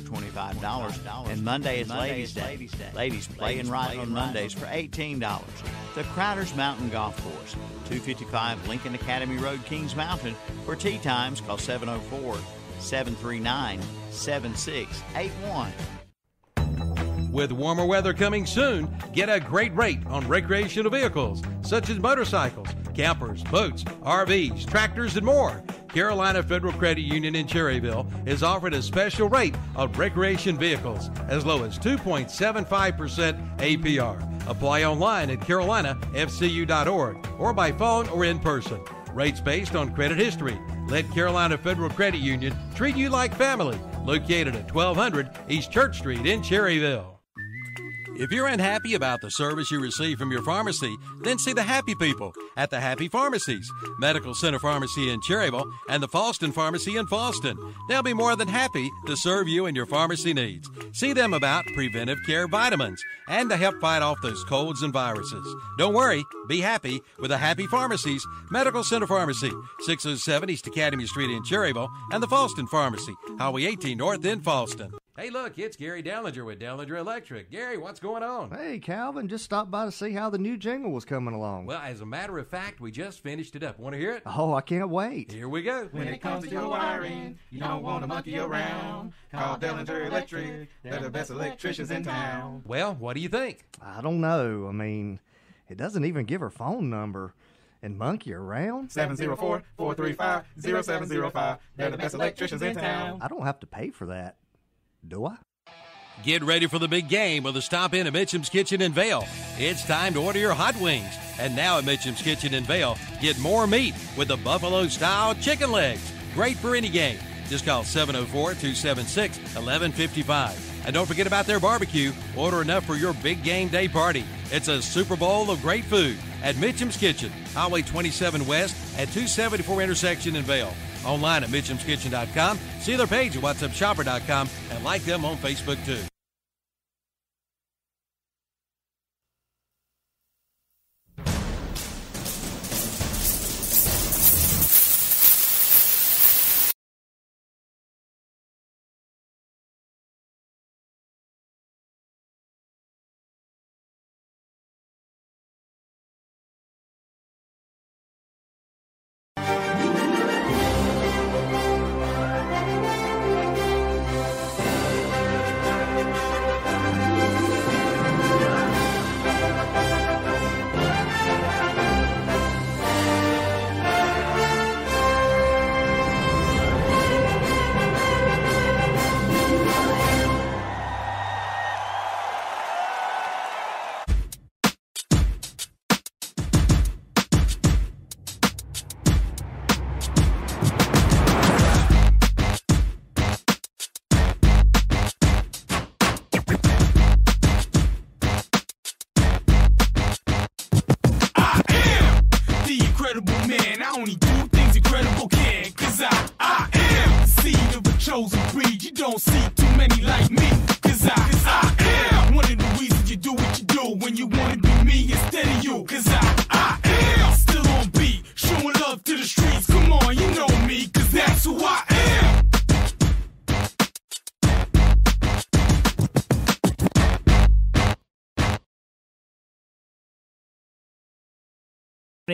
$25, and Monday is Ladies' Day. Ladies play and ride on Mondays for $18. The Crowders Mountain Golf Course, 255 Lincoln Academy Road, Kings Mountain. For tee times, call 704 739 7681. With warmer weather coming soon, get a great rate on recreational vehicles such as motorcycles, campers, boats, RVs, tractors, and more. Carolina Federal Credit Union in Cherryville is offering a special rate on recreation vehicles as low as 2.75% APR. Apply online at carolinafcu.org or by phone or in person. Rates based on credit history. Let Carolina Federal Credit Union treat you like family. Located at 1200 East Church Street in Cherryville. If you're unhappy about the service you receive from your pharmacy, then see the happy people at the Happy Pharmacies, Medical Center Pharmacy in Cherryville, and the Falston Pharmacy in Falston. They'll be more than happy to serve you and your pharmacy needs. See them about preventive care vitamins and to help fight off those colds and viruses. Don't worry, be happy with the Happy Pharmacies, Medical Center Pharmacy, 607 East Academy Street in Cherryville, and the Falston Pharmacy, Highway 18 North in Falston. Hey, look, it's Gary Dellinger with Dellinger Electric. Gary, what's going on? Hey, Calvin, just stopped by to see how the new jingle was coming along. Well, as a matter of fact, we just finished it up. Want to hear it? Oh, I can't wait. Here we go. When it comes to your wiring, you don't want to monkey around. Call Dellinger Electric. They're the best electricians in town. Well, what do you think? I don't know. I mean, it doesn't even give her phone number. And monkey around? 704-435-0705. They're the best electricians in town. I don't have to pay for that. Do I? Get ready for the big game with a stop in at Mitchum's Kitchen in Vale. It's time to order your hot wings. And now at Mitchum's Kitchen in Vale, get more meat with the buffalo style chicken legs. Great for any game. Just call 704 276 1155. And don't forget about their barbecue. Order enough for your big game day party. It's a Super Bowl of great food at Mitchum's Kitchen, Highway 27 West at 274 intersection in Vale. Online at mitchumskitchen.com. See their page at whatsupshopper.com and like them on Facebook too.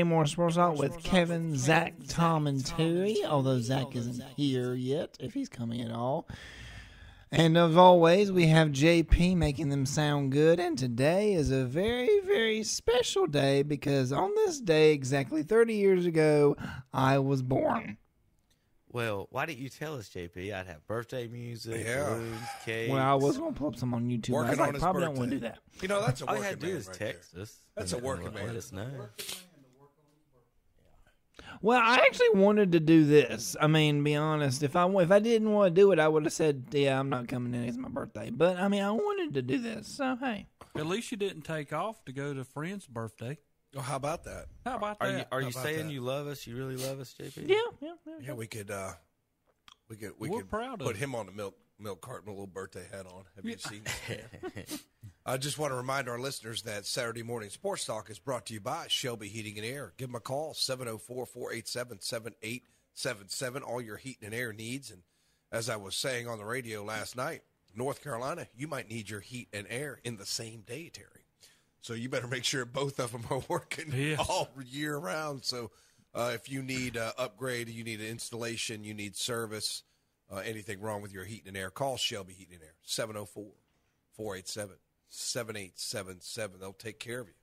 More Sports Talk with Kevin, Zach, Tom, and Terry. Although Zach isn't here yet, if he's coming at all. And as always, we have JP making them sound good. And today is a very, very special day because on this day, exactly 30 years ago, I was born. Well, why didn't you tell us, JP? I'd have birthday music, Yeah. balloons, cakes. Well, I was going to pull up some on YouTube. but I was like, on his probably don't want to do that. You know, that's a All you had to do is right text there. us. That's a and working man. Let us know. Well, I actually wanted to do this. I mean, be honest, if I if I didn't want to do it, I would have said, "Yeah, I'm not coming in. It's my birthday." But I mean, I wanted to do this, so hey. At least you didn't take off to go to a friend's birthday. Oh, how about that? How about Are that? you are you saying that? you love us? You really love us, JP? Yeah, yeah, yeah. Yeah, we could. uh We could. We We're could proud of put you. him on the milk milk carton with a little birthday hat on. Have you seen? that? I just want to remind our listeners that Saturday morning sports talk is brought to you by Shelby Heating and Air. Give them a call 704-487-7877. All your heating and air needs. And as I was saying on the radio last night, North Carolina, you might need your heat and air in the same day, Terry. So you better make sure both of them are working Yes. all year round. So uh, if you need uh, upgrade, you need an installation, you need service, uh, anything wrong with your heat and air, call Shelby Heat and Air 704 487 7877. They'll take care of you.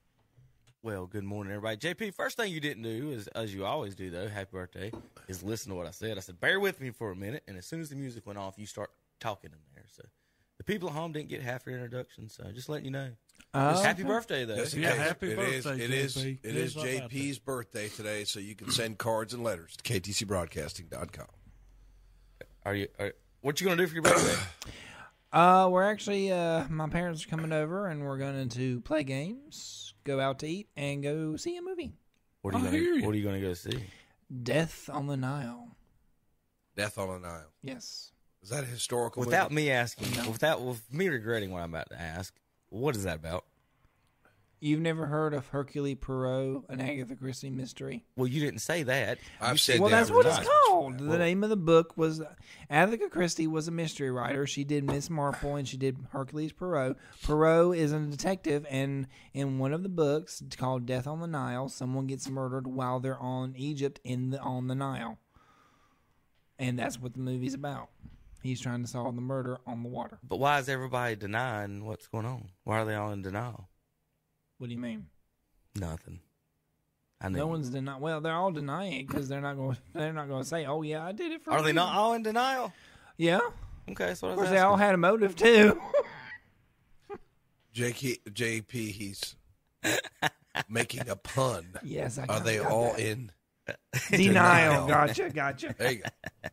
Well, good morning, everybody. JP, first thing you didn't do is, as you always do, though, happy birthday, is listen to what I said. I said, bear with me for a minute, and as soon as the music went off, you start talking in there. So the people at home didn't get half your introduction, so just letting you know. Oh, happy okay. birthday, though. Yes, Yeah, it is. happy It is- birthday, It is. JP. It is Yes, JP's birthday today, so you can send cards and letters to ktcbroadcasting.com. Are you? Are, what you gonna do for your birthday? Uh, we're actually uh, my parents are coming over, and we're going to play games, go out to eat, and go see a movie. What are you I gonna? hear you. What are you gonna go see? Death on the Nile. Death on the Nile. Yes. Is that a historical Without movie? me asking, without with me regretting what I'm about to ask, what is that about? You've never heard of Hercule Poirot, an Agatha Christie mystery? Well, you didn't say that. I've You said well, that that's what it's times. called. The name of the book was Agatha Christie was a mystery writer. She did Miss Marple and she did Hercules Poirot. Poirot is a detective, and in one of the books called Death on the Nile, someone gets murdered while they're on Egypt in the on the Nile, and that's what the movie's about. He's trying to solve the murder on the water. But why is everybody denying what's going on? Why are they all in denial? What do you mean? Nothing. I know. No one's denying. Well, they're all denying it because they're not going. They're not going to say, "Oh yeah, I did it for." a Are they not all in denial? Yeah. Okay, that's what I Of was course, they all had a motive too. JK, JP, he's making a pun. yes, I Are got- they got all that. in? denial? denial? Gotcha, gotcha. There you go. It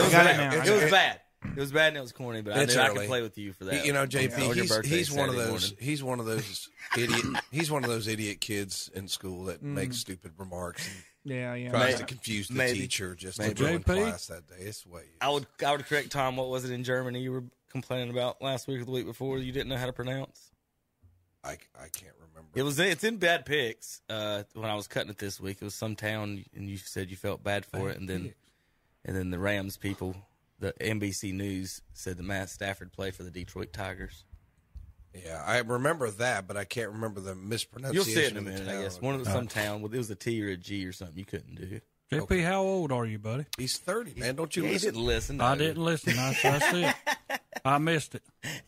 was, Got it bad. now. It was bad. It was bad and it was corny, but I It's knew I could play with you for that. You know, on your JP, he's, birthday he's one of those. morning. He's one of those idiot. He's one of those idiot kids in school that Mm. makes stupid remarks and Yeah, yeah. tries Maybe. to confuse the Maybe. teacher just Maybe. to ruin JP? class that day. It's way. I would I would correct Tom. What was it in Germany you were complaining about last week or the week before you didn't know how to pronounce? I, I can't remember. It was it's in bad picks. Uh, when I was cutting it this week, it was some town, and you said you felt bad for it, and then and then the Rams people, the NBC News said that Matt Stafford played for the Detroit Tigers. Yeah, I remember that, but I can't remember the mispronunciation. You'll mispronunciation. see it in a of the minute, I guess. One of the, some town with it was a T or a G or something you couldn't do. It. JP, how old are you, buddy? He's thirty, man. Don't you Yeah, he listen? didn't listen. I didn't listen. I, I see it. I missed it.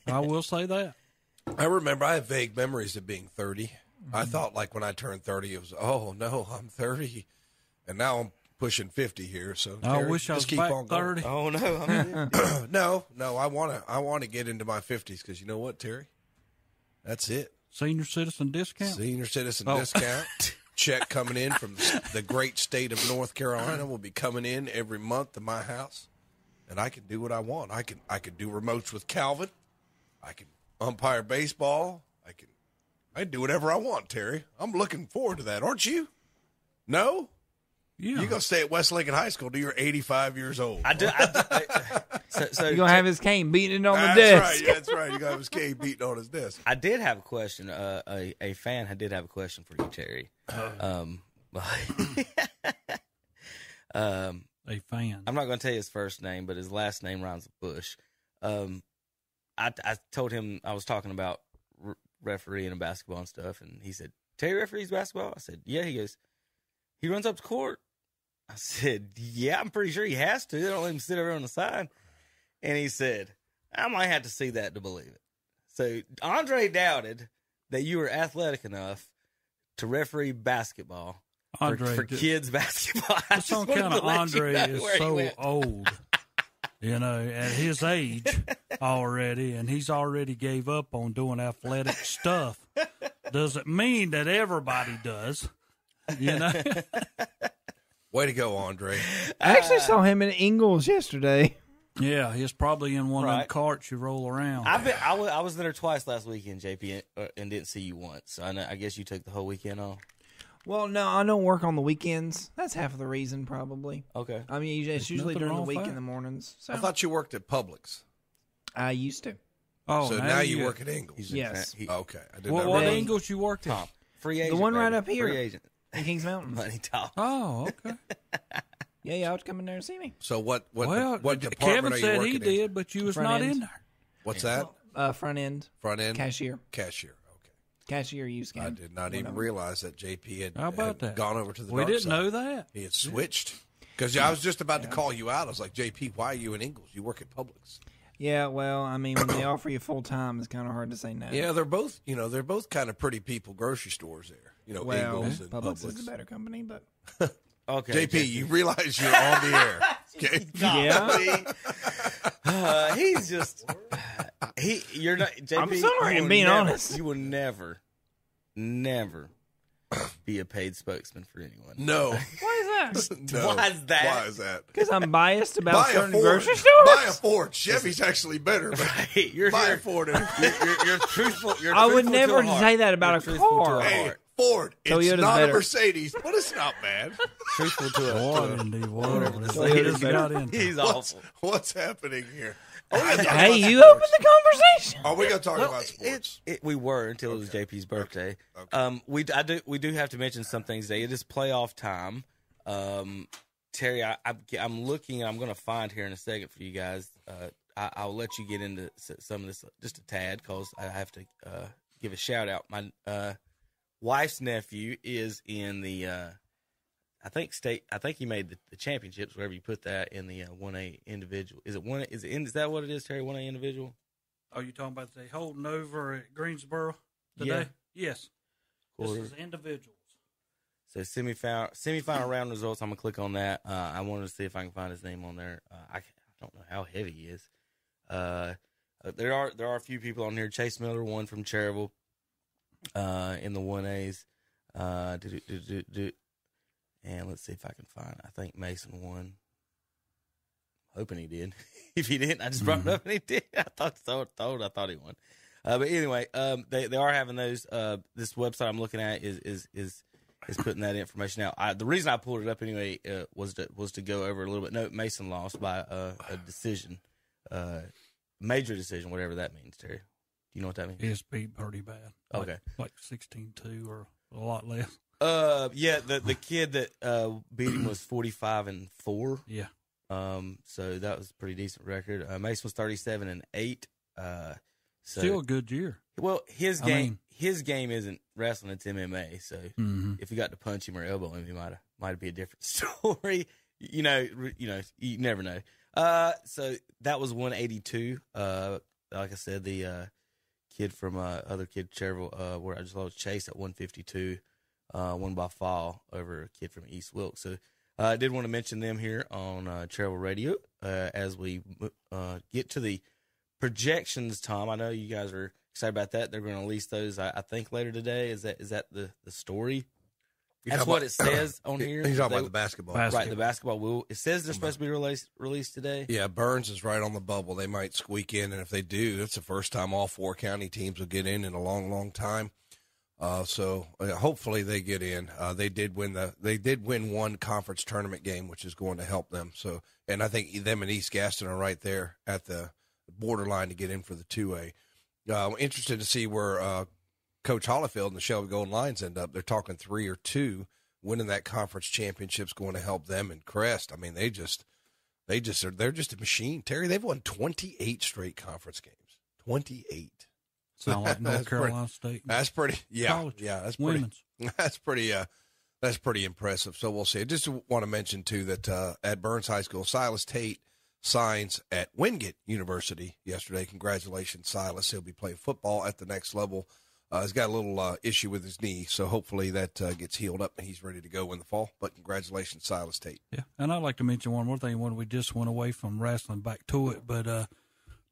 I will say that. I remember. I have vague memories of being 30 I Mm-hmm. thought like when I turned thirty, it was oh no, I'm thirty, and now I'm pushing fifty here. So I Terry, wish I was just keep back on going. 30. Oh no! I mean, no, no, I want to. I want to get into my fifties because you know what, Terry? That's it. Senior citizen discount. Senior citizen Oh. discount check coming in from the great state of North Carolina will be coming in every month to my house, and I can do what I want. I can I can do remotes with Calvin. I can umpire baseball. I can I can do whatever I want, Terry. I'm looking forward to that, aren't you? No, Yeah. you gonna stay at West Lincoln High School till you're 85 years old. I do. I do I- so, so You're gonna have his cane beating it on the desk. that's desk. right. yeah, That's right. You got his cane beating on his desk. I did have a question. Uh, a a fan I did have a question for you, Terry. Um, um, a fan. I'm not going to tell you his first name, but his last name rhymes with Bush. Um, I I told him I was talking about re- refereeing and basketball and stuff, and he said Terry referees basketball. I said yeah. He goes, he runs up to court. I said yeah. I'm pretty sure he has to. They don't let him sit over on the side. And he said, I might have to see that to believe it. So Andre doubted that you were athletic enough to referee basketball for- Andre, for, just- kids basketball. I Just just on wanted kind of let you Andre know is so old, you know, at his age already, and he's already gave up on doing athletic stuff. Doesn't mean that everybody does, you know. Way to go, Andre. I actually saw him in Ingles yesterday. yeah, he's probably in one of them carts you roll around. I've been, I, was, I was there twice last weekend, JP, and, uh, and didn't see you once. So I, know, I guess you took the whole weekend off. Well, no, I don't work on the weekends. That's half of the reason, probably. Okay. I mean, it's There's usually nothing during the wrong with week that. in the mornings. So I thought you worked at Publix, I used to. oh, so now, you work at Ingles. Yes. he- Okay, I did What, not what realize. Angles you worked at? Tom, free agent. The one right baby. up here. Free agent. In Kings Mountain. Money talk. Oh, okay. Yeah, yeah, I would come in there and see me. So what? What? well, what Kevin department are you said working he in? did, but you was Front not end. in there. What's end. that? Uh, front end Front end cashier, cashier. Okay. cashier use I did not even realize that JP had, How about had that? gone over to the We dark didn't side. know that. He had switched. Because I was just about to call you out. I was like, JP, why are you in Ingles? You work at Publix. Yeah, well, I mean, when they offer you full time, it's kind of hard to say no. Yeah, they're both, you know, they're both kind of pretty people grocery stores there. You know, well, Ingles and Publix, Publix. is a better company, but Okay, JP, you realize you're on the air. Okay. yeah, Uh, he's just he. You're not. JP, I'm sorry, I'm being never- honest. You will never, never be a paid spokesman for anyone. No. why is that? no. Why is that? Why is that? Because I'm biased about Buy a certain Ford. grocery Buy a. Ford. Chevy's actually better, but Hey, you're buy a. Ford. You're, you're, you're truthful. You're I would truthful to never heart. say that about You're a truthful to car. a hey, heart. Ford. It's not better. a Mercedes, but it's not bad. Truthful to a. What to a- in the world is Toyota's this better. He's What's, awful. what's happening here? Are we gonna talk Hey, you sports? opened the conversation. Are we going to talk Well, about sports? it, we were until it was JP's birthday. Um, we I do we do have to mention some things today. It is playoff time. Um, Terry, I, I, I'm looking. I'm going to find here in a second for you guys. Uh, I, I'll let you get into some of this just a tad because I have to uh, give a shout out. My uh, wife's nephew is in the. Uh, I think state. I think he made the, the championships. Wherever you put that in the one A individual. Is it one? Is it? Is that what it is, Terry? One A individual. Are you talking about the holding over at Greensboro today? Yes. This is individuals. So semifinal semifinal round results. I'm gonna click on that. Uh, I wanted to see if I can find his name on there. Uh, I, I don't know how heavy he is. Uh, uh, there are there are a few people on here. Chase Miller one from Cherryville uh, in the one A's. Uh. And let's see if I can find. I think Mason won. Hoping he did. if he didn't, I just brought it up and he did. I thought so. Told I thought he won. Uh, but anyway, um, they they are having those. Uh, this website I'm looking at is is is is putting that information out. I, the reason I pulled it up anyway uh, was to was to go over a little bit. No, Mason lost by uh, a decision, uh, major decision, whatever that means. Terry, do you know what that means? It's beat pretty bad. Okay. Like 16-2 or a lot less. Uh, yeah, the the kid that uh beat him was 45 and four. Yeah. Um, so that was a pretty decent record. Uh, Mason was 37 and eight. Uh, so Still a good year. well, his I game mean- his game isn't wrestling; it's MMA. So Mm-hmm. if you got to punch him or elbow him, he might might be a different story. you know, you know, you never know. Uh, so that was 182. Uh, like I said, the uh, kid from uh, other kid Cherryville, uh, where I just lost Chase at 152, uh, won by fall over a kid from East Wilkes. So uh, I did want to mention them here on uh, Radio uh, as we uh, get to the projections. Tom, I know you guys are excited about that. They're going to release those, I, I think, later today. Is that is that the the story? You're That's what about- it says on here. You're talking They- about the basketball. Bas- right. The basketball will. It says they're supposed to be released released today. Yeah, Burns is right on the bubble. They might squeak in, and if they do, it's the first time all four county teams will get in in a long, long time. Uh, so uh, hopefully they get in. Uh, they did win the they did win one conference tournament game, which is going to help them. So, and I think them and East Gaston are right there at the borderline to get in for the two A. Uh, I'm interested to see where uh, Coach Hollifield and the Shelby Golden Lions end up. They're talking three or two. Winning that conference championship's going to help them and Crest. I mean, they just they just are they're just a machine. Terry, they've won 28 straight conference games. 28. Sound like North That's pretty- Carolina State. That's pretty yeah. College. Yeah, that's pretty Women's. that's pretty uh that's pretty impressive. So we'll see. I just want to mention too that uh, at Burns High School, Silas Tate signs at Wingate University yesterday. Congratulations, Silas. He'll be playing football at the next level. Uh, he's got a little uh, issue with his knee, so hopefully that uh, gets healed up and he's ready to go in the fall. But congratulations, Silas Tate. Yeah, and I'd like to mention one more thing when we just went away from wrestling back to it, but uh,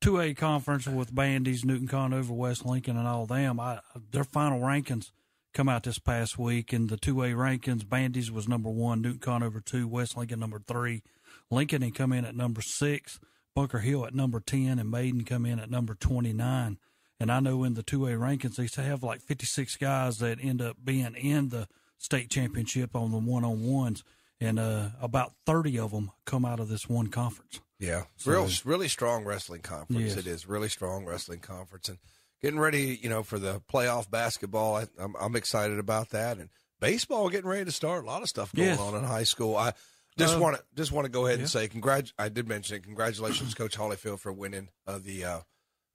two A conference with Bandys, Newton Conover, West Lincoln, and all them. I, their final rankings come out this past week, and the two A rankings, Bandys was number one, Newton Conover two, West Lincoln number three, Lincoln had come in at number six, Bunker Hill at number ten, and Maiden come in at number twenty nine. And I know in the two A rankings they have like fifty six guys that end up being in the state championship on the one on ones, and uh, about thirty of them come out of this one conference. Yeah, So- real, really strong wrestling conference. Yes. It is really strong wrestling conference, and getting ready, you know, for the playoff basketball. I, I'm, I'm excited about that, and baseball getting ready to start. A lot of stuff going Yes. on in high school. I just Uh, want to just want to go ahead and say congrat. I did mention it. Congratulations, Coach Hollifield, for winning uh, the uh,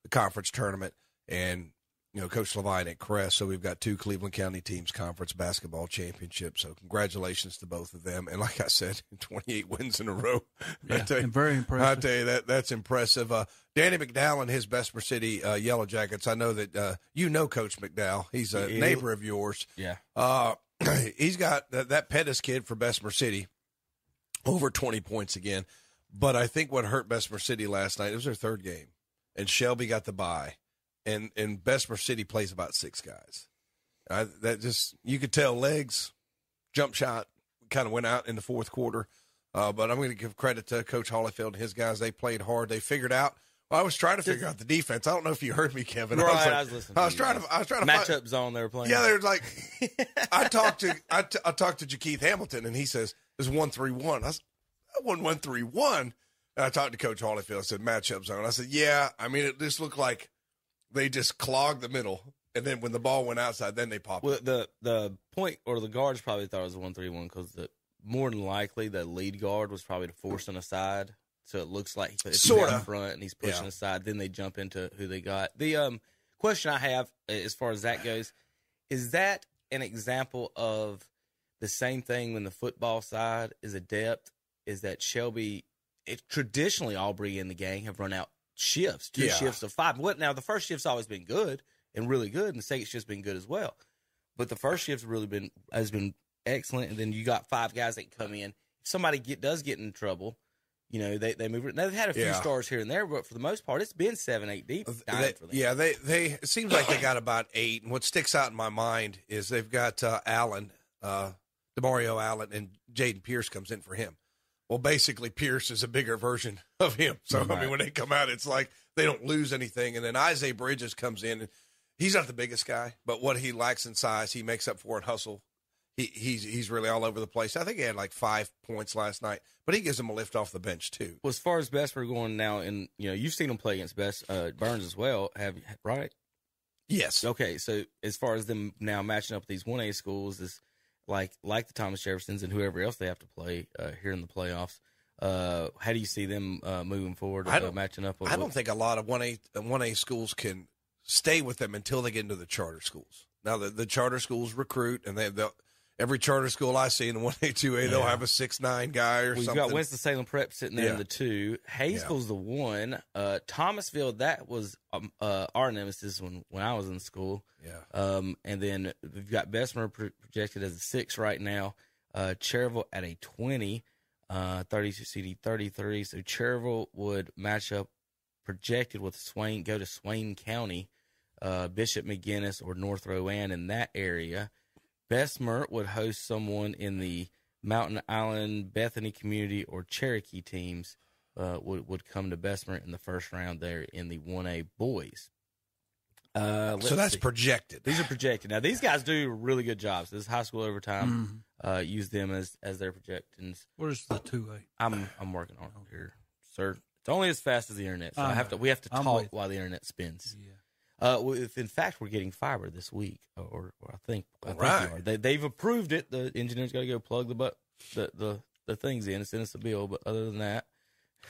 the conference tournament, and you know Coach Levine at Crest. So we've got two Cleveland County teams conference basketball championships. So congratulations to both of them. And like I said, 28 wins in a row. I Yeah, tell you- and very I tell you that that's impressive. Uh, Danny McDowell and his Bessemer City uh, Yellow Jackets. I know that uh, you know Coach McDowell. He's a Yeah. neighbor of yours. Yeah. Uh, he's got that, that Pettis kid for Bessemer City over 20 points again. But I think what hurt Bessemer City last night, it was their third game, and Shelby got the bye, and and Bessemer City plays about six guys. I, that just you could tell legs, jump shot, kind of went out in the fourth quarter. Uh, but I'm going to give credit to Coach Hollifield and his guys. They played hard. They figured out. Well, I was trying to figure out the defense. I don't know if you heard me, Kevin. I was, Right, like- I was listening. I to was you trying to. I was trying to find- matchup zone they were playing. yeah, they're like I talked to I, t- I talked to Jakeith Hamilton, and he says it's one three one. I said I won one three one. And I talked to Coach Hollifield. I said matchup zone. I said yeah. I mean, it just looked like they just clogged the middle, and then when the ball went outside, then they popped. Well, the the point or the guards probably thought it was a one three one because the more than likely the lead guard was probably forcing aside, so it looks like he's Sorta. front and he's pushing Yeah. aside. Then they jump into who they got. The um question I have uh, as far as that goes is that an example of the same thing when the football side is adept is that Shelby it traditionally Aubrey and the gang have run out shifts, two Yeah. shifts of five. What now the first shift's always been good and really good, and the second shift's been good as well. But the first shift's really been has been excellent, and then you got five guys that come in. If somebody get does get in trouble, you know they they move. it. Now, they've had a few Yeah. stars here and there, but for the most part, it's been seven, eight deep. They- for them. yeah, they they it seems like they got about eight. And what sticks out in my mind is they've got uh, Allen, uh, Demario Allen, and Jaden Pierce comes in for him. Well, basically, Pierce is a bigger version of him. So I mean, when they come out, it's like they don't lose anything. And then Isaiah Bridges comes in, and he's not the biggest guy, but what he lacks in size, he makes up for in hustle. He, he's he's really all over the place. I think he had like five points last night, but he gives them a lift off the bench too. Well, as far as best we're going now, and you know you've seen him play against Best uh, Burns as well, have you? Right? Yes. Okay, so as far as them now matching up with these one A schools, is like like the Thomas Jeffersons and whoever else they have to play uh, here in the playoffs. Uh, how do you see them uh, moving forward? I uh, don't- matching up. With, I don't think a lot of one A one A schools can stay with them until they get into the charter schools. Now the, the charter schools recruit, and they they'll- every charter school I see in the one A two A, they'll have a six nine guy or something. We've got Winston Salem Prep sitting there in the two. Hayesville's the one. Uh, Thomasville that was um, uh, our nemesis when when I was in school. Yeah. Um, and then we've got Bessemer pro- projected as a six right now. Uh, Cherryville at a twenty. Uh, 32 CD 33. So Cherryville would match up projected with Swain, go to Swain County, uh, Bishop McGuinness or North Rowan in that area. Bessemer would host someone in the Mountain Island, Bethany community, or Cherokee teams uh, would would come to Bessemer in the first round there in the one A boys. Uh, let's so that's see. projected. These are projected. Now these guys do really good jobs. This is high school overtime. Uh, use them as as their projections. Where's the two A? I'm I'm working on it here, sir. It's only as fast as the internet. So I, I have to. We have to I'm talk while the internet spins. Yeah. Uh, if in fact we're getting fiber this week, or, or I think, I think we are. They they've approved it. The engineers got to go plug the but the, the the things in and send us a bill. But other than that,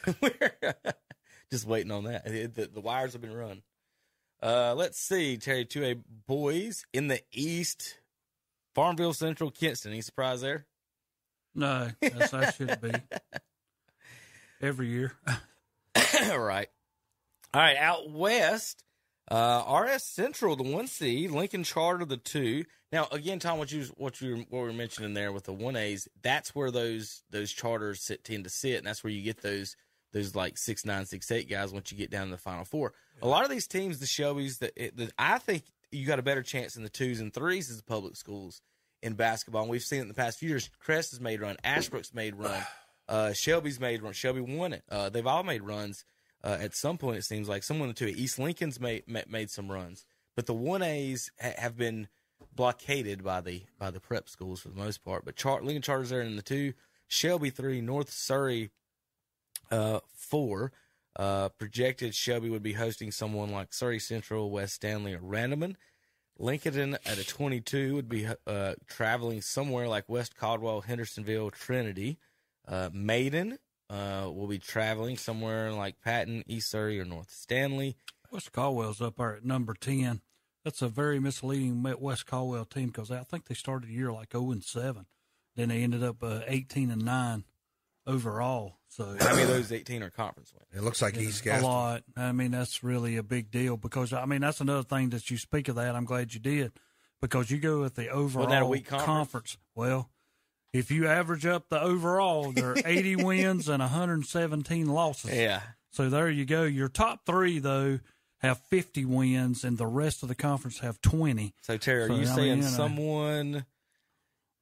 we're just waiting on that. It- the, the wires have been run. Uh, let's see, Terry. Two A boys in the East, Farmville Central, Kinston. Any surprise there? No, that's that should be every year. All right. All right, out west, uh, RS Central, the one C, Lincoln Charter, the two. Now, again, Tom, what you what you what we were mentioning there with the one A's, that's where those those charters sit, tend to sit, and that's where you get those those like six nine six eight guys once you get down to the final four. A lot of these teams, the Shelby's, that the, I think you got a better chance in the twos and threes as the public schools in basketball. And we've seen it in the past few years. Crest has made run, Ashbrook's made run, uh, Shelby's made run. Shelby won it. Uh, they've all made runs uh, at some point. It seems like someone to East Lincoln's made made some runs, but the one A's ha- have been blockaded by the by the prep schools for the most part. But Char- Lincoln Charters there in the two, Shelby three, North Surry uh, four. Uh, projected Shelby would be hosting someone like Surry Central, West Stanly, or Randleman. Lincoln at a 22 would be uh, traveling somewhere like West Caldwell, Hendersonville, Trinity. Uh, Maiden uh, will be traveling somewhere like Patton, East Surry, or North Stanly. West Caldwell's up there at number ten. That's a very misleading West Caldwell team because I think they started the year like zero and seven. Then they ended up uh, eighteen and nine overall. So How many of those 18 are conference wins? It looks like East a lot. I mean, that's really a big deal because I mean that's another thing that you speak of that. I'm glad you did because you go with the overall that a weak conference? Well, if you average up the overall, there are 80 wins and 117 losses. Yeah. So there you go. Your top three though have 50 wins, and the rest of the conference have 20. So, Terry, are So, you I mean, saying you know. someone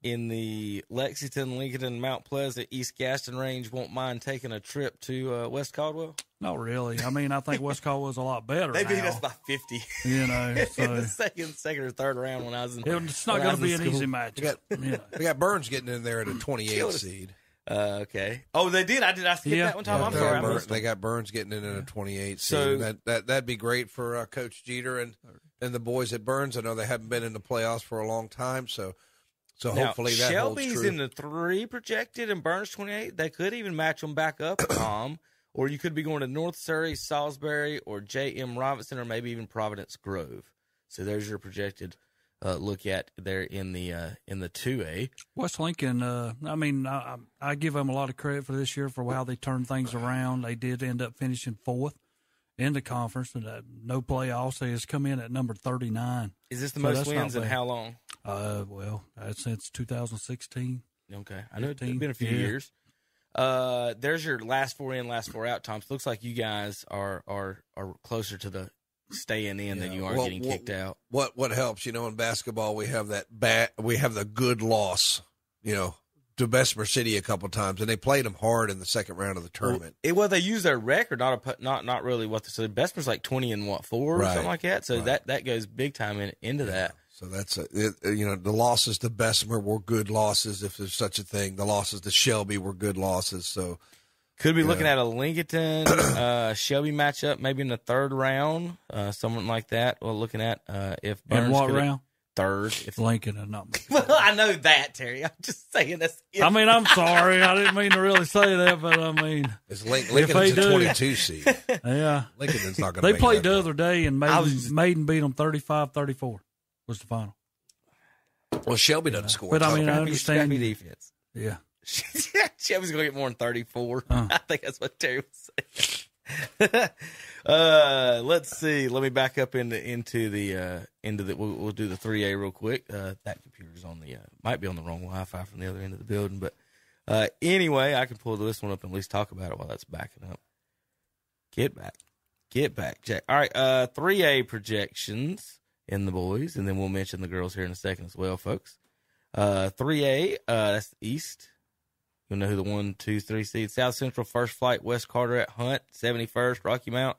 in the Lexington, Lincoln, and Mount Pleasant, East Gaston range won't mind taking a trip to uh, West Caldwell? Not really. I mean, I think West Caldwell's a lot better. They beat now, us by 50 You know, in the second, second or third round when I was in. it's not going to be an school. easy match. We got, Yeah. we got Burns getting in there at a 28 seed. Uh, okay. Oh, they did. I did. I skipped Yeah. that one time. I'm They sorry. got Burns- they got Burns getting in at a 28 seed. So- and that, that, that'd be great for uh, Coach Jeter and, and the boys at Burns. I know they haven't been in the playoffs for a long time, so so Now, hopefully that Shelby's holds true. Shelby's in the three projected and Burns 28. They could even match them back up, Tom. Or you could be going to North Surry, Salisbury, or J.M. Robinson, or maybe even Providence Grove. So there's your projected uh, look at there in the uh, in the two A. West Lincoln, uh, I mean, I, I I give them a lot of credit for this year for how they turned things around. They did end up finishing fourth in the conference, and uh, no playoffs. They just come in at number thirty nine. Is this the So most wins in how long? Uh, well, uh, since 2016. Okay, I know it's been a few yeah. years. Uh, there's your last four in, last four out. Tom, looks like you guys are are are closer to the staying in than you are Well, getting what- kicked out. what what helps, you know, in basketball we have that bad we have the good loss, you know, to Bessemer City a couple times, and they played them hard in the second round of the tournament. It, well, they use their record, not a not not really what. The, so Bessemer's like twenty and what four or Right. something like that. So Right. that that goes big time in, into that. So that's a, it, you know the losses to Bessemer were good losses if there's such a thing. The losses to Shelby were good losses. So Could be Yeah. looking at a Lincoln uh, Shelby matchup, maybe in the third round, uh, something like that. Well, looking at uh, if Burns And what could- round? Third. If, Lincoln and not. well, I know that Terry. I'm just saying this. I mean, I'm sorry. I didn't mean to really say that, but I mean, it's Lin- If Lincoln's they a do- 22 seed. yeah. Lincoln's not going to. They make played that the other day, and I Maiden, was just- Maiden beat them 35-34 was the final. Well, Shelby doesn't score. But I mean, I Scrappy- understand. scrappy defense. Yeah. Shelby's gonna get more than thirty four. Uh. I think that's what Terry was saying. Uh, let's see. Let me back up into into the uh, into the. We'll, we'll do the three A real quick. Uh, that computer's on the uh, might be on the wrong Wi Fi from the other end of the building, but uh, anyway, I can pull this one up and at least talk about it while that's backing up. Get back, get back, Jack. All right, uh, three A projections in the boys, and then we'll mention the girls here in a second as well, folks. Uh, three A, uh, that's East. You'll know who the one, two, three seed. South Central, First Flight, West Carteret, Hunt, 71st, Rocky Mount.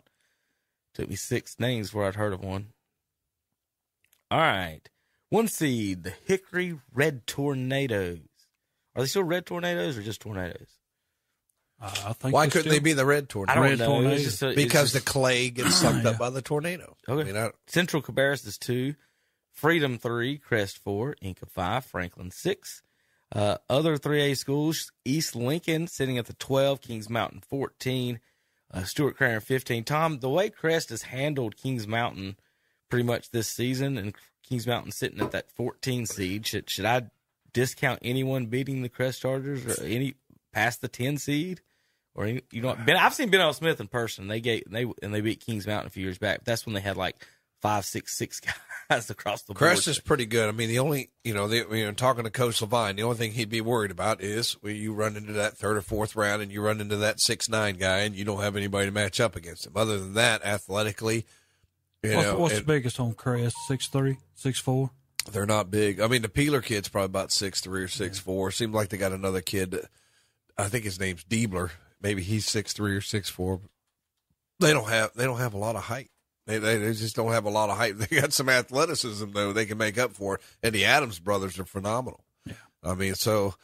Took me six names before I'd heard of one. All right. One seed, the Hickory Red Tornadoes. Are they still Red Tornadoes or just Tornadoes? Uh, I think Why couldn't still- they be the red I don't Red know. Tornadoes. Just a, because just- the clay gets sucked Yeah. up by the tornado. Okay. I mean, I, Central Cabarrus is two, Freedom three, Crest four, Enka five, Franklin six. Uh, other 3A schools, East Lincoln sitting at the 12, Kings Mountain 14, uh, Stuart Cramer 15. Tom, the way Crest has handled Kings Mountain pretty much this season, and Kings Mountain sitting at that 14 seed, should, should I discount anyone beating the Crest Chargers or any past the 10 seed? Or any, you know, ben, I've seen Ben L. Smith in person. They gave they and they beat Kings Mountain a few years back. That's when they had like five, six, six guys across the board. Crest is pretty good. I mean, the only you know, the, you know, talking to Coach Levine, the only thing he'd be worried about is when you run into that third or fourth round and you run into that six nine guy and you don't have anybody to match up against him. Other than that, athletically, you What's, know, what's the biggest on Crest? Six three, six four. they're not big. I mean, the Peeler kid's probably about six three or six four. Seems like they got another kid. That, I think his name's Diebler. Maybe he's six three or six four. They don't have they don't have a lot of height. They, they they just don't have a lot of height. They got some athleticism though. They can make up for it. And the Adams brothers are phenomenal. Yeah. I mean, so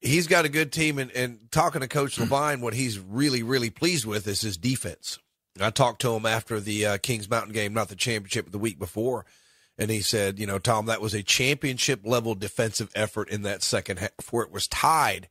he's got a good team. And, and talking to Coach Levine, what he's really really pleased with is his defense. I talked to him after the uh, Kings Mountain game, not the championship, but the week before, and he said, you know, Tom, that was a championship level defensive effort in that second half, where it was tied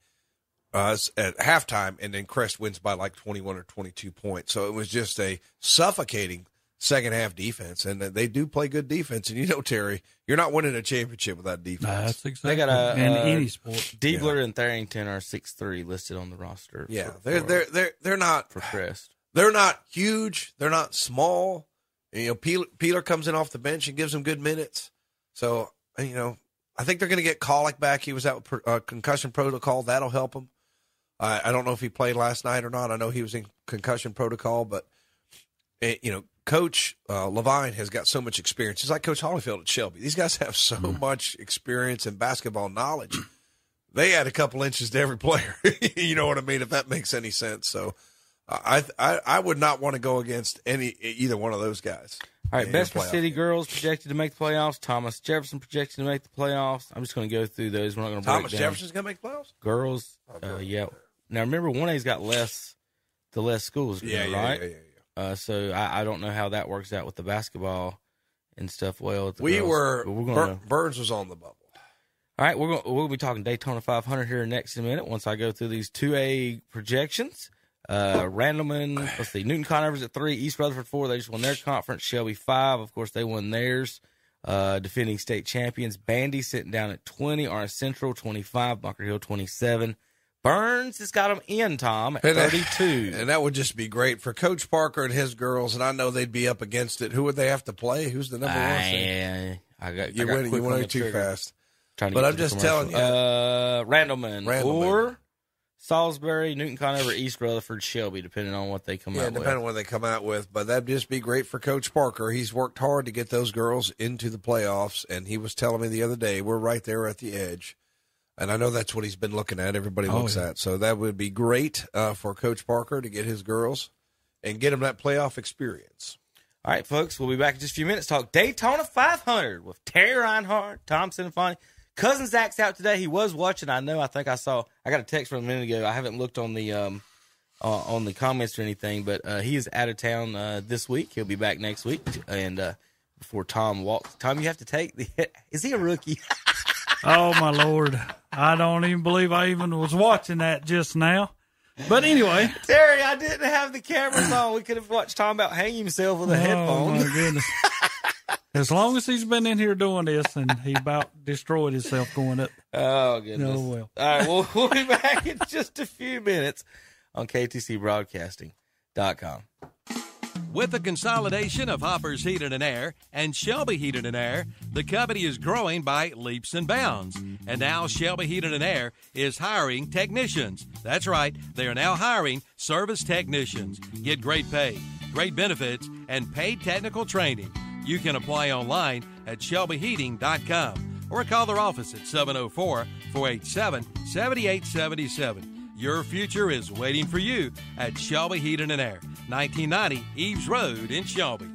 uh, at halftime, and then Crest wins by like 21 or 22 points. So it was just a suffocating second half defense, and they do play good defense. And you know, Terry, you're not winning a championship without defense. That's exactly They got a in uh, any sport. Diebler and Tharrington are six three listed on the roster. Yeah, for- they're for- they're they're they're not for Crest. they're not huge. They're not small. You know, Peeler, Peeler comes in off the bench and gives them good minutes. So you know, I think they're going to get Colic back. He was out with uh, concussion protocol. That'll help him. I I don't know if he played last night or not. I know he was in concussion protocol, but eh, you know, Coach uh, Levine has got so much experience. He's like Coach Hollifield at Shelby. These guys have so much experience and basketball knowledge. They add a couple inches to every player. you know what I mean? If that makes any sense. So, I I, I would not want to go against any either one of those guys. All right, best playoff. City girls projected to make the playoffs. Thomas Jefferson projected to make the playoffs. I'm just going to go through those. We're not going to Thomas. Jefferson's going to make playoffs. girls. Uh, yeah. Now remember, one A's got less, the less schools, Yeah, yeah, right? yeah, yeah, yeah. Uh, so I, I don't know how that works out with the basketball and stuff. Well, We girls. were we're gonna. Bur- Burns was on the bubble. All right, we're going. We'll be talking Daytona 500 here next in a minute. Once I go through these two A projections. Uh, Randleman, let's see, Newton Conover's at three, East Rutherford four. They just won their conference. Shelby five, of course, they won theirs. Uh, defending state champions. Bandy sitting down at twenty. Orange Central twenty five. Bunker Hill twenty seven. Burns has got them in Tom at And that- thirty two. And that would just be great for Coach Parker and his girls. And I know they'd be up against it. Who would they have to play? Who's the number one? seed? I, I got You I got went, you went too trigger. fast. Trying to But I'm just telling you. Uh, Randleman, Randleman. or Salisbury, Newton Conover, East Rutherford, Shelby, depending on what they come Yeah, out depending with. Depending on what they come out with. But that'd just be great for Coach Parker. He's worked hard to get those girls into the playoffs, and he was telling me the other day we're right there at the edge. And I know that's what he's been looking at. Everybody Oh, looks yeah. at. So that would be great uh, for Coach Parker to get his girls and get them that playoff experience. All right, folks, we'll be back in just a few minutes. Talk Daytona 500 with Terry Reinhardt, Tom Sinfani. Cousin Zach's out today. He was watching. I know. I think I saw. I got a text from a minute ago. I haven't looked on the um uh, on the comments or anything, but uh, he is out of town uh, this week. He'll be back next week. And uh, before Tom walks, Tom, you have to take the. Is he a rookie? Oh my lord! I don't even believe I even was watching that just now. But anyway, Terry, I didn't have the cameras on. We could have watched Tom about hang himself with a oh headphone. my goodness! As long as he's been in here doing this, and he about destroyed himself going up. Oh goodness. Oh, well. All right, well, we'll be back in just a few minutes on KTCBroadcasting.com. With the consolidation of Hoppers Heated and Air and Shelby Heated and Air, the company is growing by leaps and bounds. And now Shelby Heated and Air is hiring technicians. That's right, they are now hiring service technicians. Get great pay, great benefits, and paid technical training. You can apply online at shelbyheating.com or call their office at 704 487 7877. Your future is waiting for you at Shelby Heating and Air, 1990 Eves Road in Shelby.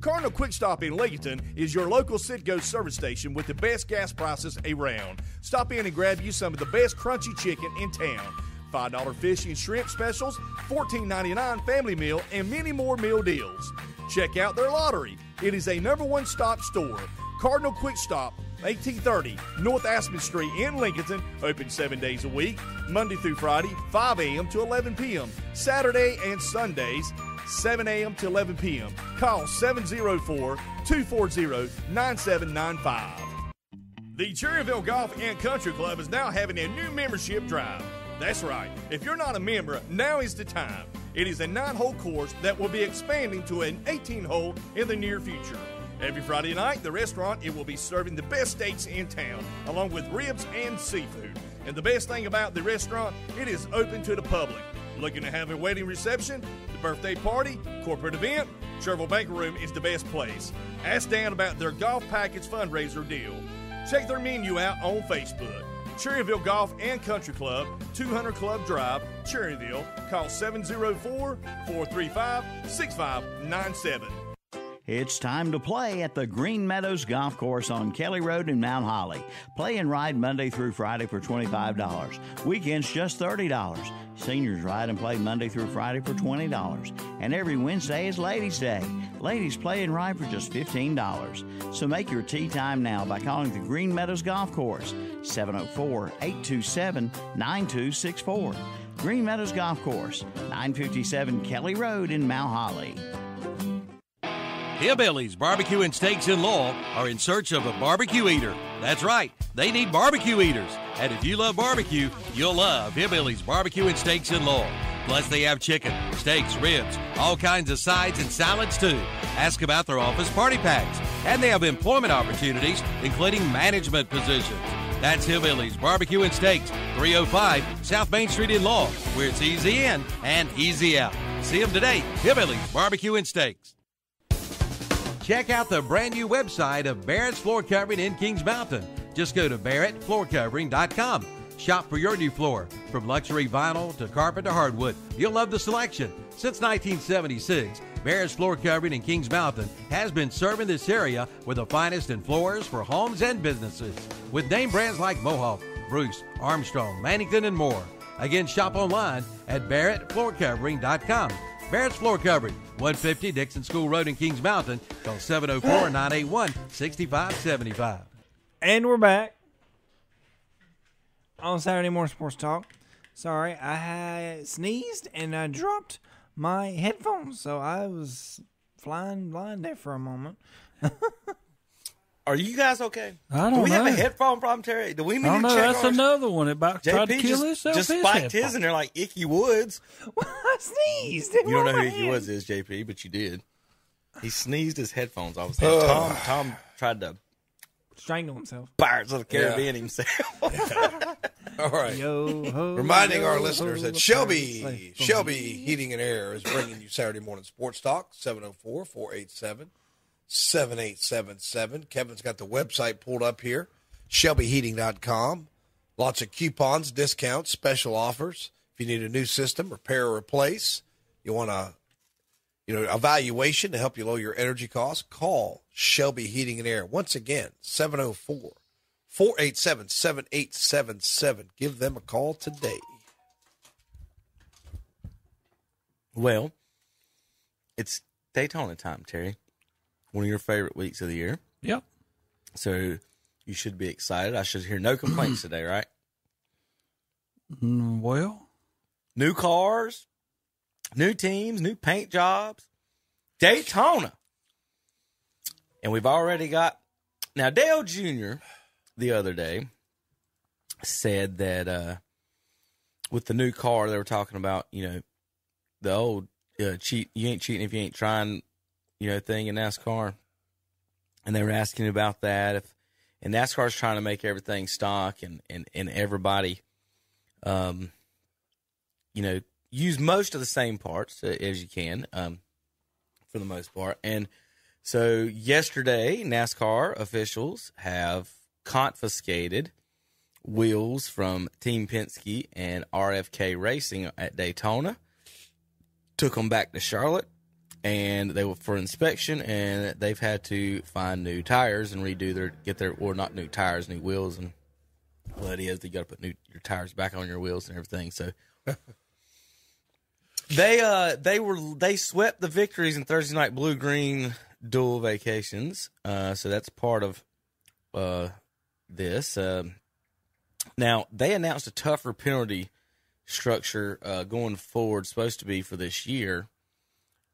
Cardinal Quick Stop in Leggington is your local Citgo service station with the best gas prices around. Stop in and grab you some of the best crunchy chicken in town. $5 fish and shrimp specials, $14.99 family meal, and many more meal deals. Check out their lottery. It is a number one stop store. Cardinal Quick Stop, 1830 North Aspen Street in Lincoln, open seven days a week, Monday through Friday, 5 a.m. to 11 p.m., Saturday and Sundays, 7 a.m. to 11 p.m. Call 704 240 9795. The Cherryville Golf and Country Club is now having a new membership drive. That's right. If you're not a member, now is the time. It is a nine hole course that will be expanding to an 18 hole in the near future. Every Friday night, the restaurant it will be serving the best steaks in town, along with ribs and seafood. And the best thing about the restaurant, it is open to the public. Looking to have a wedding reception, the birthday party, corporate event? Cherryville Banquet Room is the best place. Ask Dan about their golf package fundraiser deal. Check their menu out on Facebook. Cherryville Golf and Country Club, 200 Club Drive, Cherryville. Call 704 435 6597. It's time to play at the Green Meadows Golf Course on Kelly Road in Mount Holly. Play and ride Monday through Friday for $25. Weekends just $30. Seniors ride and play Monday through Friday for $20. And every Wednesday is Ladies' Day. Ladies play and ride for just $15. So make your tea time now by calling the Green Meadows Golf Course 704 827 9264. Green Meadows Golf Course, 957 Kelly Road in Mount Holly. Hillbillies Barbecue and Steaks in Lowell are in search of a barbecue eater. That's right, they need barbecue eaters. And if you love barbecue, you'll love Hillbillies Barbecue and Steaks in Lowell. Plus, they have chicken, steaks, ribs, all kinds of sides and salads too. Ask about their office party packs. And they have employment opportunities, including management positions. That's Hillbillies Barbecue and Steaks, 305 South Main Street in Lowell, where it's easy in and easy out. See them today, Hillbillies Barbecue and Steaks. Check out the brand new website of Barrett's Floor Covering in Kings Mountain. Just go to barrettfloorcovering.com. Shop for your new floor. From luxury vinyl to carpet to hardwood, you'll love the selection. Since 1976, Barrett's Floor Covering in Kings Mountain has been serving this area with the finest in floors for homes and businesses. With name brands like Mohawk, Bruce, Armstrong, Mannington, and more. Again, shop online at barrettfloorcovering.com. Barrett's Floor Covering, 150 Dixon School Road in Kings Mountain. Call 704 981 6575. And we're back on Saturday Morning Sports Talk. Sorry, I sneezed and I dropped my headphones, so I was flying blind there for a moment. Are you guys okay? I Do don't we have a headphone problem, Terry? Do we need I don't to know. check That's ours? another one. It about tried to JP kill just, himself. just his spiked his, and they're like Ickey Woods. I sneezed. You don't know who Ickey Woods is, JP, but you did. He sneezed his headphones off. Tom, Tom tried to Strangle himself. Pirates of the Caribbean himself. All right. Yo, ho, Reminding yo, our listeners the that Shelby Shelby Heating and Air is bringing you Saturday morning sports talk oh 704-487-7877. Kevin's got the website pulled up here, shelbyheating.com. Lots of coupons, discounts, special offers. If you need a new system, repair or replace, you want a you know, evaluation to help you lower your energy costs, call Shelby Heating and Air. Once again, 704 487 7877. Give them a call today. well, it's Daytona time, Terry. One of your favorite weeks of the year. Yep. So you should be excited. I should hear no complaints today, right? Mm, Well, New cars, new teams, new paint jobs. Daytona. And we've already got now Dale Jr. the other day said that uh with the new car they were talking about, you know, the old uh, cheat you ain't cheating if you ain't trying, you know, thing in NASCAR. And they were asking about that if and NASCAR's trying to make everything stock and and and everybody um you know, use most of the same parts uh, as you can, um, for the most part. And so yesterday, NASCAR officials have confiscated wheels from Team Penske and RFK Racing at Daytona, took them back to Charlotte, and they were for inspection, and they've had to find new tires and redo their get their or not new tires, new wheels, and what it is, you got to put new your tires back on your wheels and everything. So. They uh they were they swept the victories in Thursday night blue green dual vacations. Uh so that's part of uh this. Um now they announced a tougher penalty structure uh going forward supposed to be for this year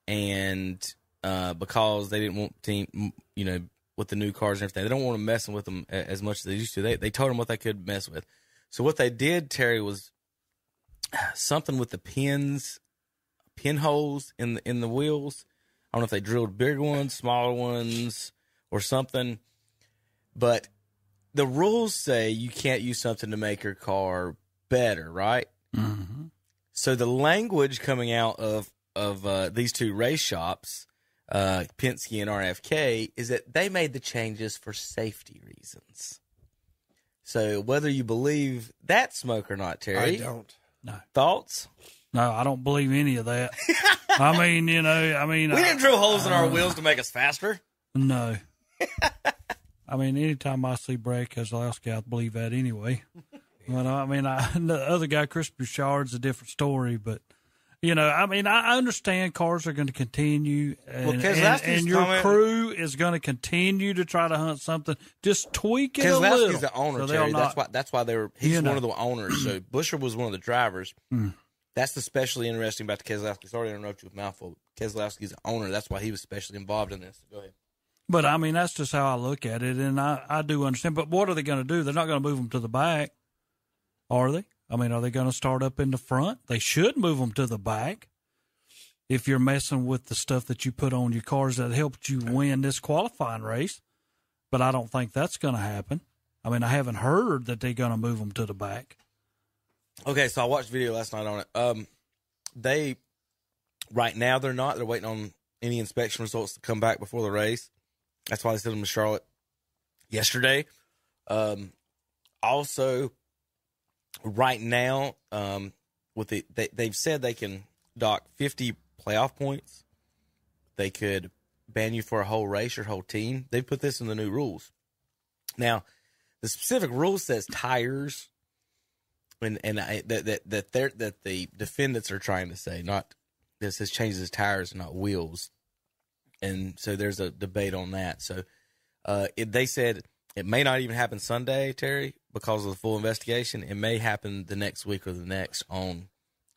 and uh because they didn't want team you know with the new cars and everything they don't want to messing with them as much as they used to they they told them what they could mess with so what they did terry was something with the pins pinholes in the in the wheels. I don't know if they drilled bigger ones, smaller ones, or something. But the rules say you can't use something to make your car better, right? Mm-hmm. So the language coming out of of uh, these two race shops, uh, Penske and RFK, is that they made the changes for safety reasons. So whether you believe that smoke or not, Terry, I don't. No thoughts? no, I don't believe any of that. I mean, you know, I mean, We I- didn't drill holes in our uh, wheels to make us faster. No. I mean, anytime I see Brad Keselowski, I believe that anyway. But I mean, I, the other guy, Chris Buescher's a different story. But you know, I mean, I understand cars are going to continue, and, Well, and, and your comment- crew is going to continue to try to hunt something. Just tweak it a little. the owner, so Terry. not- that's why. That's why they were. He's one know. of the owners. So Buescher was one of the drivers. Mm. that's especially interesting about the Keselowski. Sorry to interrupt you with mouthful. Keselowski's the owner. That's why he was especially involved in this. Go ahead. But I mean, that's just how I look at it, and I, I do understand. But what are they going to do? They're not going to move them to the back, are they? I mean, are they going to start up in the front? They should move them to the back. If you're messing with the stuff that you put on your cars that helped you win this qualifying race, but I don't think that's going to happen. I mean, I haven't heard that they're going to move them to the back. Okay, so I watched video last night on it. Um, they right now they're not. They're waiting on any inspection results to come back before the race. That's why they sent them to Charlotte yesterday. Um, also, right now, um, with the they, they've said they can dock fifty playoff points. They could ban you for a whole race or whole team. They put this in the new rules. Now, the specific rule says tires and and I, that that that they're, that the defendants are trying to say not this says changes tires, not wheels, and so there's a debate on that. So uh, it, they said it may not even happen Sunday, Terry, because of the full investigation. It may happen the next week or the next on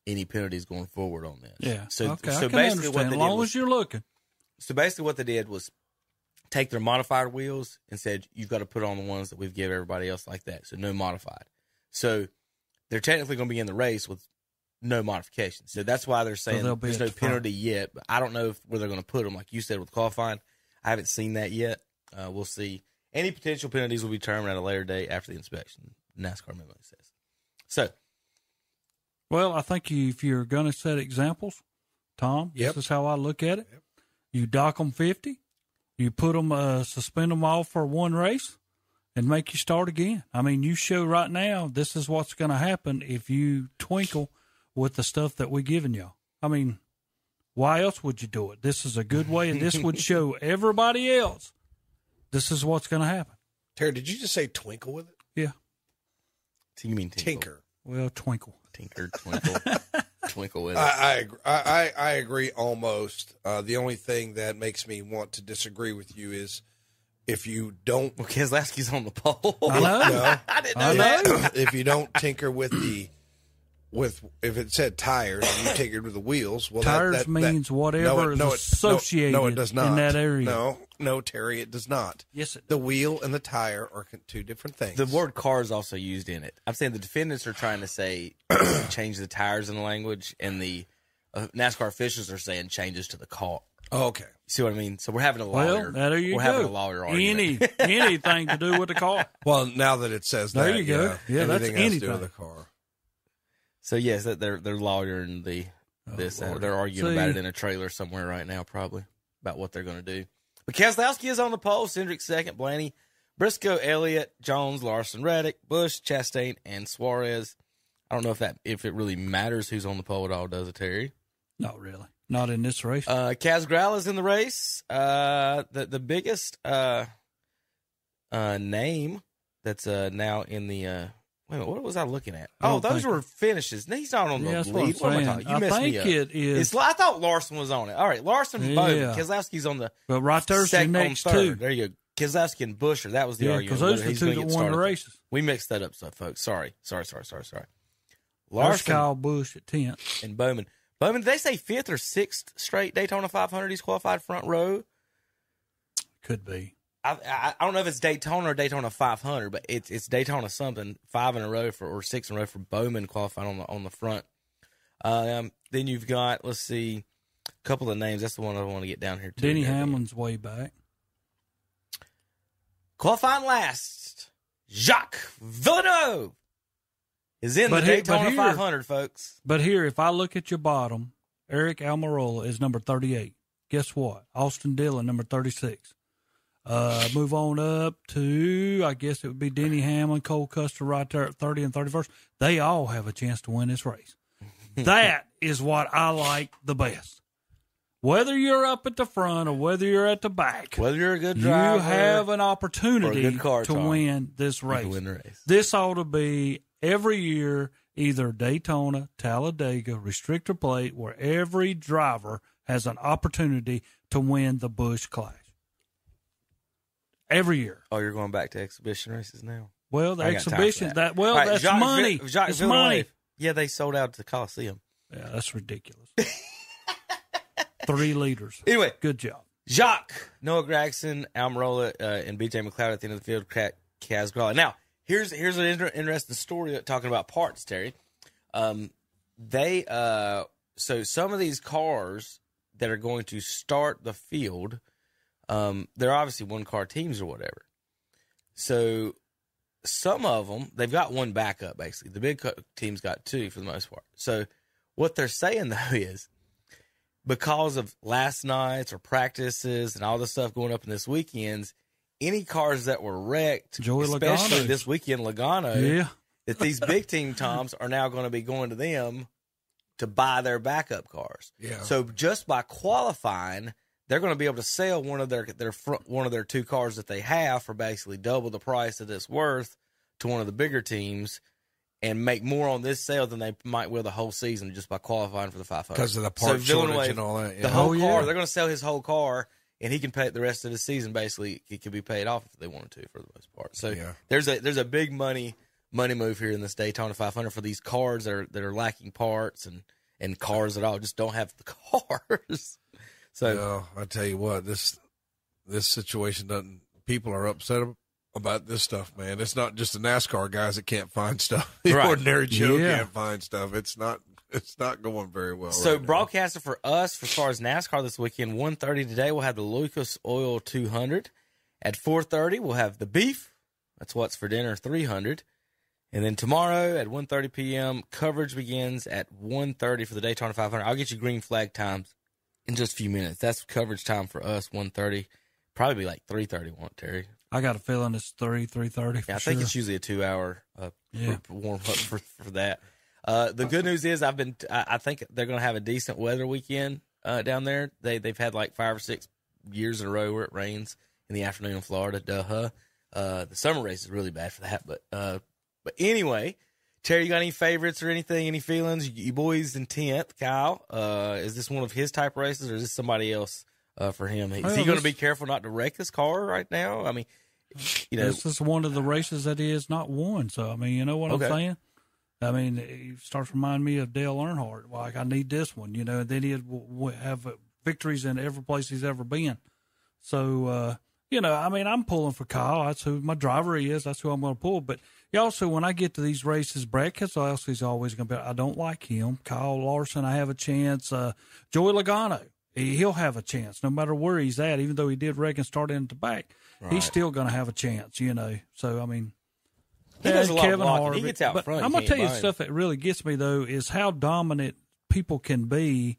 any penalties going forward on this. Yeah. So okay, so basically what they As long did was, as you're looking. so basically what they did was take their modified wheels and said you've got to put on the ones that we've given everybody else like that. So no modified. So they're technically going to be in the race with no modifications. So that's why they're saying they'll there's no front. penalty yet. But I don't know if, where they're going to put them. Like you said with qualifying, I haven't seen that yet. Uh, we'll see. Any potential penalties will be determined at a later date after the inspection. NASCAR memo says. So Well, I think you, if you're going to set examples, Tom, Yep. this is how I look at it. You dock them 50, you put them, uh, suspend them all for one race, and make you start again. I mean, you show right now this is what's going to happen if you twinkle with the stuff that we're giving y'all. I mean, why else would you do it? This is a good way, and this would show everybody else this is what's going to happen. Terry, did you just say twinkle with it? Yeah. so you mean tinkle. Tinker. Well, twinkle. Tinker, twinkle, twinkle with it. I, I, agree- I, I I agree almost. Uh, the only thing that makes me want to disagree with you is if you don't. Well, Keselowski's on the pole. I know. No, I didn't know I that. know. if you don't tinker with the with if it said tires and you take it with the wheels, well, that- Tires that, that, means whatever is no, associated No, it does in that area. No, no, Terry, it does not. Yes, it The wheel and the tire are two different things. The word car is also used in it. I'm saying the defendants are trying to say change the tires in the language, and the uh, NASCAR officials are saying changes to the car. Oh, okay. See what I mean? So we're having a lawyer. Well, lawyer. there you we're go. having a lawyer argument. Any anything to do with the car. Well, now that it says There that, you go. yeah, Yeah, that's anything. has to do with the car. So yes, that they're they're lawyering the this. uh, Lord. they're arguing about it in a trailer somewhere right now, probably about what they're going to do. But Keselowski is on the pole. Cindric second. Blaney, Briscoe, Elliott, Jones, Larson, Reddick, Busch, Chastain, and Suarez. I don't know if that if it really matters who's on the pole at all, does it, Terry? Not really. Not in this race. Uh, Kaz Grala is in the race. Uh, the the biggest uh, uh, name that's uh, now in the. Wait a minute, what was I looking at? Oh, those were finishes. He's not on the Yeah, that's what lead. What am I talking? You I messed think me up. it is- It's, I thought Larson was on it. All right, Larson, and Yeah. Bowman. Keselowski's on the. but right there's the next two. There you go. Keselowski and Buescher. That was the Yeah, argument. because those are the two that won the races. We mixed that up, so folks. Sorry, sorry, sorry, sorry, sorry. There's Larson Kyle Busch at 10th. and Bowman. Bowman, did they say fifth or sixth straight Daytona 500? He's qualified front row. Could be. I, I I don't know if it's Daytona or Daytona 500, but it's it's Daytona something five in a row for or six in a row for Bowman qualifying on the on the front. Um, then you've got let's see, a couple of names. That's the one I want to get down here. Too. Denny. Hamlin's way back. qualifying last. Jacques Villeneuve is in But the here- Daytona here- 500, folks. But here, if I look at your bottom, Aric Almirola is number 38. Guess what? Austin Dillon, number 36. Uh, move on up to, I guess it would be Denny Hamlin, Cole Custer right there at 30 and 31st. They all have a chance to win this race. that is what I like the best. Whether you're up at the front or whether you're at the back, Whether you're a good driver, you have an opportunity car, to Tom, win this race. win race. This ought to be every year, either Daytona, Talladega, restrictor plate, where every driver has an opportunity to win the Busch Clash. Every year. Oh, you're going back to exhibition races now. Well, the I ain't got time for exhibitions that, well, All right, that's Jacques money. Jacques it's Villeneuve. money. Yeah, they sold out to the Coliseum. Yeah, that's ridiculous. Three liters. Anyway, good job. Jacques, Noah Gragson, Almirola, uh, and BJ McLeod at the end of the field. Ca- Kaz Grala. Now, here's here's an inter- interesting story talking about parts, Terry. Um, they uh, so some of these cars that are going to start the field, um, they're obviously one car teams or whatever. So some of them they've got one backup basically. The big teams got two for the most part. So what they're saying though is because of last nights or practices and all the stuff going up in this weekends, any cars that were wrecked, Joey especially Logano. this weekend, Logano, Yeah. that these big team toms are now going to be going to them to buy their backup cars. Yeah. So just by qualifying, they're going to be able to sell one of their their front, one of their two cars that they have for basically double the price that it's worth to one of the bigger teams. And make more on this sale than they might will the whole season just by qualifying for the 500. 'Cause of the part shortage and all that, The whole Oh, yeah. car, they're going to sell his whole car, and he can pay it the rest of the season. Basically, it could be paid off if they wanted to, for the most part. So Yeah. there's a there's a big money money move here in this Daytona 500 for these cars that are that are lacking parts and and cars that all just don't have the cars. So Well, I tell you what, this this situation doesn't. People are upset about this stuff, man. It's not just the NASCAR guys that can't find stuff. The Right. ordinary Joe Yeah. can't find stuff. It's not. It's not going very well. So right broadcaster for us, for as far as NASCAR this weekend, 1.30 today we'll have the Lucas Oil 200. At 4.30 we'll have the beef. That's what's for dinner 300. And then tomorrow at 1.30 p.m. coverage begins at 1.30 for the Daytona 500. I'll get you green flag times in just a few minutes. That's coverage time for us 1.30. Probably be like 3.30, won't Terry? I got a feeling it's three, three thirty. Yeah, I think it's usually a two hour uh, Yeah. warm up for, for that. Uh, the good news is I've been I, I think they're going to have a decent weather weekend uh, down there. They they've had like five or six years in a row where it rains in the afternoon in Florida. Duh. Uh, the summer race is really bad for that, but uh, but anyway, Terry, you got any favorites or anything? Any feelings? You, boys in tenth, Kyle. Uh, is this one of his type races or is this somebody else uh, for him? Is Well, he going to be careful not to wreck his car right now? I mean, you know, this is one of the races that he has not won. So I mean, you know what Okay. I'm saying? I mean, he starts to remind me of Dale Earnhardt. Like I need this one, you know. And then he'd have victories in every place he's ever been. So uh, you know, I mean, I'm pulling for Kyle. That's who my driver is. That's who I'm going to pull. But also, when I get to these races, Brad Keselowski is always going to be. I don't like him. Kyle Larson, I have a chance. Uh, Joey Logano, he, he'll have a chance no matter where he's at. Even though he did wreck and start in the back, Right. he's still going to have a chance. You know. So I mean. He does a lot of blocking. He gets out but front, I'm gonna tell you him. stuff that really gets me though is how dominant people can be.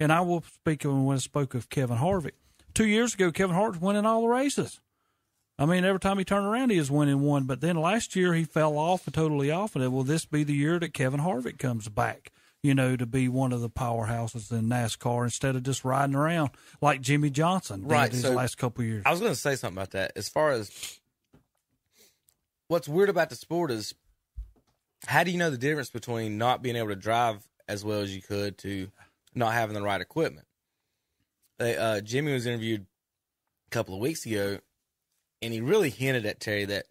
And I will speak of when I spoke of Kevin Harvick. Two years ago, Kevin Harvick winning all the races. I mean, every time he turned around, he was winning one. But then last year, he fell off and totally off. And will this be the year that Kevin Harvick comes back? You know, to be one of the powerhouses in NASCAR instead of just riding around like Jimmie Johnson did Right, his so- last couple of years. I was going to say something about that. As far as what's weird about the sport is, how do you know the difference between not being able to drive as well as you could to not having the right equipment? They, uh, Jimmy was interviewed a couple of weeks ago, and he really hinted at Terry that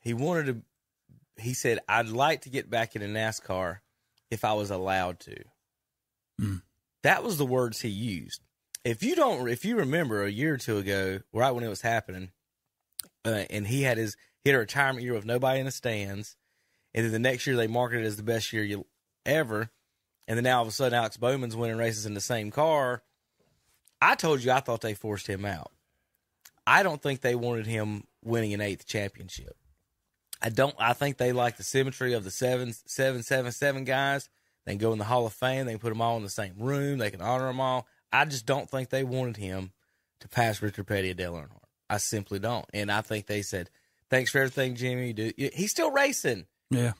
he wanted to. He said, "I'd like to get back into NASCAR if I was allowed to." That was the words he used. If you don't, if you remember a year or two ago, right when it was happening, uh, and he had his he had a retirement year with nobody in the stands, and then the next year they marketed it as the best year you ever, and then now all of a sudden Alex Bowman's winning races in the same car. I told you I thought they forced him out. I don't think they wanted him winning an eighth championship. I don't. I think they like the symmetry of the seven, seven, seven, seven guys. They can go in the Hall of Fame. They can put them all in the same room. They can honor them all. I just don't think they wanted him to pass Richard Petty and Dale Earnhardt. I simply don't. And I think they said, "Thanks for everything, Jimmy." Do he's still racing? yeah,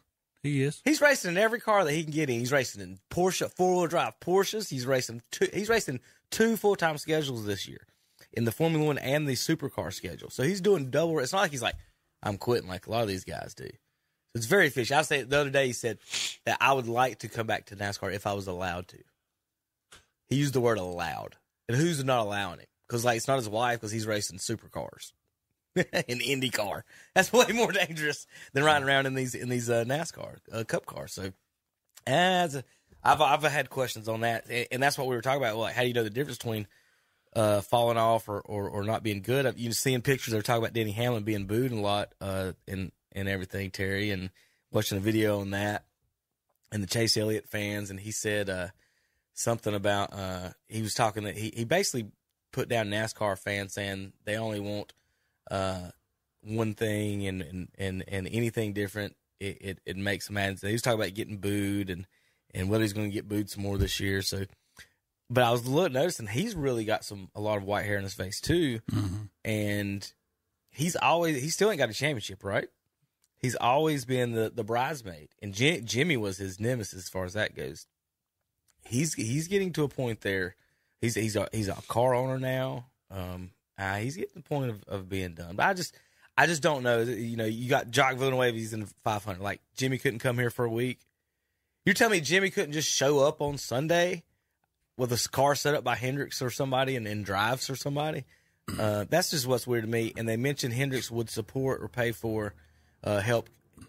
he is. He's racing in every car that he can get in. He's racing in Porsche four wheel drive Porsches. He's racing two. He's racing two full time schedules this year in the Formula One and the Supercar schedule. So he's doing double. It's not like he's like I'm quitting like a lot of these guys do. It's very fishy. I say the other day he said that I would like to come back to NASCAR if I was allowed to. He used the word allowed, and who's not allowing him? Because like it's not his wife because he's racing supercars. in Indy car. That's way more dangerous than riding around in these in these uh, NASCAR uh, Cup cars. So, as a, I've I've had questions on that, and and that's what we were talking about. Like, how do you know the difference between uh, falling off or, or, or not being good? You seeing pictures they're talking about Denny Hamlin being booed a lot, uh, and and everything, Terry, and watching a video on that, and the Chase Elliott fans, and he said uh, something about uh, he was talking that he he basically put down NASCAR fans saying they only want uh, one thing and, and, and, and anything different it, it, it makes them mad. He was talking about getting booed and, and whether he's going to get booed some more this year. So, but I was look, noticing he's really got some a lot of white hair in his face too, and he's always he still ain't got a championship, right? He's always been the the bridesmaid, and Jim, Jimmy was his nemesis as far as that goes. He's he's getting to a point there. He's he's a he's a car owner now. Um, uh, he's getting to the point of, of being done. But I just I just don't know. You know, you got Jacques Villeneuve. He's in the 500. Like Jimmy couldn't come here for a week. You're telling me Jimmy couldn't just show up on Sunday with a car set up by Hendricks or somebody and, and drives or somebody? Uh, that's just what's weird to me. And they mentioned Hendricks would support or pay for uh, help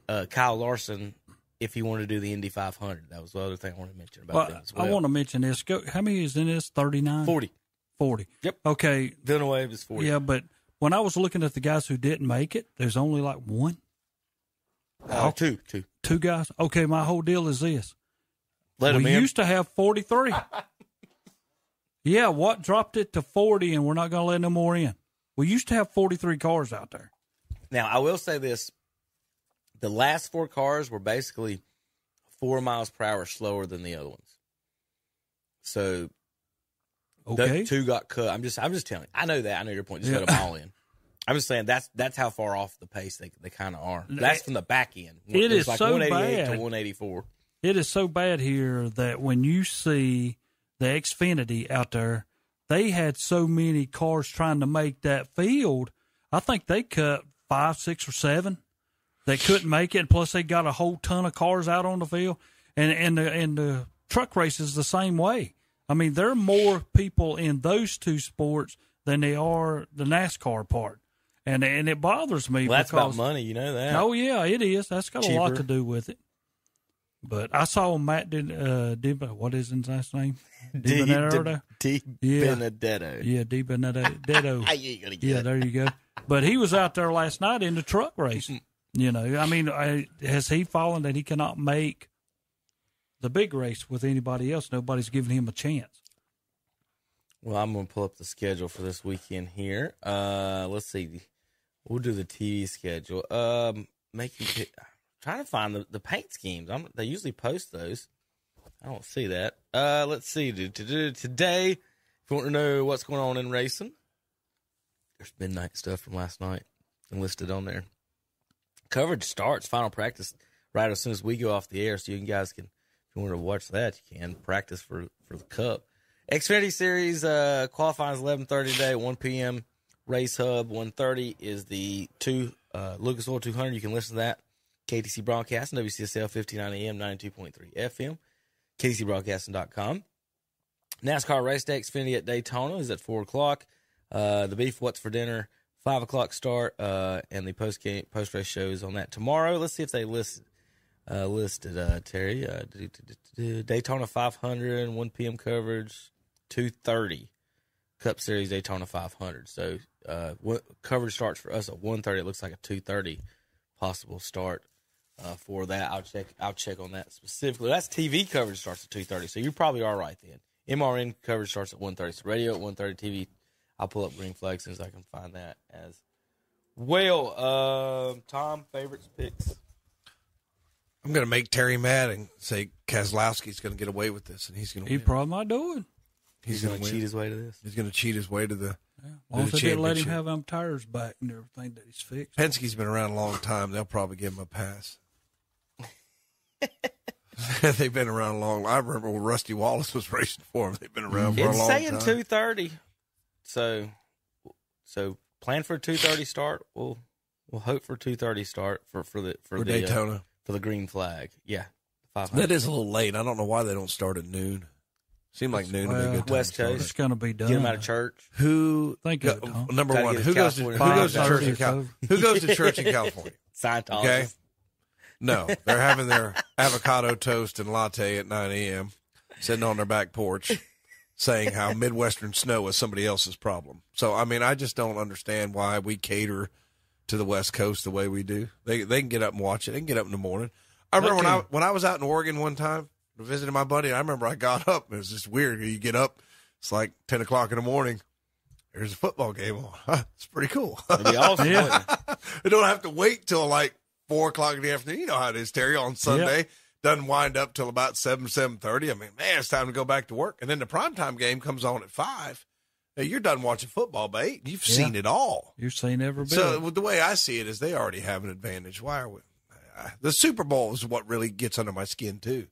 uh, Kyle Larson if he wanted to do the Indy 500. That was the other thing I wanted to mention about Well, that as well. I want to mention this. Go, how many is in this? 39? 40. 40. Yep. Okay. Villeneuve is 40. Yeah, but when I was looking at the guys who didn't make it, there's only like one, Uh, two, two. two guys. Okay, my whole deal is this. Let we him in. used to have 43. yeah, what dropped it to 40 and we're not going to let no more in? We used to have 43 cars out there. Now, I will say this: the last four cars were basically four miles per hour slower than the other ones. So, Okay. two got cut. I'm just, I'm just telling. You, I know that. I know your point. Just let them all in. I'm just saying that's that's how far off the pace they they kind of are. That's from the back end. It was is like so 188 bad. to 184. It is so bad here that when you see the Xfinity out there, they had so many cars trying to make that field. I think they cut five, six, or seven that couldn't make it. And plus, they got a whole ton of cars out on the field, and and the and the truck race is the same way. I mean, there are more people in those two sports than they are the NASCAR part, and and it bothers me. Well, that's about because- money, you know that. Oh yeah, it is. That's got a lot Cheaper. to do with it. But I saw Matt did uh what is his last name? D- Benedetto? D- Yeah. Benedetto. Yeah, Di Benedetto. You ain't gonna get yeah, there you go. But he was out there last night in the truck race. you know, I mean, I, has he fallen that he cannot make the big race with anybody else? Nobody's giving him a chance. Well, I'm going to pull up the schedule for this weekend here. Uh, let's see. We'll do the TV schedule. Um, making trying to find the, the paint schemes. I'm, they usually post those. I don't see that. Uh, let's see. Today, if you want to know what's going on in racing, there's midnight stuff from last night listed on there. Coverage starts final practice right as soon as we go off the air, so you guys can, if you want to watch that, you can practice for for the Cup. Xfinity Series uh, qualifying is eleven thirty today, one p.m. Race Hub 1:30 is the two uh, Lucas Oil two hundred. You can listen to that KTC Broadcasting WCSL 59 AM, ninety two point three FM KTCBroadcasting.com. NASCAR Race Day Xfinity at Daytona is at four o'clock. Uh, the beef what's for dinner five o'clock start, uh, and the post post race shows on that tomorrow. Let's see if they list uh, listed uh, Terry uh, Daytona 500 1 p.m. coverage 2:30 Cup Series Daytona 500. So uh, what, coverage starts for us at 1:30. It looks like a 2:30 possible start uh, for that. I'll check. I'll check on that specifically. That's TV coverage starts at 2:30. So you probably are right then. MRN coverage starts at 1:30. So radio at 1:30. TV. I'll pull up green flag as soon as I can find that as well. Um, Tom favorites picks. I'm going to make Terry mad and say Kozlowski's going to get away with this, and he's going to He win. probably not doing. it. He's gonna gonna win. cheat his way to this. He's going to cheat his way to the. As long as to they the didn't let him have them tires back and everything that he's fixed. Penske's been around a long time. They'll probably give him a pass. They've been around a long. I remember when Rusty Wallace was racing for them. They've been around for a long It's long saying two thirty. So, so plan for a two thirty start. We'll we'll hope for two thirty start for for the for, For the uh, Daytona. for the green flag. Yeah, That is a little late. I don't know why they don't start at noon. Seemed like noon would be a good time. West Coast. It's going to be done. Get him out of church. Who Think go- of number one? Who goes to who goes to church in California? Who goes to church in California? Scientology. Okay. No, they're having their avocado toast and latte at 9 a.m. sitting on their back porch saying how Midwestern snow is somebody else's problem. So, I mean, I just don't understand why we cater to the West Coast the way we do. They they can get up and watch it. They can get up in the morning. I remember when I when I was out in Oregon one time visiting my buddy. I remember I got up. It was just weird. You get up, it's like ten o'clock in the morning. There's a football game on. It's pretty cool. That'd be awesome. Yeah. I don't have to wait till like four o'clock in the afternoon. You know how it is, Terry, on Sunday. Doesn't wind up till about seven, seven thirty. I mean, man, it's time to go back to work. And then the primetime game comes on at five. Now, you're done watching football by eight. You've Yeah. seen it all. You've seen every bit. So the way I see it is they already have an advantage. Why are we? uh, The Super Bowl is what really gets under my skin too.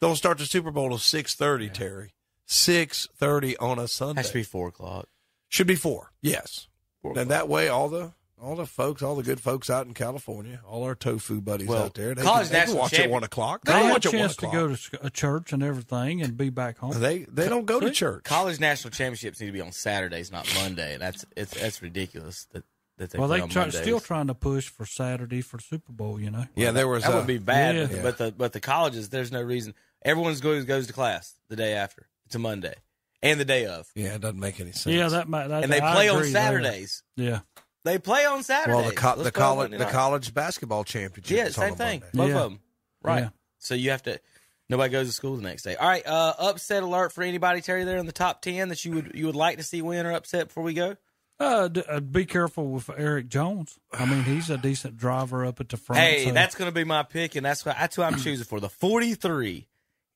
They'll start the Super Bowl at six thirty, Terry. Six thirty on a Sunday. Has to be four o'clock. Should be four. Yes. Four and that way, all the all the folks, all the good folks out in California, all our tofu buddies Well, out there, they, college can, they can national watch champion- at one o'clock. they They have a watch at one chance to go to a church and everything and be back home. They they don't go to church. College national championships need to be on Saturdays, not Monday. That's it's that's ridiculous that that they well, they're try, still trying to push for Saturday for Super Bowl. You know. Yeah, there was that uh, would be bad, Yeah. but, but the but the colleges, there's no reason. Everyone's goes goes to class the day after. It's a Monday, and the day of, Yeah, it doesn't make any sense. Yeah, that might. That, and they I play on agree there. Saturdays. Yeah. They play on Saturday. well, the co- the college the college basketball championship. Yeah, is same a thing. Monday. Both Yeah. of them. Right. Yeah. So you have to. Nobody goes to school the next day. All right. Uh, upset alert for anybody, Terry. There in the top ten that you would you would like to see win or upset before we go. Uh, d- uh, be careful with Erik Jones. I mean, he's a decent driver up at the front. Hey, so- that's going to be my pick, and that's what that's who I'm choosing for the 43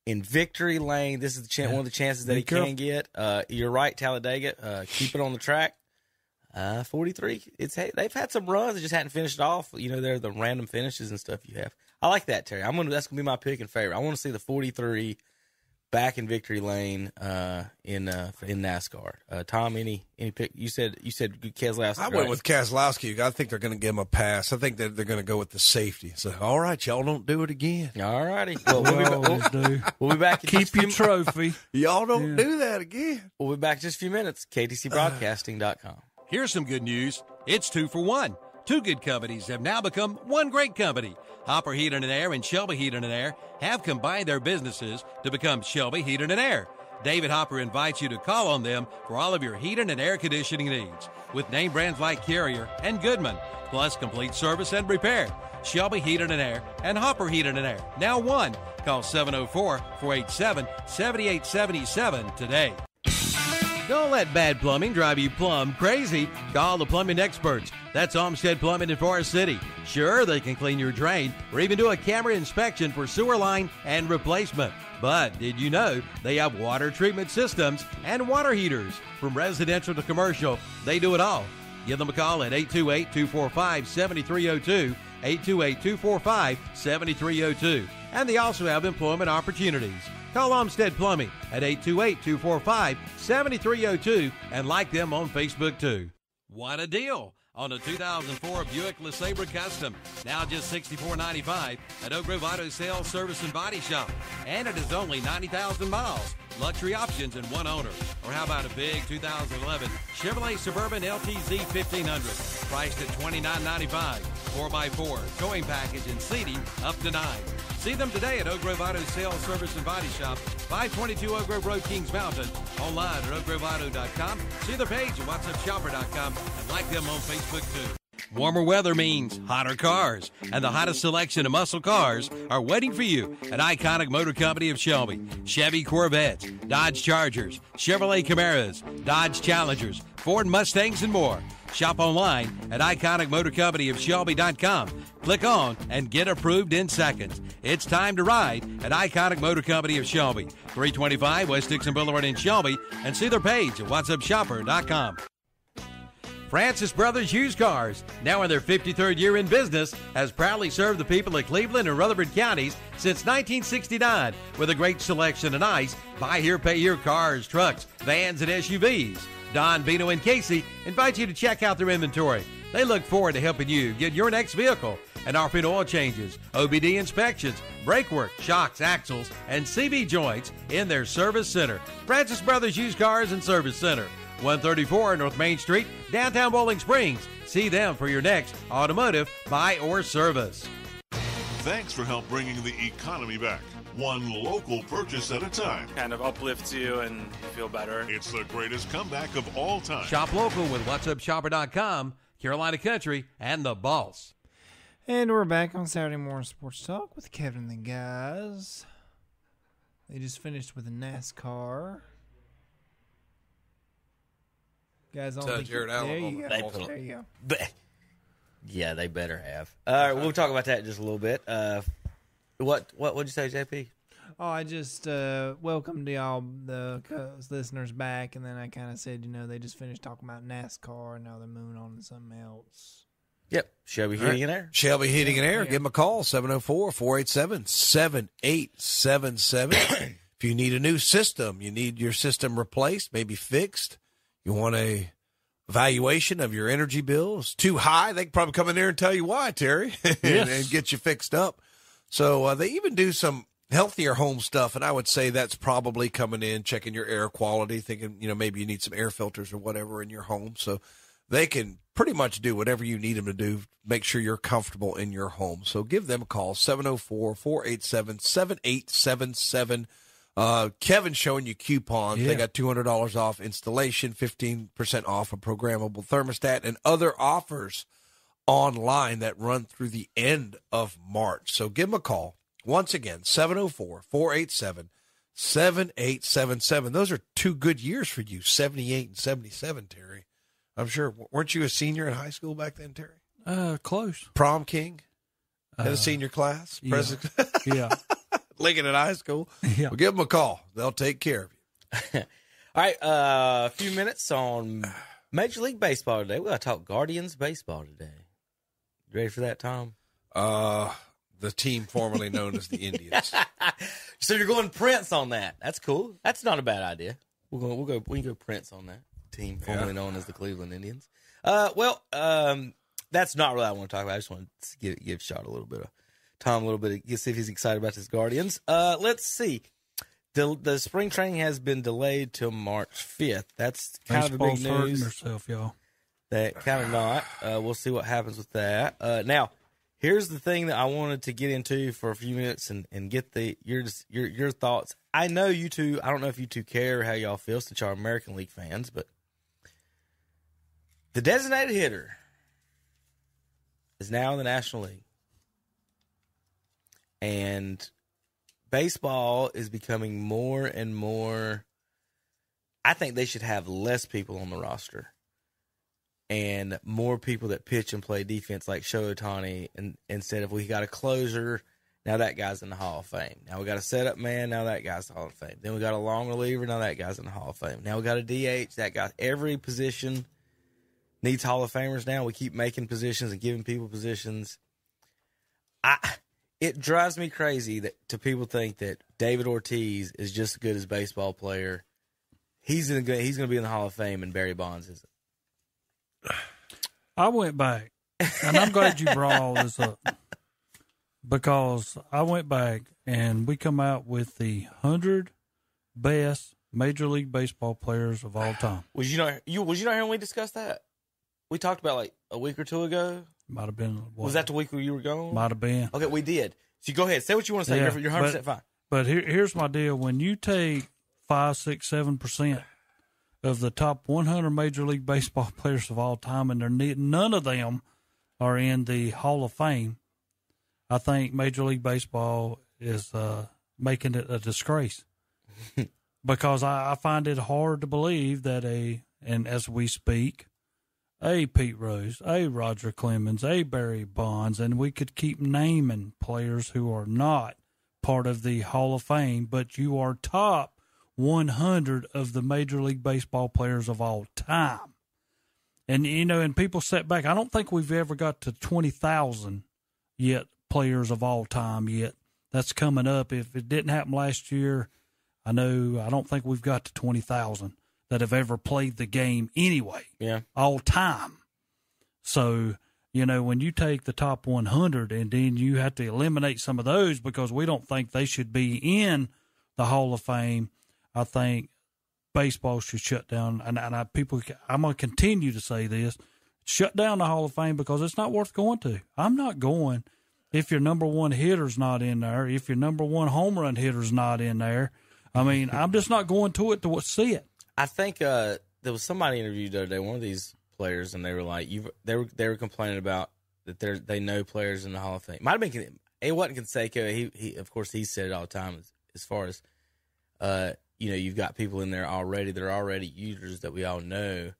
in Victory Lane. This is the chan one of the chances that Be he careful. can get. Uh, you're right, Talladega. Uh, keep it on the track. Uh, 43. It's hey, they've had some runs, they just hadn't finished off. You know, they're the random finishes and stuff you have. I like that, Terry. I'm gonna that's gonna be my pick and favorite. I want to see the 43 back in Victory Lane uh, in uh, in NASCAR. Uh, Tom, any any pick? You said you said Keselowski. I right? went with Kozlowski. I think they're going to give him a pass. I think that they're going to go with the safety. So, all right, y'all don't do it again. All righty. Well, we'll, we be, always we'll, do. we'll be back. In Keep your trophy. Y'all don't Yeah. do that again. We'll be back in just a few minutes. KTCBroadcasting.com. Here's some good news. It's two for one. Two good companies have now become one great company. Hopper Heating and Air and Shelby Heating and Air have combined their businesses to become Shelby Heating and Air. David Hopper invites you to call on them for all of your heating and air conditioning needs with name brands like Carrier and Goodman, plus complete service and repair. Shelby Heating and Air and Hopper Heating and Air. Now one. Call 704 487 7877 today. Don't let bad plumbing drive you plumb crazy. Call the plumbing experts. That's Homestead Plumbing in Forest City. Sure, they can clean your drain or even do a camera inspection for sewer line and replacement. But did you know they have water treatment systems and water heaters? From residential to commercial, they do it all. Give them a call at 828 245 7302. 828 245 7302. And they also have employment opportunities. Call Homestead Plumbing at 828 245 7302 and like them on Facebook too. What a deal! On a 2004 Buick LeSabre Custom, now just $64.95 at Oak Grove Auto Sales Service and Body Shop. And it is only 90,000 miles. Luxury options and one owner. Or how about a big 2011 Chevrolet Suburban LTZ 1500, priced at $29.95. 4x4, towing package and seating up to 9. See them today at Oak Grove Auto Sales Service and Body Shop, 522 Oak Grove Road, Kings Mountain. Online at oakgroveauto.com. See their page at whatsupshopper.com and like them on Facebook too. Warmer weather means hotter cars, and the hottest selection of muscle cars are waiting for you at Iconic Motor Company of Shelby. Chevy Corvettes, Dodge Chargers, Chevrolet Camaros, Dodge Challengers, Ford Mustangs, and more. Shop online at iconicmotorcompanyofshelby.com. Click on and get approved in seconds. It's time to ride at Iconic Motor Company of Shelby, 325 West Dixon Boulevard in Shelby, and see their page at whatsupshopper.com. Francis Brothers Used Cars, now in their 53rd year in business, has proudly served the people of Cleveland and Rutherford counties since 1969 with a great selection of nice buy here, pay here cars, trucks, vans, and SUVs. Don, Vino, and Casey invite you to check out their inventory. They look forward to helping you get your next vehicle and offering oil changes, OBD inspections, brake work, shocks, axles, and CV joints in their service center. Francis Brothers Used Cars and Service Center. 134 North Main Street, downtown Boiling Springs. See them for your next automotive buy or service. Thanks for help bringing the economy back. One local purchase at a time. Kind of uplifts you and you feel better. It's the greatest comeback of all time. Shop local with whatsupshopper.com, Carolina Country, and the Boss. And we're back on Saturday Morning Sports Talk with Kevin and the guys. They just finished with a NASCAR. Guys, I don't Tell think Jared Allen There on you the go. They There you go. Yeah, they better have. All right, we'll talk about that in just a little bit. Uh, what what would you say, JP? Oh, I just uh, welcomed y'all the listeners back, and then I kind of said, you know, they just finished talking about NASCAR, and now they're moving on to something else. Yep, Shelby All right. Heating and Air. Shelby Heating and Air. Yeah. Give them a call, 704 487 7877. If you need a new system, you need your system replaced, maybe fixed, you want a valuation of your energy bills too high, they can probably come in there and tell you why, Terry, and, Yes. and get you fixed up. So uh, they even do some healthier home stuff, and I would say that's probably coming in, checking your air quality, thinking you know maybe you need some air filters or whatever in your home. So they can pretty much do whatever you need them to do. Make sure you're comfortable in your home. So give them a call 704 487 7877. Uh, Kevin's showing you coupons. They got $200 off installation, 15% off a programmable thermostat, and other offers online that run through the end of March. So give them a call. Once again, 704 487 7877. Those are two good years for you, 78 and 77, Terry. I'm sure. Weren't you a senior in high school back then, Terry? Uh, close. Prom king? Had Uh, a senior class? yeah. President? Yeah. Lincoln at high school? Yeah. Well, give them a call. They'll take care of you. All right, uh, a few minutes on Major League Baseball today. We got to talk Guardians baseball today. You ready for that, Tom? Uh, the team formerly known as the Indians. So you're going Prince on that? That's cool. That's not a bad idea. We'll go. We'll go. We can go Prince on that team formerly known as the Cleveland Indians. Uh, well, um, that's not really what I want to talk about. I just want to give give Shot a little bit of Tom a little bit of see if he's excited about his Guardians. Uh, let's see. The the spring training has been delayed till March fifth. That's kind of a Baseball's big hurting news. herself, y'all. That kind of not. Uh, we'll see what happens with that. Uh, now, here's the thing that I wanted to get into for a few minutes and, and get the your your your thoughts. I know you two. I don't know if you two care how y'all feel since y'all are American League fans, but the designated hitter is now in the National League, and baseball is becoming more and more. I think they should have less people on the roster and more people that pitch and play defense like Shohei. And instead of we got a closer, now that guy's in the Hall of Fame. Now we got a setup man, now that guy's Hall of Fame. Then we got a long reliever, now that guy's in the Hall of Fame. Now we got a DH, that guy. Every position needs Hall of Famers now. We keep making positions and giving people positions. I it drives me crazy that to people think that David Ortiz is just as good as baseball player. He's in the, he's going to be in the Hall of Fame, and Barry Bonds is. I went back, and I'm glad you brought all this up because I went back and we come out with the hundred best Major League Baseball players of all time. Was you not you was you not here when we discussed that? We talked about like a week or two ago. Might have been. What, Was that the week where you were gone? Might have been. Okay, we did. So go ahead, say what you want to say. Yeah, you're, you're 100 percent fine. But here, here's my deal: when you take five, six, seven percent of the top 100 Major League Baseball players of all time, and they're none of them are in the Hall of Fame, I think Major League Baseball is uh, making it a disgrace. because I, I find it hard to believe that a and as we speak, a Pete Rose, a Roger Clemens, a Barry Bonds, and we could keep naming players who are not part of the Hall of Fame, but you are top 100 of the Major League Baseball players of all time. And, you know, and people set back. I don't think we've ever got to 20,000 yet, players of all time yet. That's coming up. If it didn't happen last year, I know I don't think we've got to 20,000 that have ever played the game anyway. Yeah. All time. So, you know, when you take the top 100 and then you have to eliminate some of those because we don't think they should be in the Hall of Fame, I think baseball should shut down. And, and I, people, I'm going to continue to say this shut down the Hall of Fame because it's not worth going to. I'm not going if your number one hitter's not in there, if your number one home run hitter's not in there, I mean, I'm just not going to it to see it. I think uh, there was somebody interviewed the other day, one of these players, and they were like, "You." They were they were complaining about that they they know players in the Hall of Fame. Might have been it wasn't Canseco. He he of course he said it all the time as, as far as uh you know you've got people in there already that are already users that we all know,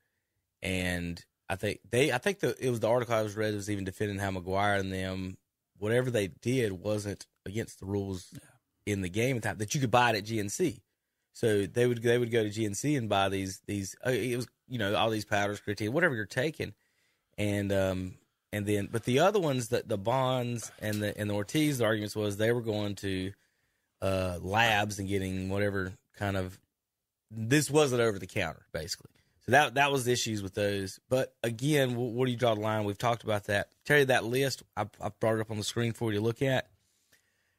and I think they I think the it was the article I was read was even defending how McGwire and them whatever they did wasn't against the rules in the game at the time that you could buy it at GNC. So they would they would go to GNC and buy these these uh, it was you know all these powders, creatine, whatever you're taking, and um and then but the other ones that the Bonds and the and the Ortiz the arguments was they were going to uh labs and getting whatever kind of this wasn't over the counter basically. So that that was the issues with those. But again, wh- where do you draw the line? We've talked about that. Terry, that list. I, I brought it up on the screen for you to look at.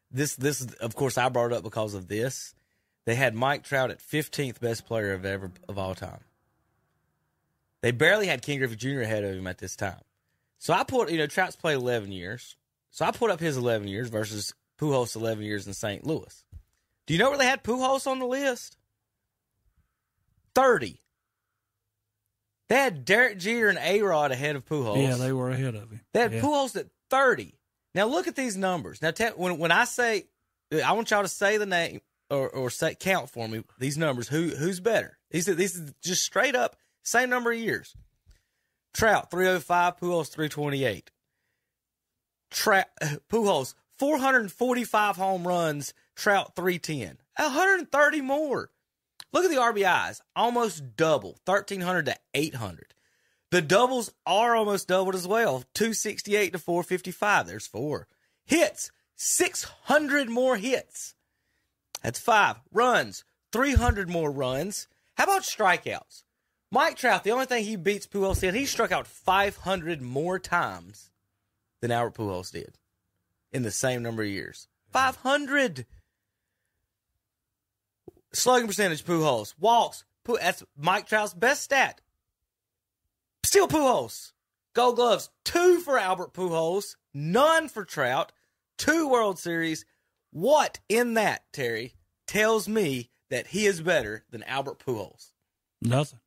This this of course I brought it up because of this. They had Mike Trout at 15th best player of ever of all time. They barely had Ken Griffey Jr. ahead of him at this time. So I put, you know, Trout's played 11 years. So I put up his 11 years versus Pujols 11 years in St. Louis. Do you know where they had Pujols on the list? 30. They had Derek Jeter and A Rod ahead of Pujols. Yeah, they were ahead of him. They had Yeah. Pujols at 30. Now look at these numbers. Now tell, when when I say I want y'all to say the name or, or say count for me these numbers. Who who's better? These are these is just straight up same number of years. Trout 305, Pujols 328. Trout Pujols 445 home runs, Trout 310. 130 more. Look at the RBIs, almost double, 1300 to 800. The doubles are almost doubled as well, 268 to 455. There's four. Hits, 600 more hits. That's five. Runs, 300 more runs. How about strikeouts? Mike Trout, the only thing he beats Pujols in, he struck out 500 more times than Albert Pujols did in the same number of years. 500. Slugging percentage, Pujols. Walks, Pu- that's Mike Trout's best stat. Still Pujols. Gold gloves, two for Albert Pujols, none for Trout, two World Series. What in that, Terry, tells me that he is better than Albert Pujols? Nothing.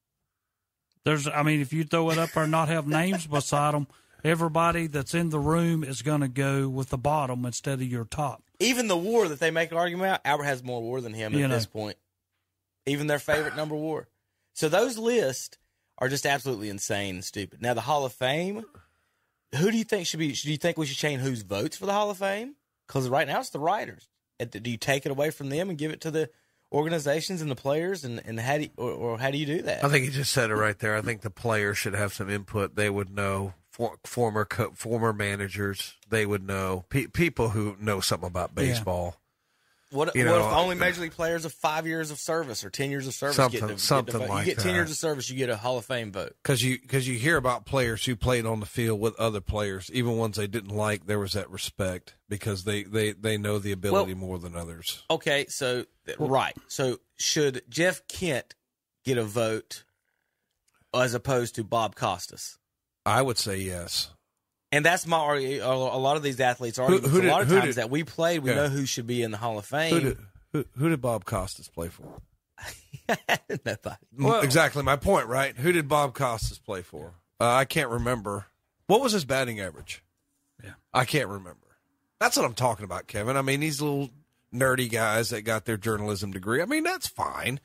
There's, I mean, if you throw it up or not have names beside them, everybody that's in the room is going to go with the bottom instead of your top. Even the war that they make an argument about, Albert has more war than him You at know. this point. Even their favorite number war. So those lists are just absolutely insane and stupid. Now the Hall of Fame, who do you think should be? Do you think we should change who's votes for the Hall of Fame? Because right now it's the writers. Do you take it away from them and give it to the organizations and the players? And, and how do you, or, or how do you do that? I think he just said it right there. I think the players should have some input. They would know for, former co- former managers. They would know pe- people who know something about baseball. What, You what know, if only uh, major league players of five years of service or ten years of service Something- get to, get to something vote? like You get ten that. years of service, you get a Hall of Fame vote. Because you because you hear about players who played on the field with other players, even ones they didn't like. There was that respect because they they they know the ability more than others. Okay, so right. So should Jeff Kent get a vote as opposed to Bob Costas? I would say yes. And that's my argu- a a lot of these athletes are Who- arguing. who a lot of times did- that we played, we Yeah. know who should be in the Hall of Fame. Who did who, who did Bob Costas play for? Nobody. Mm, exactly my point, right? Who did Bob Costas play for? Uh, I can't remember. What was his batting average? Yeah, I can't remember. That's what I'm talking about, Kevin. I mean, these little nerdy guys that got their journalism degree. I mean, that's fine.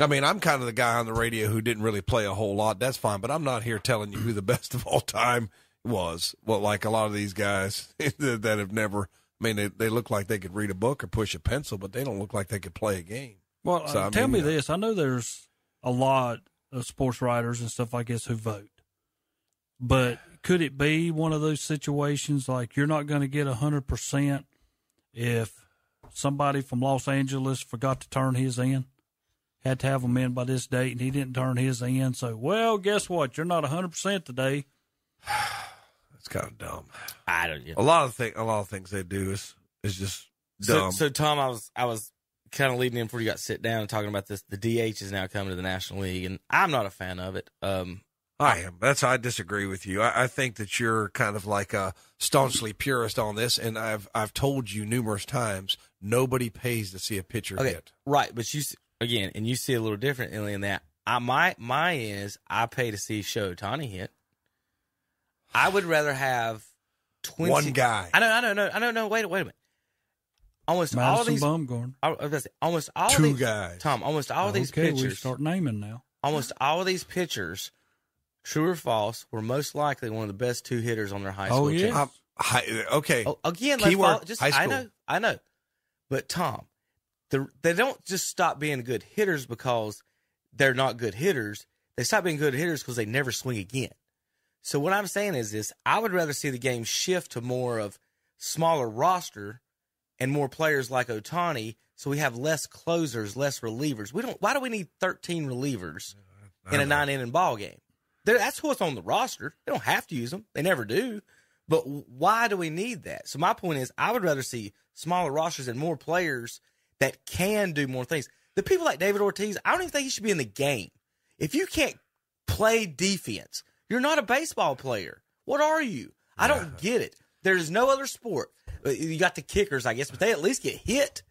I mean, I'm kind of the guy on the radio who didn't really play a whole lot. That's fine, but I'm not here telling you who the best of all time was. Well, like a lot of these guys that have never. I mean, they, they look like they could read a book or push a pencil, but they don't look like they could play a game. Well, So, uh, I tell mean, me uh, this. I know there's a lot of sports writers and stuff like this who vote. But could it be one of those situations like you're not going to get 100% if somebody from Los Angeles forgot to turn his in? Had to have him in by this date and he didn't turn his in. So, well, guess what? You're not 100% today. That's kind of dumb. I don't. A lot of thing, a lot of things they do is is just So, dumb. so Tom, I was I was kind of leading in before you got sit down and talking about this. The DH is now coming to the National League, and I'm not a fan of it. Um, I am. That's I disagree with you. I, I think that you're kind of like a staunchly purist on this, and I've I've told you numerous times nobody pays to see a pitcher Okay, hit. right, but you s- again, and you see a little differently in that. I my my is I pay to see Show Tani hit. I would rather have twenty One guy. I know, I know, no, I don't know. Wait, wait a minute. Almost all of these, Bumgarner. I was say, almost all Two these, guys. Tom, almost all of these okay, we pitchers, start naming now. almost all of these pitchers, true or false, were most likely one of the best two hitters on their high school. Oh, yeah. team. Um, okay. Oh, again, let's Keyword, follow, just high I know, I know, but Tom, the, they don't just stop being good hitters because they're not good hitters. They stop being good hitters because they never swing again. So what I'm saying is this: I would rather see the game shift to more of smaller roster and more players like Ohtani, so we have less closers, less relievers. We don't. Why do we need 13 relievers in a nine inning ball game? They're, that's what's on the roster. They don't have to use them. They never do. But why do we need that? So my point is, I would rather see smaller rosters and more players that can do more things. The people like David Ortiz, I don't even think he should be in the game. If you can't play defense, you're not a baseball player. What are you? I don't get it. There's no other sport. Uh, You got the kickers, I guess, but they at least get hit.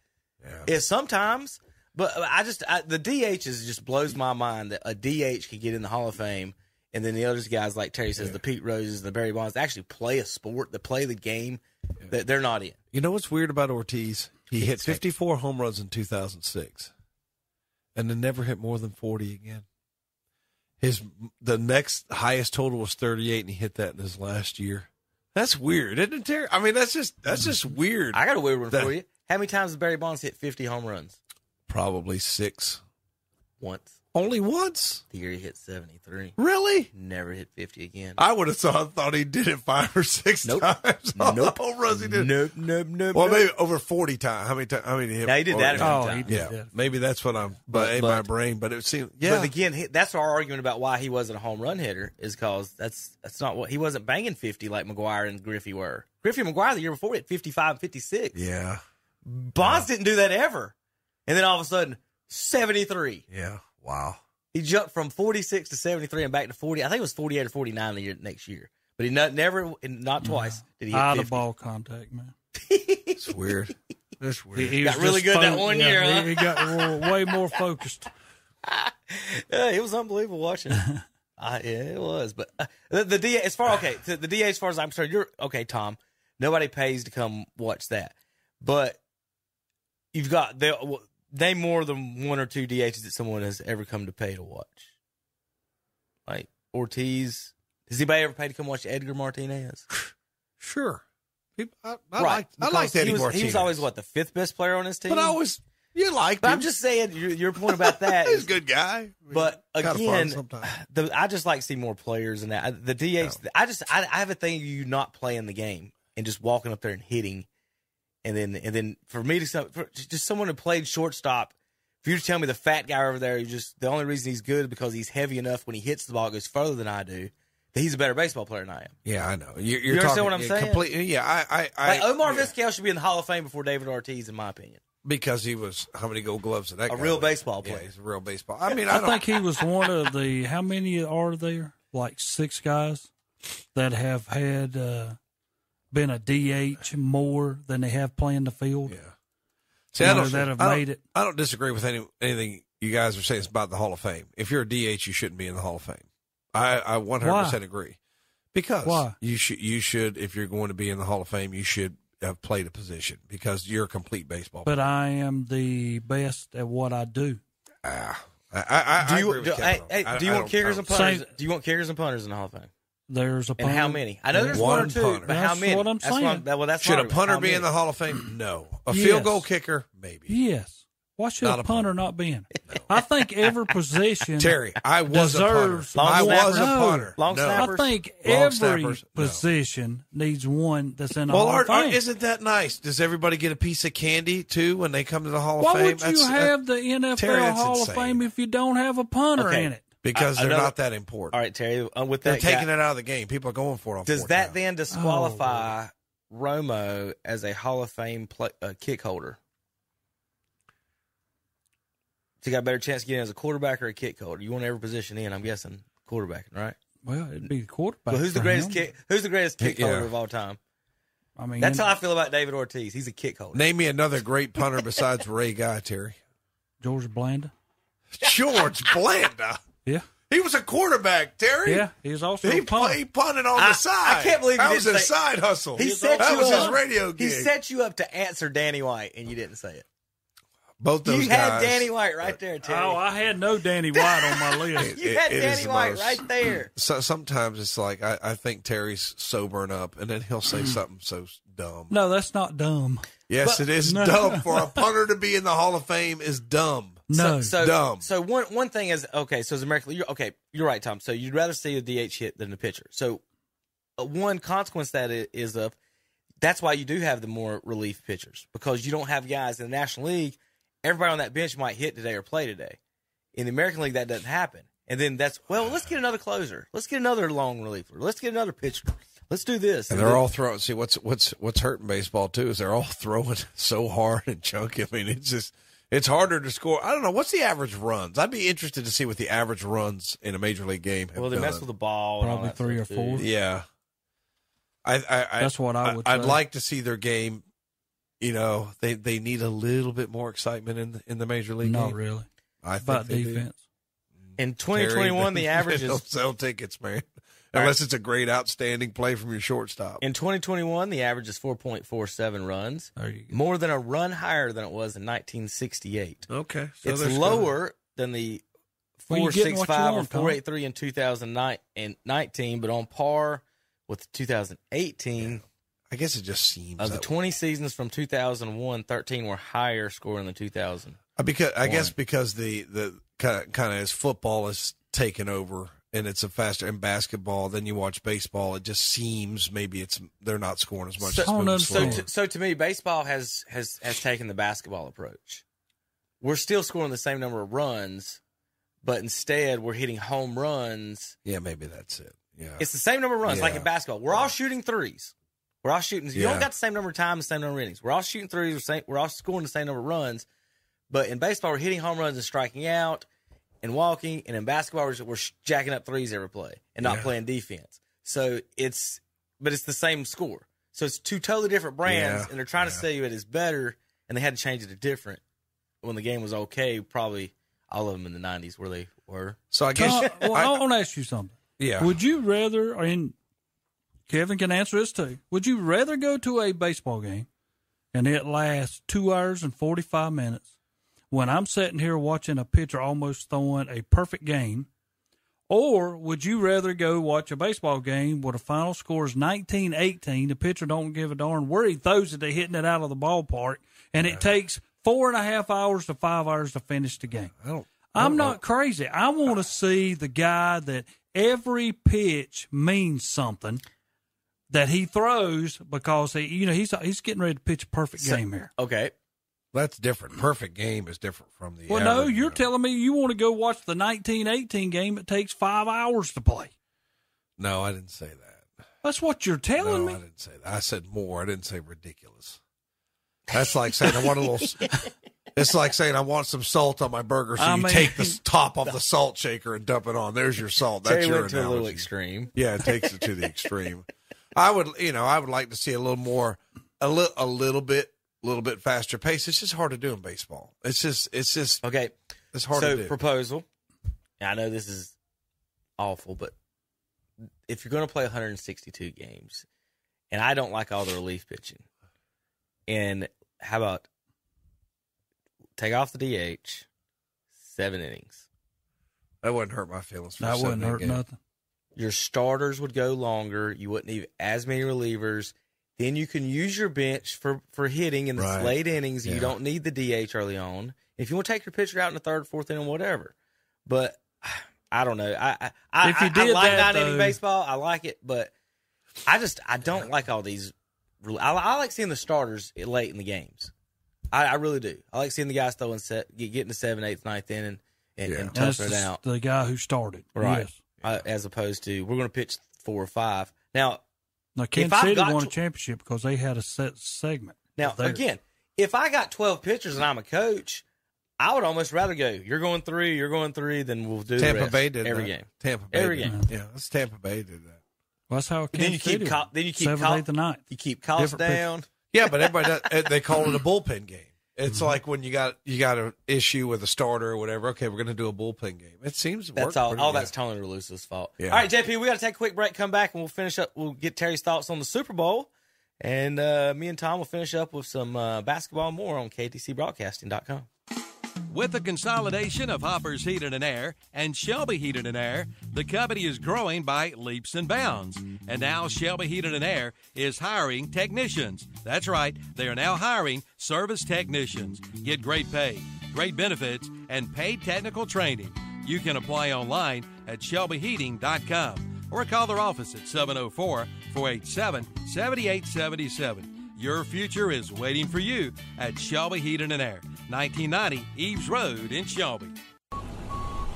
Yeah. sometimes. But I just I, the DH is just blows my mind that a DH could get in the Hall of Fame, and then the other guys like Terry says, the Pete Roses, the Barry Bonds, actually play a sport, that play the game that they're not in. You know what's weird about Ortiz? He hit 54 home runs in 2006, and then never hit more than 40 again. His the next highest total was 38, and he hit that in his last year. That's weird, isn't it, Terry? I mean, that's just that's just mm-hmm. weird. I got a weird one That- for you. How many times has Barry Bonds hit 50 home runs? Probably six. Once. Only once. The year he hit 73. Really? Never hit 50 again. I would have thought thought he did it five or six Nope. times. Nope. the home runs he did. Nope, nope, nope. Well, nope. maybe over 40 times. How many times? How many hit? Yeah, he did that a Oh, times. he did Yeah, that. maybe that's what I'm. But, But- in my brain, but it seemed. Yeah, But again, that's our argument about why he wasn't a home run hitter is because that's that's not what he wasn't banging 50 like McGwire and Griffey were. Griffey and McGwire the year before hit 55 and 56. yeah, Bonds didn't do that ever. And then all of a sudden, 73. yeah. Wow. He jumped from 46 to 73 and back to 40. I think it was 48 or 49 the year next year. But he not, never, not twice, did he hit Out 50. of ball contact, man. It's weird. That's weird. He, he Got was really just good that one yeah, year, He, huh? he got way more focused. Yeah, it was unbelievable watching. uh, yeah, it was. But uh, the, the DH, as far okay, the, the DH, as far as I'm concerned, you're okay, Tom. Nobody pays to come watch that, but you've got there. Name more than one or two DHs that someone has ever come to pay to watch. Like Ortiz, has anybody ever paid to come watch Edgar Martinez? Sure. I, I right, like. I because like Eddie he was, Martinez. He was always what the fifth best player on his team. But I was. You like. But I'm just saying your, your point about that. He's is- a good guy. But again, the, I just like to see more players and that. The DH, I just I, I have a thing of you not playing the game and just walking up there and hitting, and then and then for me to some- for just someone who played shortstop. For you to tell me the fat guy over there, you just the only reason he's good is because he's heavy enough when he hits the ball it goes further than I do. That he's a better baseball player than I am. Yeah, I know. You're, you're You understand talking, what I'm yeah, saying? Completely. Yeah, I. I, I Like Omar yeah. Vizquel should be in the Hall of Fame before David Ortiz, in my opinion. because he was how many gold gloves did that? A guy real win? baseball Yeah, player. he's a real baseball. I mean, I, I don't, think he was one of the. How many are there? Like six guys that have had uh, been a DH more than they have playing the field. Yeah. See, I don't, that have I don't- made it. I don't disagree with any anything you guys are saying about the Hall of Fame. If you're a DH, you shouldn't be in the Hall of Fame. I, I 100 percent Why? agree. Because Why? you should you should if you're going to be in the Hall of Fame, you should have played a position because you're a complete baseball. But I am the best at what I do. Ah, I, I, I Do you, agree with do, hey, hey, that. do you I- I want kickers and don't- punters? Same- Do you want kickers and punters in the Hall of Fame? There's a punter. And how many? I know there's One one, or two, punter. but how That's many? what I'm That's what saying. well, that's Should a punter how be in the Hall of Fame? No. A Yes. field goal kicker, maybe. Yes. Why should Not a a punter punter. not be in it? I think every position. Terry, I was a punter. deserves I Long was a snappers? punter. Long no. snappers? I think Long every snappers, no. position needs one that's in the Well, Hall Art, of Fame. Art, isn't that nice? Does everybody get a piece of candy too when they come to the Hall of Fame? Why Fame? would you That's- uh, have the NFL Terry, Hall insane. of Fame if you don't have a punter Okay. in it? Because Uh, they're another- not that important. All right, Terry. Uh, with They're taking guy, it out of the game. People are going for it. On does that down. then disqualify Romo as a Hall of Fame play, uh, kick holder? So you got a better chance of getting as a quarterback or a kick holder. You want every position in, I'm guessing quarterbacking, right? Well, it'd be the quarterback. Well, who's the greatest him. kick? Who's the greatest kick Yeah. holder of all time? I mean, That's how I feel about David Ortiz. He's a kick holder. Name me another great punter besides Ray Guy, Terry. George Blanda. George Blanda. Yeah. He was a quarterback, Terry. Yeah, he was also He, a punter. pu- he punted on I- the side. I can't believe that you was didn't his say- side hustle. He set that you was his up. radio He set you up to answer Danny White, and you didn't say it. Both those You had. Danny White right there, Terry. Oh, I had no Danny White on my list. you it- had it is Danny White most- right there. So sometimes it's like I, I think Terry's sobering up, and then he'll Mm. say something so dumb. No, that's not dumb. Yes, But- it is No. dumb for a punter to be in the Hall of Fame is dumb. No. So, Dumb. So one one thing is okay. So as American, you're, okay, you're right, Tom. So you'd rather see a DH hit than a pitcher. So uh, one consequence that is of that's why you do have the more relief pitchers because you don't have guys in the National League. Everybody on that bench might hit today or play today. In the American League, that doesn't happen. And then that's well, let's get another closer. Let's get another long reliever. Let's get another pitcher. Let's do this. And they're all throwing. See what's what's what's hurting baseball too is they're all throwing so hard and chunky. I mean, it's just it's harder to score. I don't know what's the average runs. I'd be interested to see what the average runs in a major league game. Have well, they done. mess with the ball. and all Probably three stuff, or too. four. Yeah, I, I, I That's what I would I'd like to see their game. You know, they they need a little bit more excitement in the, in the major league. Not game. really. I think About they do. defense. In 2021, they- the average is sell tickets, man. All right. Unless it's a great, outstanding play from your shortstop. In 2021, the average is 4.47 runs, you more than a run higher than it was in 1968. Okay, so it's there's lower than the Well, you're getting what you 465 or want, Tom. 483 in 2019, but on par with 2018. I guess it just seems Of the that 20 seasons from 2001, 13 were higher scoring than 2000. Uh, Because I guess because the the kind of, kind of as football is taken over and it's a faster and basketball, then you watch baseball. It just seems maybe it's they're not scoring as much. So, moving oh, so, to, so to me, baseball has, has has taken the basketball approach. We're still scoring the same number of runs, but instead we're hitting home runs. yeah, maybe that's it. Yeah, It's the same number of runs, like in basketball. We're all shooting threes. We're all shooting. You Yeah. don't got the same number of times, the same number of innings. We're all shooting threes. We're, same, we're all scoring the same number of runs. But in baseball, we're hitting home runs and striking out and walking. And in basketball, we're, we're jacking up threes every play and not Yeah. playing defense. So it's, but it's the same score. So it's two totally different brands, Yeah. and they're trying to sell you it is better, and they had to change it to different when the game was okay. Probably all of them in the '90s where they were. so I guess Tom, well, I- I, want to ask you something. yeah. Would you rather, and Kevin can answer this too, would you rather go to a baseball game and it lasts two hours and 45 minutes when I'm sitting here watching a pitcher almost throwing a perfect game? Or would you rather go watch a baseball game where the final score is 19 18? The pitcher don't give a darn where he throws it, they're hitting it out of the ballpark, and it takes four and a half hours to five hours to finish the game. I don't. I know. not crazy. I want to see the guy that every pitch means something that he throws because he, you know, he's he's getting ready to pitch a perfect So- game here. Okay, That's different. Perfect game is different from the. Well, no, you're you know. telling me you want to go watch the 1918 game. It takes five hours to play. No, I didn't say that. That's what you're telling no, me. I didn't say that. I said more. I didn't say ridiculous. That's like saying I want a little. It's like saying I want some salt on my burger, so I you mean- take the top off the salt shaker and dump it on. There's your salt. That's Terry your went to a little extreme. Yeah, it takes it to the extreme. I would, you know, I would like to see a little more, a little, a little bit, a little bit faster pace. It's just hard to do in baseball. It's just, it's just, Okay, it's hard so to do. proposal. I know this is awful, but if you're going to play 162 games, and I don't like all the relief pitching, and how about take off the DH, seven innings. that wouldn't hurt my feelings. For That wouldn't hurt game. nothing. Your starters would go longer. You wouldn't need as many relievers. Then you can use your bench for, for hitting in the Right. late innings. You don't need the DH early on. If you want to take your pitcher out in the third, fourth inning, whatever. But I don't know. I I, If you I- I like that, nine inning baseball. I like it, but I just I don't like all these. I, I like seeing the starters late in the games. I, I really do. I like seeing the guys throwing set, get, getting the seventh, eighth, ninth inning, and, Yeah. and toughing it the, out. the guy who started. Right. Yes. Uh, as opposed to we're going to pitch four or five. Now, Now, If Kansas I've City got won a championship because they had a set segment. now again, if I got twelve pitchers and I'm a coach, I would almost rather go. You're going three. You're going three. Then we'll do the Tampa rest. Bay did every that. game. Tampa Bay every did game. that. Yeah, that's Tampa Bay did that. Well, that's how. Then you Kansas keep City co- then you keep seventh, co- eighth, and ninth. You keep costs Different pitch. down. Yeah, but everybody does, they call it a bullpen game. It's Mm-hmm. like when you got you got an issue with a starter or whatever. Okay, we're going to do a bullpen game. It seems to That's all. All good. that's Tony La Russa's fault. Yeah. All right, JP, we got to take a quick break. Come back and we'll finish up. We'll get Terry's thoughts on the Super Bowl, and uh, me and Tom will finish up with some uh, basketball more on KTCBroadcasting.com. With the consolidation of Hopper's Heated and Air and Shelby Heated and Air, the company is growing by leaps and bounds. And now Shelby Heated and Air is hiring technicians. That's right, they are now hiring service technicians. Get great pay, great benefits, and paid technical training. You can apply online at shelbyheating.com or call their office at 704 487 7877. Your future is waiting for you at Shelby Heating and Air, 1990 Eves Road in Shelby.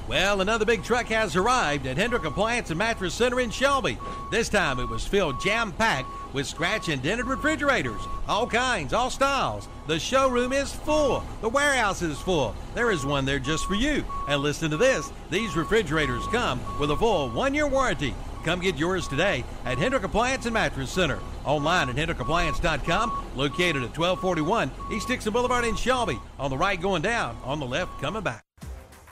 Well, another big truck has arrived at Hendrick Appliance and Mattress Center in Shelby. This time it was filled jam packed with scratch and dented refrigerators, all kinds, all styles. The showroom is full. The warehouse is full. There is one there just for you. And listen to this these refrigerators come with a full one year warranty. Come get yours today at Hendrick Appliance and Mattress Center. Online at HendrickAppliance.com, located at 1241 East Dixon Boulevard in Shelby. On the right going down, on the left coming back.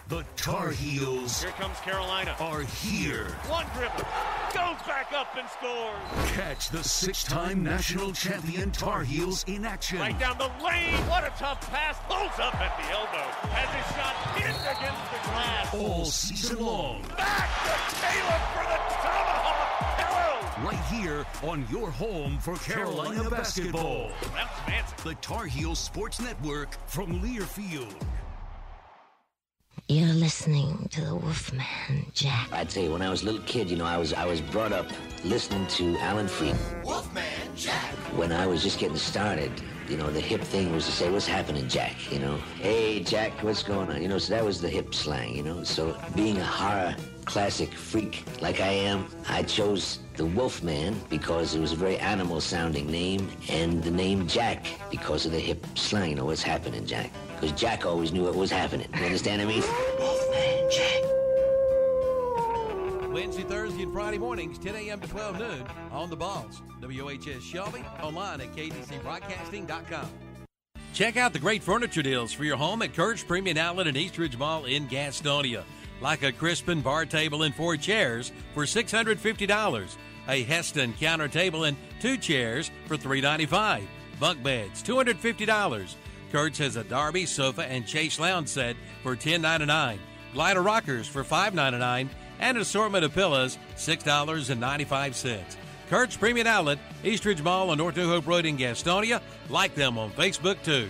The Tar Heels Here comes Carolina. are here. One dribble. Goes back up and scores. Catch the six-time national champion Tar Heels in action. Right down the lane. What a tough pass. Pulls up at the elbow. Has his shot pinned against the glass. All season long. Back to Caleb for the tomahawk. Hello. Right here on your home for Carolina basketball. That was fancy. The Tar Heels Sports Network from Learfield. You're listening to the Wolfman Jack. I tell you, when I was a little kid, you know, I was I was brought up listening to Alan Freed. Wolfman Jack. When I was just getting started, you know, the hip thing was to say, "What's happening, Jack?" You know, "Hey, Jack, what's going on?" You know, so that was the hip slang. You know, so being a horror classic freak like I am, I chose the Wolfman because it was a very animal-sounding name, and the name Jack because of the hip slang. You know, what's happening, Jack? Because Jack always knew what was happening. You understand what I mean? Wolfman Jack. Wednesday, Thursday, and Friday mornings, 10 a.m. to 12 noon on the balls. WHS Shelby, online at KDCBroadcasting.com. Check out the great furniture deals for your home at Kurt's Premium Outlet and Eastridge Mall in Gastonia. Like a Crispin bar table and four chairs for $650. A Heston counter table and two chairs for 395. Bunk beds, $250. Kurt's has a Derby sofa and Chase lounge set for $10.99. Glider rockers for $5.99 and an assortment of pillows, $6.95. Kurt's Premium Outlet, Eastridge Mall on North New Hope Road in Gastonia. Like them on Facebook too.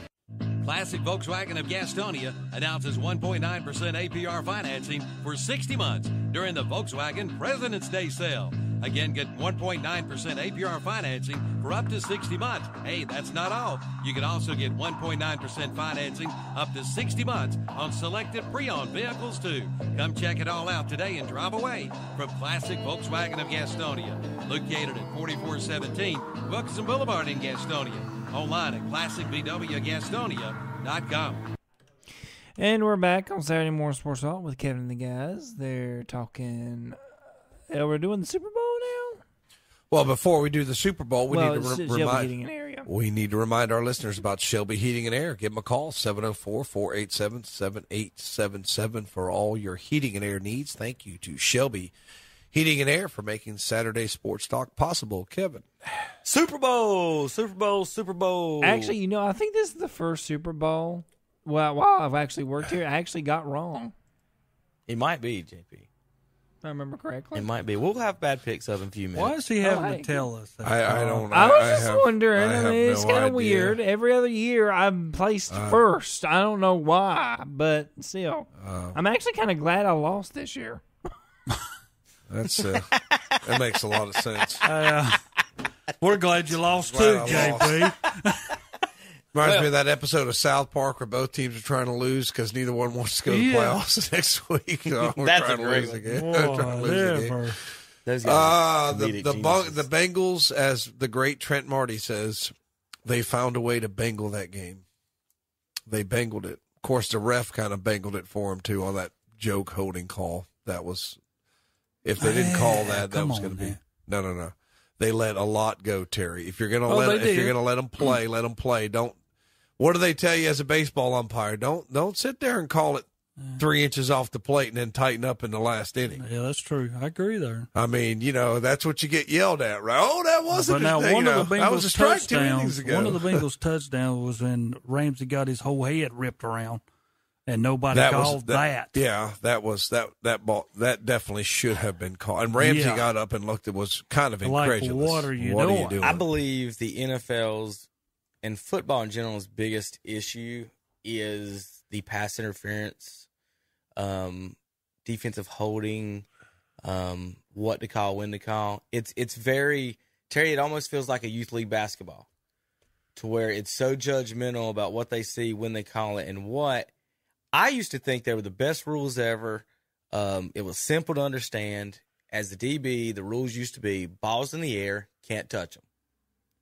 Classic Volkswagen of Gastonia announces 1.9% APR financing for 60 months during the Volkswagen President's Day sale. Again, get 1.9% APR financing for up to 60 months. Hey, that's not all. You can also get 1.9% financing up to 60 months on selected pre-owned vehicles too. Come check it all out today and drive away from Classic Volkswagen of Gastonia, located at 4417 Wilkinson Boulevard in Gastonia. Online at classicvwgastonia.com. And we're back on Saturday Morning Sports Talk with Kevin and the guys. They're talking. Uh, we're doing the Super Bowl now. Well, before we do the Super Bowl, we Well, need to it's re- Shelby remind Heating and Air, yeah. we need to remind our listeners about Shelby Heating and Air. Give them a call 704-487-7877 for all your heating and air needs. Thank you to Shelby Heating and Air for making Saturday Sports Talk possible. Kevin. Super Bowl, Super Bowl, Super Bowl. Actually, you know, I think this is the first Super Bowl. Well, while I've actually worked here, I actually got wrong. it might be JP. If I remember correctly. It might be. We'll have bad picks up in a few minutes. Why is he Oh, having hey. to tell us that? I, I don't I was I just have- wondering. I I, mean, it's no kind of weird. Every other year, I'm placed Uh. first. I don't know why, but still, Uh. I'm actually kind of glad I lost this year. That's uh, that makes a lot of sense. Uh, we're glad you lost too, Glad I lost. JP. Reminds Well- me of that episode of South Park where both teams are trying to lose because neither one wants to go to the playoffs next week. So we're That's a trying to lose one. again. trying to lose again. Those Uh, the the, the Bengals, as the great Trent Marty says, they found a way to bangle that game. They bangled it. Of course, the ref kind of bangled it for him too on that joke holding call. That was if they didn't call that, that come was going to be no, no, no. They let a lot go, Terry. If you're going to Oh, let if you're going to let them play, let them play. Don't. What do they tell you as a baseball umpire? Don't don't sit there and call it three inches off the plate and then tighten up in the last inning. Yeah, that's true. I agree there. I mean, you know, that's what you get yelled at, right? Oh, that wasn't. But now a one of the know. That was a Bengals strike two innings touchdowns. ago. One of the Bengals touchdowns was when Ramsey got his whole head ripped around, and nobody that called was that. Yeah, that was that that ball that definitely should have been called. And Ramsey Yeah. got up and looked. It was kind of Like, incredulous. what are you what doing? Are you doing? I believe the NFL's and football in general's biggest issue is the pass interference, um, defensive holding, um, what to call, when to call. It's it's very Terry. It almost feels like a youth league basketball, to where it's so judgmental about what they see, when they call it, and what. I used to think they were the best rules ever. Um, it was simple to understand. As the DB, the rules used to be balls in the air, can't touch them.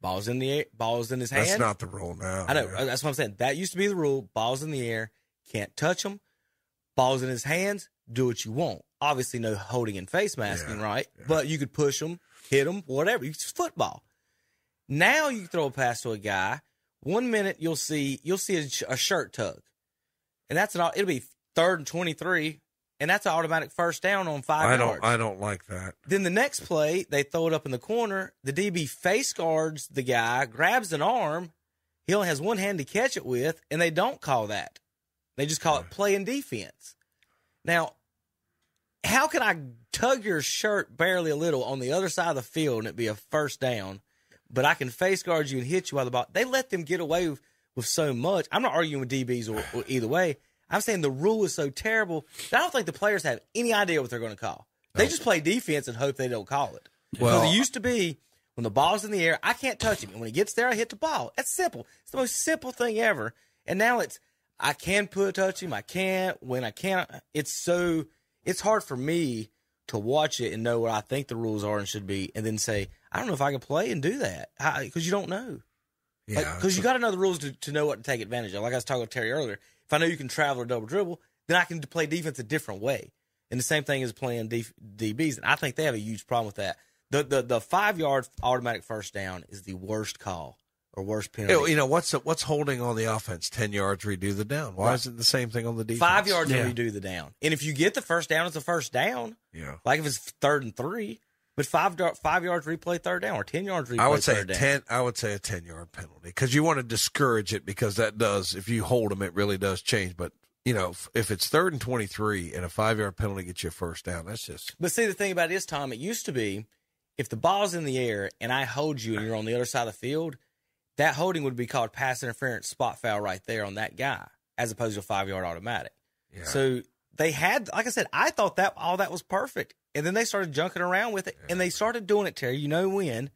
Balls in the air, balls in his hand. That's not the rule now. I know. yeah. Uh, that's what I'm saying. That used to be the rule. Balls in the air, can't touch them. Balls in his hands, do what you want. Obviously, no holding and face masking, right? But you could push them, hit them, whatever. It's football. Now you throw a pass to a guy. One minute you'll see you'll see a, sh- a shirt tug, and that's an it'll be third and twenty three, and that's an automatic first down on five I yards. don't. I don't like that. Then the next play, they throw it up in the corner. The DB face guards the guy, grabs an arm. He only has one hand to catch it with, and they don't call that. They just call it play and defense. Now, how can I tug your shirt barely a little on the other side of the field and it be a first down, but I can face guard you and hit you out the ball? They let them get away with, with so much. I'm not arguing with DBs or, or either way. I'm saying the rule is so terrible that I don't think the players have any idea what they're going to call. They just play defense and hope they don't call it. Well- it used to be when the ball's in the air, I can't touch him. And when he gets there, I hit the ball. That's simple. It's the most simple thing ever. And now it's I can put touch him, I can't. When I can't, it's so it's hard for me to watch it and know what I think the rules are and should be, and then say I don't know if I can play and do that because you don't know. Yeah, because you got to know the rules to, to know what to take advantage of. Like I was talking with Terry earlier, if I know you can travel or double dribble, then I can play defense a different way. And the same thing is playing D, DBs, and I think they have a huge problem with that. The the the five yard automatic first down is the worst call or worst penalty. You know what's what's holding on the offense? Ten yards, redo the down. Why Right. is it the same thing on the defense? Five yards Yeah. to redo the down, and if you get the first down, it's a first down. Yeah. Like if it's third and three, but five five yards replay third down or ten yards replay I would say a third down. ten. I would say a ten yard penalty because you want to discourage it because that does if you hold them, it really does change. But you know, if, if it's third and twenty three and a five yard penalty gets you a first down, that's just But see, the thing about it is, Tom, it used to be if the ball's in the air and I hold you and you're on the other side of the field, that holding would be called pass interference, spot foul right there on that guy, as opposed to a five yard automatic. Yeah. So they had, like I said, I thought that all that was perfect, and then they started junking around with it, and they started doing it. Terry, you know when?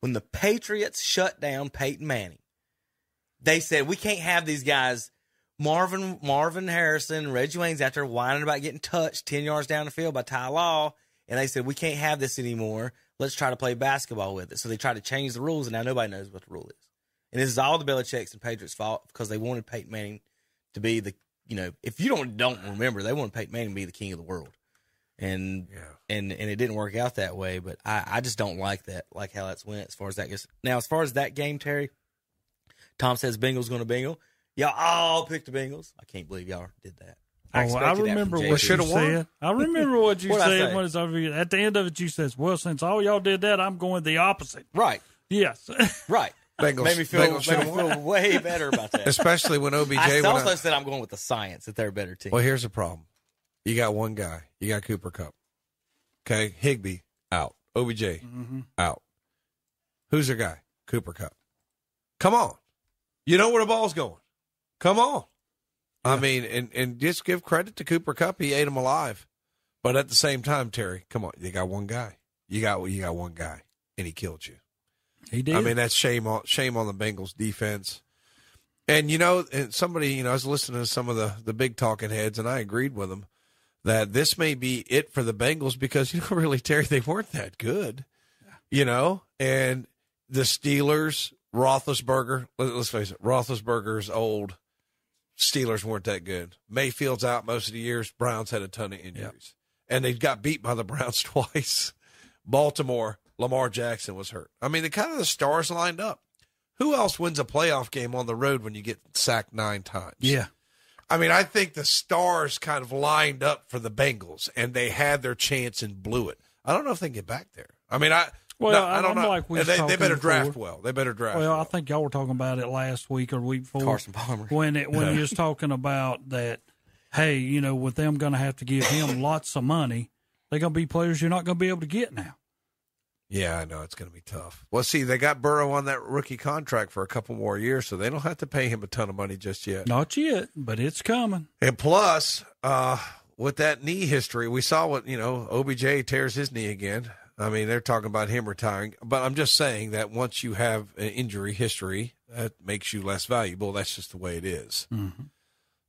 When the Patriots shut down Peyton Manning, they said we can't have these guys. Marvin Marvin Harrison, Reggie Wayne's out there whining about getting touched ten yards down the field by Ty Law, and they said we can't have this anymore. Let's try to play basketball with it. So they tried to change the rules, and now nobody knows what the rule is. And this is all the Belichick's and Patriots' fault because they wanted Peyton Manning to be the you know if you don't don't remember they wanted Peyton Manning to be the king of the world, and and and it didn't work out that way. But I I just don't like that like how that's went as far as that goes. Now as far as that game, Terry, Tom says Bengals going to Bingle. Y'all all picked the Bengals. I can't believe y'all did that. Oh, I expected that from remember what you said. I remember what you What'd I said. say? When it's over, at the end of it, you says, "Well, since all y'all did that, I'm going the opposite." Right. Yes. Right. Bengals- made me feel Bengals made me feel way better about that. Especially when OBJ I went also out. said I'm going with the science that they're a better team. Well, here's the problem. You got one guy. You got Cooper Kupp. Okay, Higbee out. OBJ Mm-hmm. out. Who's their guy? Cooper Kupp. Come on. You know where the ball's going. Come on. I mean, and and just give credit to Cooper Kupp. He ate him alive. But at the same time, Terry, come on. You got one guy. You got you got one guy, and he killed you. He did. I mean, that's shame on shame on the Bengals defense. And you know, and somebody, you know, I was listening to some of the the big talking heads, and I agreed with them that this may be it for the Bengals because you know, really, Terry, they weren't that good, you know, and the Steelers, Roethlisberger. let- Let's face it, Roethlisberger's old, Steelers weren't that good. Mayfield's out most of the years. Browns had a ton of injuries, and they got beat by the Browns twice. Baltimore, Lamar Jackson was hurt. I mean, the kind of the stars lined up. Who else wins a playoff game on the road when you get sacked nine times? Yeah. I mean, I think the stars kind of lined up for the Bengals, and they had their chance and blew it. I don't know if they can get back there. I mean, I Well, no, I don't I'm know. like we And was they, they talking better draft before. well. They better draft. Well, well. I think y'all were talking about it last week or week before. Carson Palmer. When it when you was talking about that, hey, you know, with them going to have to give him lots of money, they're going to be players you're not going to be able to get now. Yeah, I know it's going to be tough. Well, see, they got Burrow on that rookie contract for a couple more years, so they don't have to pay him a ton of money just yet. Not yet, but it's coming. And plus, uh, with that knee history, we saw what you know. OBJ tears his knee again. I mean, they're talking about him retiring, but I'm just saying that once you have an injury history, that makes you less valuable. That's just the way it is.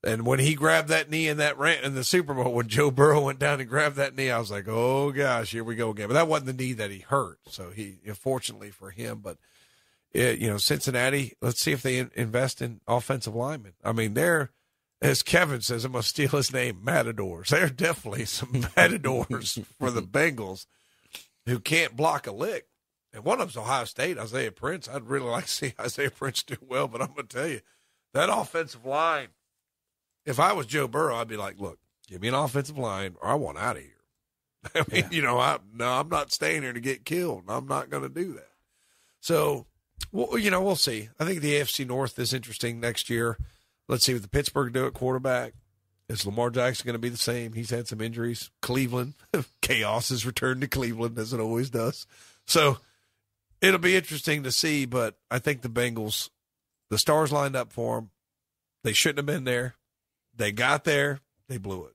And when he grabbed that knee in that rant in the Super Bowl, when Joe Burrow went down and grabbed that knee, I was like, "Oh gosh, here we go again." But that wasn't the knee that he hurt. So he, fortunately for him, but it, you know, Cincinnati. Let's see if they in, invest in offensive linemen. I mean, they're as Kevin says, I'm gonna steal his name, matadors. They're definitely some matadors for the Bengals who can't block a lick. And one of them's Ohio State, Isaiah Prince. I'd really like to see Isaiah Prince do well, but I'm gonna tell you, that offensive line. If I was Joe Burrow, I'd be like, look, give me an offensive line, or I want out of here. I mean, you know, I no, I'm not staying here to get killed. I'm not going to do that. So, well, you know, we'll see. I think the AFC North is interesting next year. Let's see what the Pittsburgh do at quarterback. Is Lamar Jackson going to be the same? He's had some injuries. Cleveland, chaos has returned to Cleveland as it always does. So it'll be interesting to see. But I think the Bengals, the stars lined up for them. They shouldn't have been there. They got there. They blew it.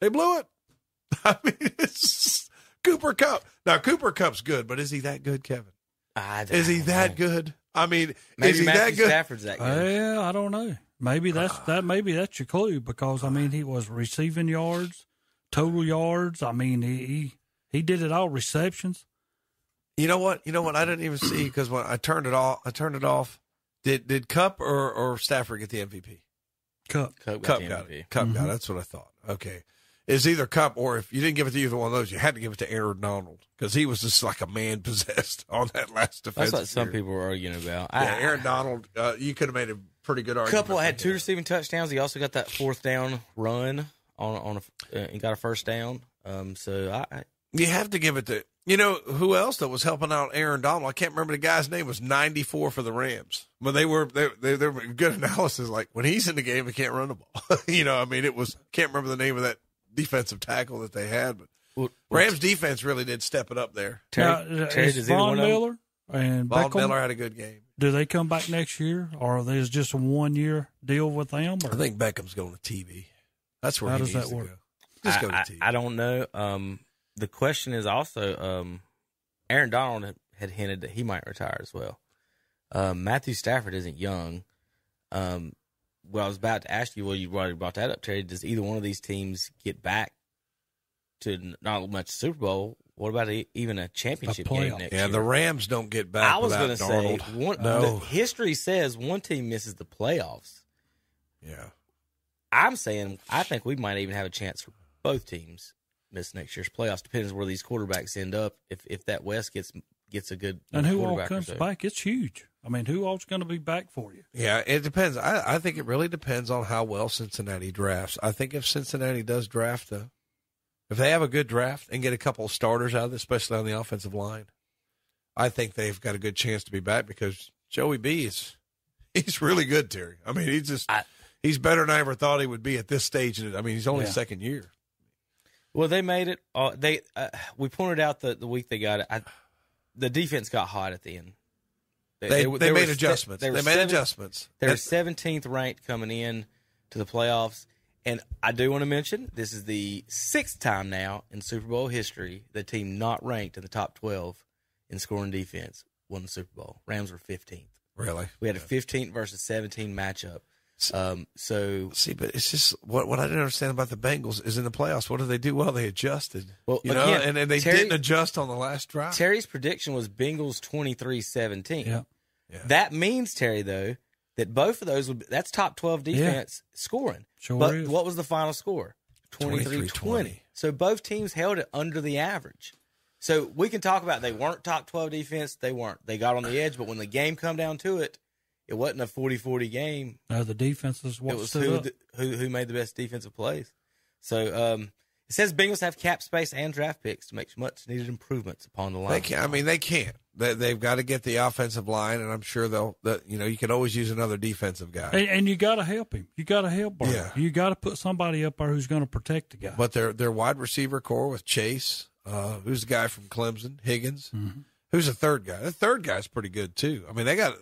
They blew it. I mean, it's Cooper Kupp. Now Cooper Kupp's good, but is he that good, Kevin? I, Is he that good? I mean, Maybe is he Matthew that good? Stafford's that good. Yeah, I don't know. Maybe that's Ah. that. Maybe that's your clue because I mean he was receiving yards, total yards. I mean he he, he did it all. Receptions. You know what? You know what? I didn't even see because when I turned it off, I turned it off. Did did Kupp or or Stafford get the MVP? Kupp. Kupp got Kupp the got it. Kupp got Mm-hmm. it. That's what I thought. Okay. It's either Kupp or if you didn't give it to either one of those, you had to give it to Aaron Donald because he was just like a man possessed on that last defense. That's what some people were arguing about. Yeah, I, Aaron Donald. Uh, you could have made a pretty good argument. couple had two receiving touchdowns. He also got that fourth down run on on a, uh, he got a first down. Um, so I, I You have to give it to you know who else that was helping out Aaron Donald. I can't remember the guy's name. Was ninety four for the Rams, but they were they they, they were good analysis. Like when he's in the game, he can't run the ball. you know, I mean, it was can't remember the name of that defensive tackle that they had, but well, Rams defense really did step it up there. Terry, Now, Terry is does Von one of them- Miller and Bob Beckham, Miller had a good game. do they come back next year, or there's just a one year deal with them? Or I think Beckham's going to TV. That's where How he does needs that to work? go. Just I, go to I- TV. I don't know. Um, the question is also, um, Aaron Donald had, had hinted that he might retire as well. Um, Matthew Stafford isn't young. Um, well, I was about to ask you. Well, you already brought that up, Terry. Does either one of these teams get back to not much Super Bowl? What about e- even a championship game next yeah, year? the Rams don't get back. I was going to say one. no. The history says one team misses the playoffs. yeah. I'm saying I think we might even have a chance for both teams miss next year's playoffs. Depends where these quarterbacks end up. If if that West gets gets a good and who all quarterback or comes so. back? It's huge. I mean, who all's going to be back for you? Yeah, it depends. I, I think it really depends on how well Cincinnati drafts. I think if Cincinnati does draft, though, if they have a good draft and get a couple of starters out of it, especially on the offensive line, I think they've got a good chance to be back because Joey B is he's really good, Terry. I mean, he's just I- he's better than I ever thought he would be at this stage. I mean, he's only Yeah. second year. Well, they made it. Uh, they uh, we pointed out the the week they got it. I, the defense got hot at the end. They, they, were- made were- adjustments. They, made seven- adjustments. They were And- seventeenth ranked coming in to the playoffs, and I do want to mention this is the sixth time now in Super Bowl history the team not ranked in the top twelve in scoring defense won the Super Bowl. Rams were fifteenth. really. We had a fifteenth versus 17 matchup. Um, so See, but it's just what what I didn't understand about the Bengals is in the playoffs. What did they do? Well, they adjusted. Well, you know, again, and, and they Terry- didn't adjust on the last drive. Terry's prediction was Bengals 23-17. Yeah. Yeah. That means Terry though that both of those would be, that's top 12 Yeah. defense scoring. Sure but is. what was the final score? 23 20. So both teams held it under the average. So we can talk about they weren't top 12 defense, they weren't. They got on the edge, but when the game come down to it, it wasn't a 40-40 game. No, the defense is what it was who, the- who who made the best defensive plays. So um it says Bengals have cap space and draft picks to make much needed improvements upon the line. They can't, I mean, they can't. They, they've got to get the offensive line, and I'm sure they'll. That you know, you can always use another defensive guy. And, and you got to help him. You got to help Burrow. Yeah. You got to put somebody up there who's going to protect the guy. But their their wide receiver core with Chase, uh, who's the guy from Clemson, Higgins, Mm-hmm. who's the third guy. The third guy's pretty good too. I mean, they got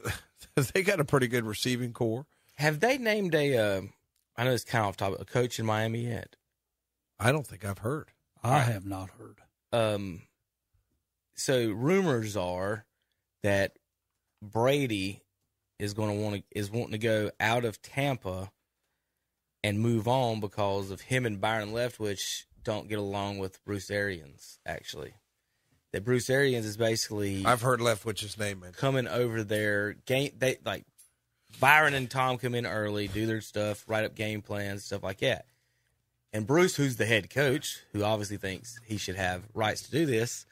they got a pretty good receiving core. Have they named a? Uh, I know it's kind of off topic. A coach in Miami yet? I don't think I've heard. I have not heard. Um, so rumors are that Brady is going to want to is wanting to go out of Tampa and move on because of him and Byron Leftwich don't get along with Bruce Arians. Actually, that Bruce Arians is basically I've heard Leftwich's name mentioned. coming over there. game. They like Byron and Tom come in early, do their stuff, write up game plans, stuff like that. And Bruce, who's the head coach, who obviously thinks he should have rights to do this,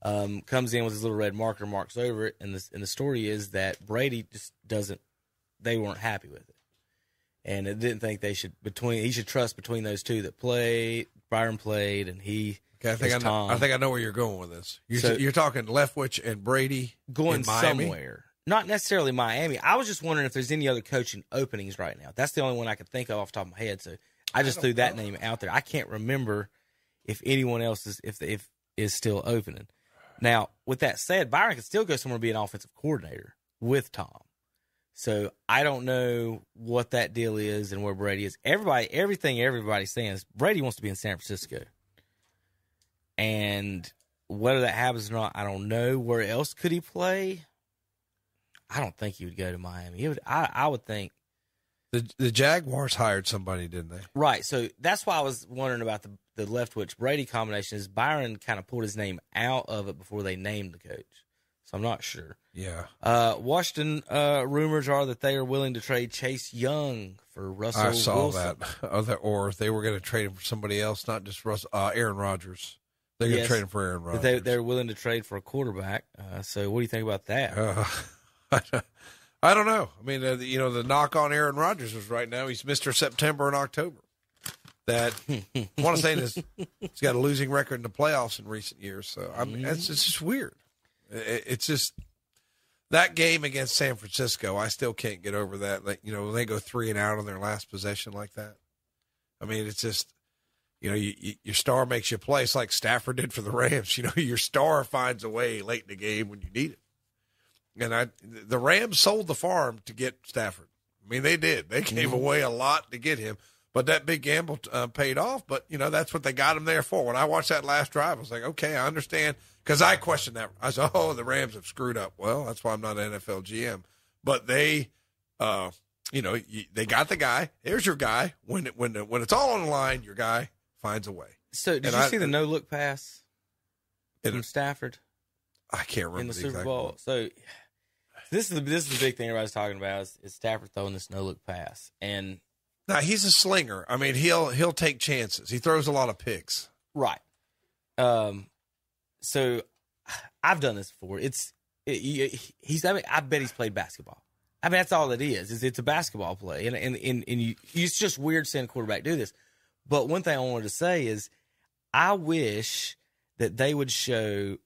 um, comes in with his little red marker, marks over it, and the and the story is that Brady just doesn't. They weren't happy with it, and it didn't think they should between. He should trust between those two that played. Byron played, and he. Okay, I think I know, Tom. I think I know where you're going with this. You're, So- you're talking Leftwich and Brady going somewhere. Not necessarily Miami. I was just wondering if there's any other coaching openings right now. That's the only one I could think of off the top of my head. So I just threw that name out there. I can't remember if anyone else is if if is still opening. Now, with that said, Byron could still go somewhere and be an offensive coordinator with Tom. So I don't know what that deal is and where Brady is. Everybody, everything everybody's saying is Brady wants to be in San Francisco. And whether that happens or not, I don't know. Where else could he play? I don't think he would go to Miami. He would, I, I would think The the Jaguars hired somebody, didn't they? right. So that's why I was wondering about the the Leftwich Brady combination. Is Byron kind of pulled his name out of it before they named the coach? So I'm not sure. Yeah. Uh, Washington uh, rumors are that they are willing to trade Chase Young for Russell. I saw Wilson. that. Or they were going to trade him for somebody else, not just Russ, uh, Aaron Rodgers. They're going to Yes. trade him for Aaron Rodgers. They, they're willing to trade for a quarterback. Uh, so what do you think about that? Uh, I don't know. I mean, uh, you know, the knock on Aaron Rodgers is right now he's Mister September and October. That I want to say this, he's got a losing record in the playoffs in recent years. So I mean, it's, it's just weird. It, it's just that game against San Francisco. I still can't get over that. Like you know, when they go three and out on their last possession like that. I mean, it's just you know, you, you, your star makes you play. It's like Stafford did for the Rams. You know, your star finds a way late in the game when you need it. And I, the Rams sold the farm to get Stafford. I mean, they did. They gave away a lot to get him, but that big gamble uh, paid off. But you know, that's what they got him there for. When I watched that last drive, I was like, okay, I understand because I questioned that. I said, oh, the Rams have screwed up. Well, that's why I'm not an NFL GM. But they, uh, you know, they got the guy. There's your guy. When it, when when it's all on the line, your guy finds a way. So did And you I- see the no look pass from Stafford? I can't remember in the the Super exact Bowl. one. So this is the this is the big thing everybody's talking about is, is Stafford throwing this no look pass, and Now he's a slinger. I mean, he'll he'll take chances. He throws a lot of picks. right. Um, so I've done this before. It's it, he- he's. I mean, I bet he's played basketball. I mean, that's all it is. Is it's a basketball play, and and and, and you, it's just weird seeing a quarterback do this. But one thing I wanted to say is, I wish that they would show.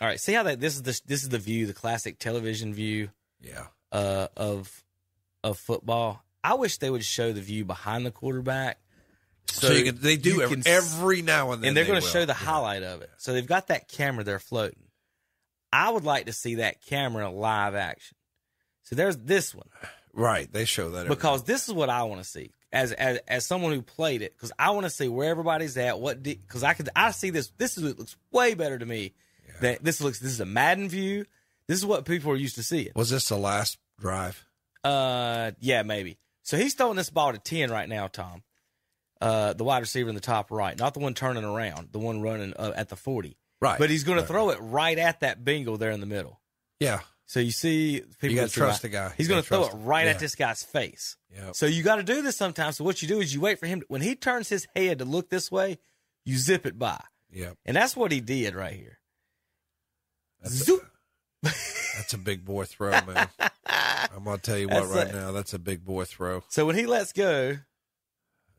All right, see how that this is the this is the view, the classic television view. Yeah. Uh, of of football. I wish they would show the view behind the quarterback. So you can- they do every- can every now and then and they're they going to show the highlight of it. So they've got that camera there floating. I would like to see that camera live action. So there's this one Right. They show that because this is what I want to see as as as someone who played it because I want to see where everybody's at. What because I could I see this this is, looks way better to me. That this looks this is a Madden view. This is what people are used to seeing. Was this the last drive? Uh, yeah, maybe. So he's throwing this ball to ten right now, Tom. Uh, the wide receiver in the top right, not the one turning around, the one running uh, at the forty. Right. But he's going to throw it right at that bingo there in the middle. Yeah. So you see people. gotta trust the guy. He's going to throw it him. right Yeah. at this guy's face. Yep. So you got to do this sometimes. So what you do is you wait for him to, when he turns his head to look this way, you zip it by. Yep. And that's what he did right here. That's a, that's a big boy throw, man. I'm gonna tell you what That's right a- now. That's a big boy throw. So when he lets go,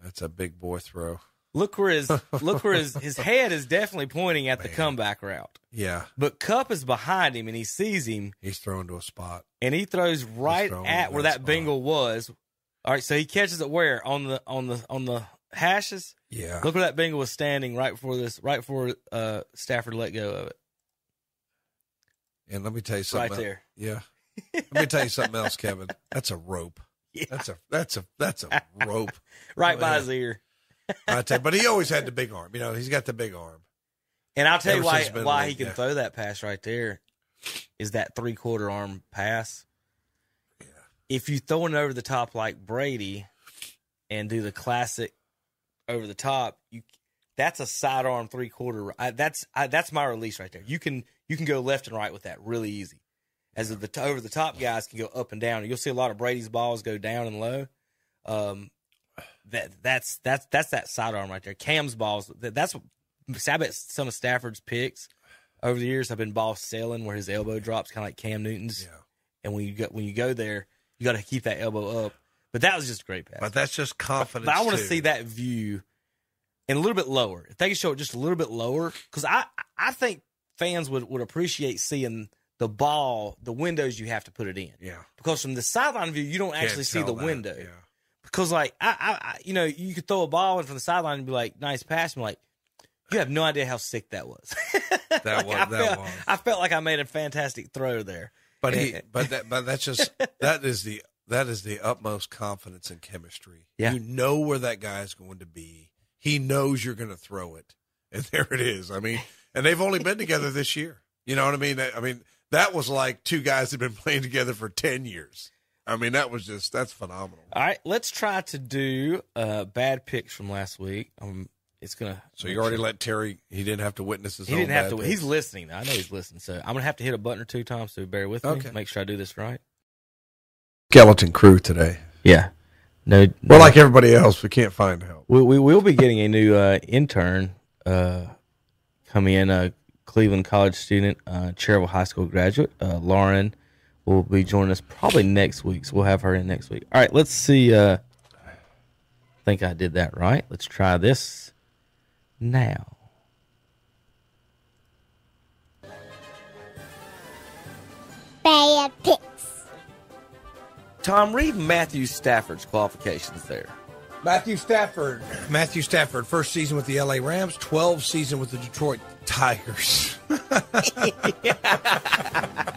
That's a big boy throw. Look where his look where his his head is definitely pointing at the comeback route. Yeah, But Kupp is behind him and he sees him he's thrown to a spot. and he throws right at where that that Bengal was. All right, so he catches it where on the on the on the hashes. Yeah. Look where that Bengal was standing right before this, right before uh, Stafford let go of it. And let me tell you something. Right else. there. Yeah. Let me tell you something else, Kevin. That's a rope. Yeah. That's a that's a that's a rope. Right by Yeah. his ear. I tell you, but he always had the big arm. You know, he's got the big arm. And I'll tell you why why he can league, throw that pass right there is that three quarter arm pass. If you throw it over the top like Brady and do the classic over the top, you that's a sidearm three quarter. I, that's I, that's my release right there. You can you can go left and right with that really easy. As the over the top guys can go up and down. You'll see a lot of Brady's balls go down and low. Um, that that's that's that's that sidearm right there. Cam's balls. That, that's what I bet some of Stafford's picks over the years have been ball sailing where his elbow drops, kind of like Cam Newton's. Yeah. And when you go when you go there, you got to keep that elbow up. But that was just a great pass. But that's just confidence. But I want to see that view and a little bit lower. If they could show it just a little bit lower, because I I think fans would would appreciate seeing the ball, the windows you have to put it in. Yeah. Because from the sideline view, you don't Can't actually see the that, window. yeah. Because like I, I, I, you know, you could throw a ball in from the sideline and be like, "Nice pass." I'm like, you have no idea how sick that was. That Like, was I that felt, was. I felt like I made a fantastic throw there. But he, but that, but that's just that is the that is the utmost confidence in chemistry. Yeah. you know where that guy's going to be. He knows you're going to throw it, and there it is. I mean, and they've only been together this year. You know what I mean? I mean, that was like two guys that have been playing together for ten years. I mean, that was just that's phenomenal. All right, let's try to do uh, bad picks from last week. Um, it's gonna. So you already let Terry. He didn't have to witness his. He didn't have to. picks. He's listening. I know he's listening. So I'm gonna have to hit a button or two times. So bear with me. Okay. Make sure I do this right. skeleton crew today. Yeah. No. We're like everybody else. We can't find help. We we will be getting a new uh, intern uh, coming in. A Cleveland College student, uh, Cherryville High School graduate, uh, Lauren, will be joining us probably next week. So we'll have her in next week. All right. Let's see. Uh, I think I did that right. Let's try this now. Bad picks. Tom, read Matthew Stafford's qualifications there. Matthew Stafford. Matthew Stafford, first season with the LA Rams, 12 season with the Detroit Tigers.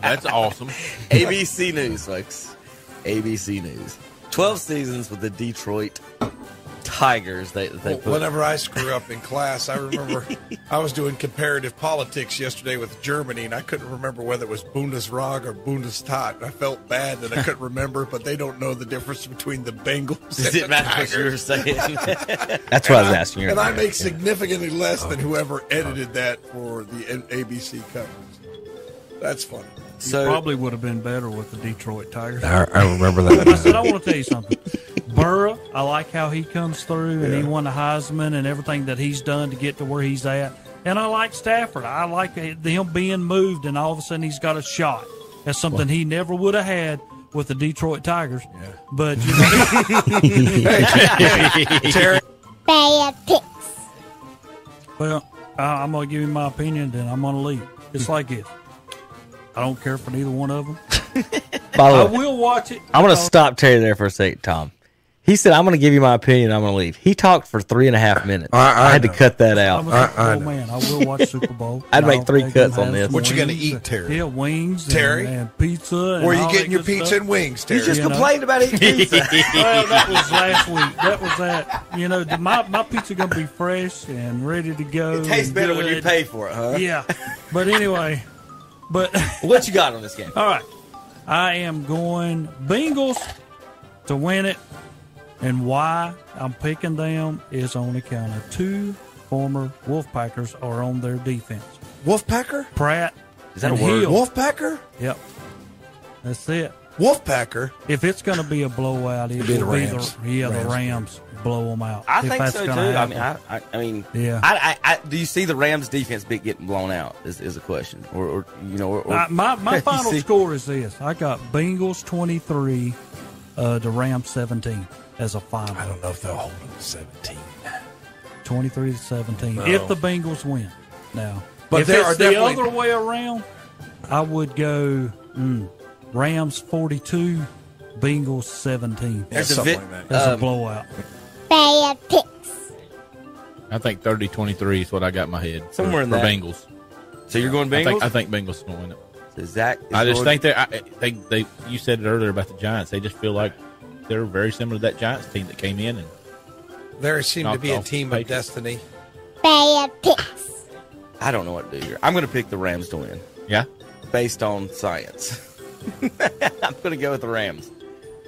That's awesome. ABC News, folks. ABC News. 12 seasons with the Detroit Tigers. They, they put, Whenever I screw up in class, I remember I was doing comparative politics yesterday with Germany, and I couldn't remember whether it was Bundesrat or Bundestat. I felt bad that I couldn't remember, but they don't know the difference between the Bengals Does and it the matter what you were Tigers. saying? That's what I was asking you And I make significantly less than oh. whoever edited that for the ABC coverage. That's funny. You probably would have been better with the Detroit Tigers. I- I remember that. I said, I want to tell you something. Burrow, I like how he comes through and he won the Heisman and everything that he's done to get to where he's at. And I like Stafford. I like uh, him being moved and all of a sudden he's got a shot. That's something he never would have had with the Detroit Tigers. But, you know. Terry. Bad picks. Well, I, I'm going to give you my opinion, then I'm going to leave. It's like it. I don't care for neither one of them. By the I will watch it. I'm going to stop Terry there for a second, Tom. He said, I'm going to give you my opinion. I'm going to leave. He talked for three and a half minutes. I- I had to cut that out. I'm a Super Bowl man. I will watch Super Bowl. I'd make three cuts on this. What you gonna eat, Terry? Yeah, wings Terry? and, pizza. And Where you getting your pizza stuff. and wings, Terry? You just You know? complained about eating pizza. well, that was last week. That was that. You know, the, my my pizza gonna be fresh and ready to go. It tastes and better when you pay for it, huh? Yeah, but anyway, but what you got on this game? All right, I am going Bengals to win it, and why I'm picking them is on account of two former Wolfpackers are on their defense. Wolfpacker? Pratt. Is that a word? Hill. Wolfpacker? Yep. That's it. Wolfpacker. If it's going to be a blowout, it It'd be will the be Rams. the yeah the Rams. Rams blow them out. I think that's so too. gonna I mean, I. I, I mean, Yeah. I, I, I, do you see the Rams defense be getting blown out? Is, is a question, or, or you know, or, or Uh, my my final see- score is this: I got Bengals twenty three, uh, the Rams seventeen as a final. I don't know if they'll hold them to seventeen. Twenty three to seventeen. No. If the Bengals win, now. But if there it's are the definitely- other way around, I would go mm, Rams forty two, Bengals seventeen. There's a Something vi- like that. That's a um, blowout. Bad picks. I think 30-23 is what I got in my head. for- Somewhere in the. Bengals. So you're going I think, Bengals? I think Bengals will win it. So Zach, is I just going- think they're. I, they, they. You said it earlier about the Giants. They just feel like they're very similar to that Giants team that came in and There seemed to be a team the of destiny. Bad picks. I don't know what to do here. I'm going to pick the Rams to win. Yeah, based on science. I'm going to go with the Rams.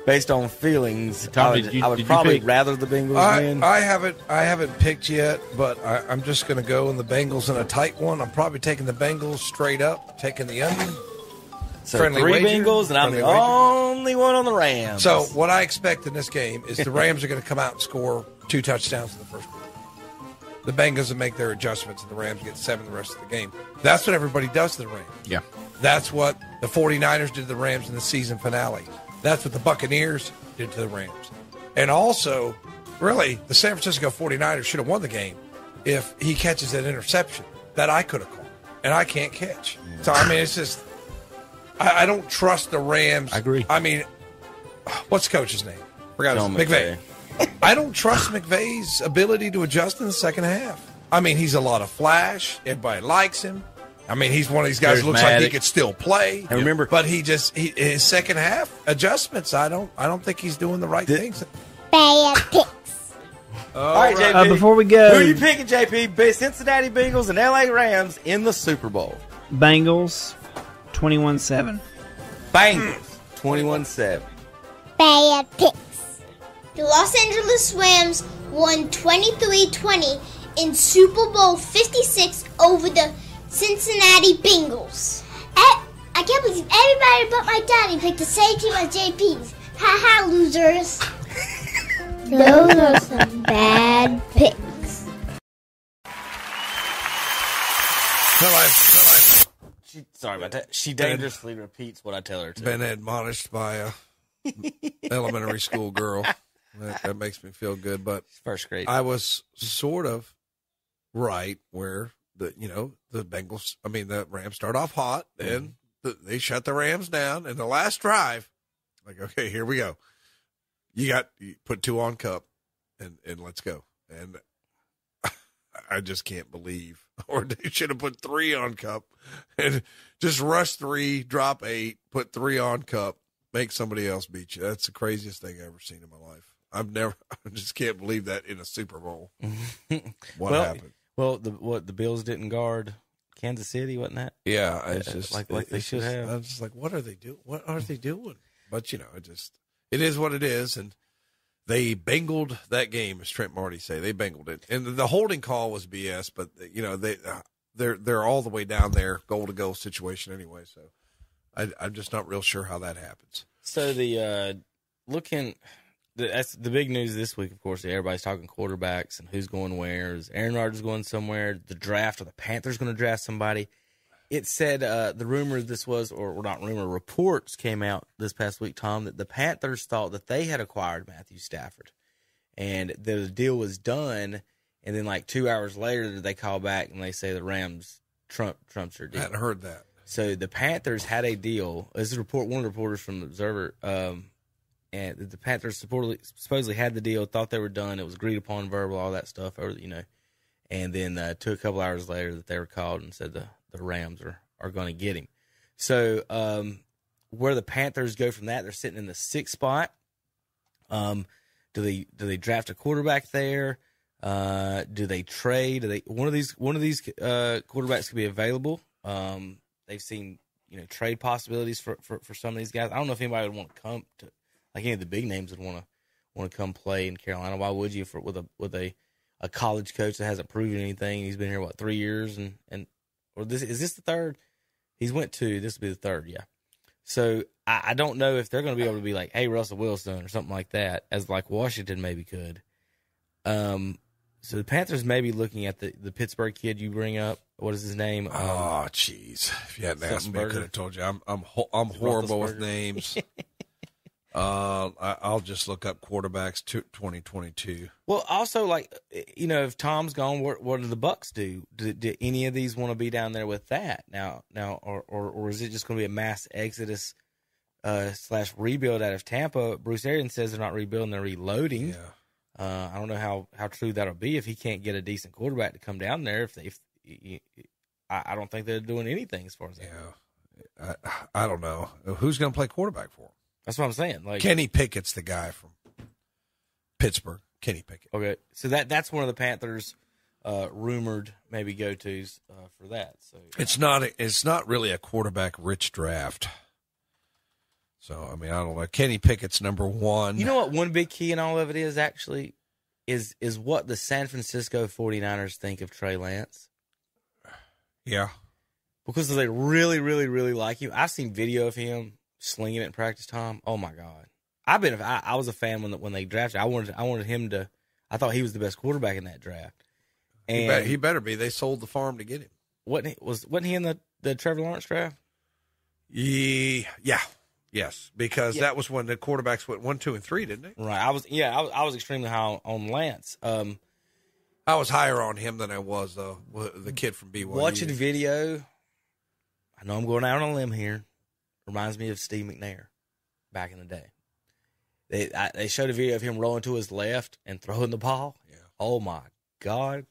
Based on feelings, Tom, I would, you- I would probably pick- rather the Bengals I, win. I haven't I haven't picked yet, but I, I'm just going to go in the Bengals in a tight one. I'm probably taking the Bengals straight up, taking the under. So friendly three wager, Bengals, and I'm the wager. only one on the Rams. So what I expect in this game is the Rams are going to come out and score two touchdowns in the first quarter. The Bengals will make their adjustments, and the Rams get seven the rest of the game. That's what everybody does to the Rams. yeah. That's what the 49ers did to the Rams in the season finale. That's what the Buccaneers did to the Rams. And also, really, the San Francisco 49ers should have won the game if he catches that interception that I could have called, and I can't catch. So, I mean, it's just, I, I don't trust the Rams. I agree. I mean, what's coach's name? Forgot his Sean McVay. I don't trust McVay's ability to adjust in the second half. I mean, he's a lot of flash. Everybody likes him. I mean, he's one of these guys who looks like he could still play. And remember- but he just he, his second half adjustments. I don't I don't think he's doing the right things. Bad picks. All right, JP. Uh, before we go- who are you picking, JP? Cincinnati Bengals and LA Rams in the Super Bowl. Bengals, twenty-one seven. Bengals, twenty-one-seven. Bad picks. The Los Angeles Rams won 23-20 in Super Bowl 56 over the Cincinnati Bengals. I can't believe everybody but my daddy picked the same team as JP's. Ha ha, losers. Those are some bad picks. Well, I've, She, sorry about that. She dangerously repeats what I tell her to. been admonished by a elementary school girl. That, that makes me feel good. But First grade. I was sort of right where the you know the Bengals. I mean the Rams start off hot, mm-hmm. then the, they shut the Rams down, and the last drive, like okay, here we go. You got you put two on Kupp, and and let's go. And I just can't believe, or they should have put three on Kupp, and just rush three, drop eight, put three on Kupp, make somebody else beat you. That's the craziest thing I've ever seen in my life. I've never, I just can't believe that in a Super Bowl. What well, happened? Well, the what the Bills didn't guard Kansas City, wasn't that? Yeah, it's Uh, just like like they should just- have. I'm just like, what are they doing? What are they doing? But you know, it just it is what it is, and they bangled that game, as Trent Marty say. They bangled it, and the holding call was BS. But you know, they uh, they're they're all the way down there, goal to goal situation anyway. So I, I'm just not real sure how that happens. So the uh looking the, that's the big news this week, of course. Everybody's talking quarterbacks and who's going where. Is Aaron Rodgers going somewhere? The draft or the Panthers going to draft somebody? It said uh, the rumor this was, or not rumor, reports came out this past week, Tom, that the Panthers thought that they had acquired Matthew Stafford, and that the deal was done. And then, like two hours later, they call back and they say the Rams trump trumps their I deal. hadn't heard that. So the Panthers had a deal. This is a report. One of the reporters from the Observer, um, and the Panthers supposedly, supposedly had the deal. Thought they were done. It was agreed upon, verbal, all that stuff. You know, and then uh, took a couple hours later that they were called and said the the Rams are are going to get him. So um, where the Panthers go from that, they're sitting in the sixth spot. Um, do they do they draft a quarterback there? Uh, do they trade? Do they one of these one of these uh, quarterbacks could be available? Um, they've seen you know trade possibilities for, for, for some of these guys. I don't know if anybody would want to come to like any of the big names would want to want to come play in Carolina. Why would you for with a with a a college coach that hasn't proven anything? He's been here what three years and and or this is this the third? He's went two. This will be the third. Yeah. So I, I don't know if they're going to be able to be like, hey, Russell Wilson or something like that, as like Washington maybe could. Um, so the Panthers may be looking at the, the Pittsburgh kid you bring up. What is his name? Um, Oh, jeez. If you hadn't asked me, I could have told you. I'm I'm ho- I'm horrible with names. uh, I, I'll just look up quarterbacks to 2022. Well, also like you know, if Tom's gone, what what do the Bucs do? Do, do any of these want to be down there with that now? Now, or or, or is it just going to be a mass exodus uh, slash rebuild out of Tampa? Bruce Arians says they're not rebuilding; they're reloading. Uh, I don't know how, how true that'll be if he can't get a decent quarterback to come down there. If they, if y- y- I, I don't think they're doing anything as far as that. Yeah, I, I don't know who's going to play quarterback for him. That's what I'm saying. Like Kenny Pickett's the guy from Pittsburgh. Kenny Pickett. Okay, so that that's one of the Panthers' uh, rumored maybe go tos uh, for that. So It's not. A, it's not really a quarterback rich draft. So I mean, I don't know. Kenny Pickett's number one. You know what one big key in all of it is actually is is what the San Francisco 49ers think of Trey Lance. Yeah. Because they really, really, really like him. I've seen video of him slinging it in practice time. Oh my God. I've been I, I was a fan when when they drafted. I wanted I wanted him to I thought he was the best quarterback in that draft. He, And bet- he better be. They sold the farm to get him. wasn't he, was wasn't he in the, the Trevor Lawrence draft? Ye- Yeah. Yes, because Yeah. that was when the quarterbacks went one, two, and three, didn't they? Right. I was yeah, I was, I was extremely high on, Lance. Um I was higher on him than I was uh, the kid from BYU. Watching video, I know I'm going out on a limb here. Reminds me of Steve McNair back in the day. They I, they showed a video of him rolling to his left and throwing the ball. Yeah. Oh my god,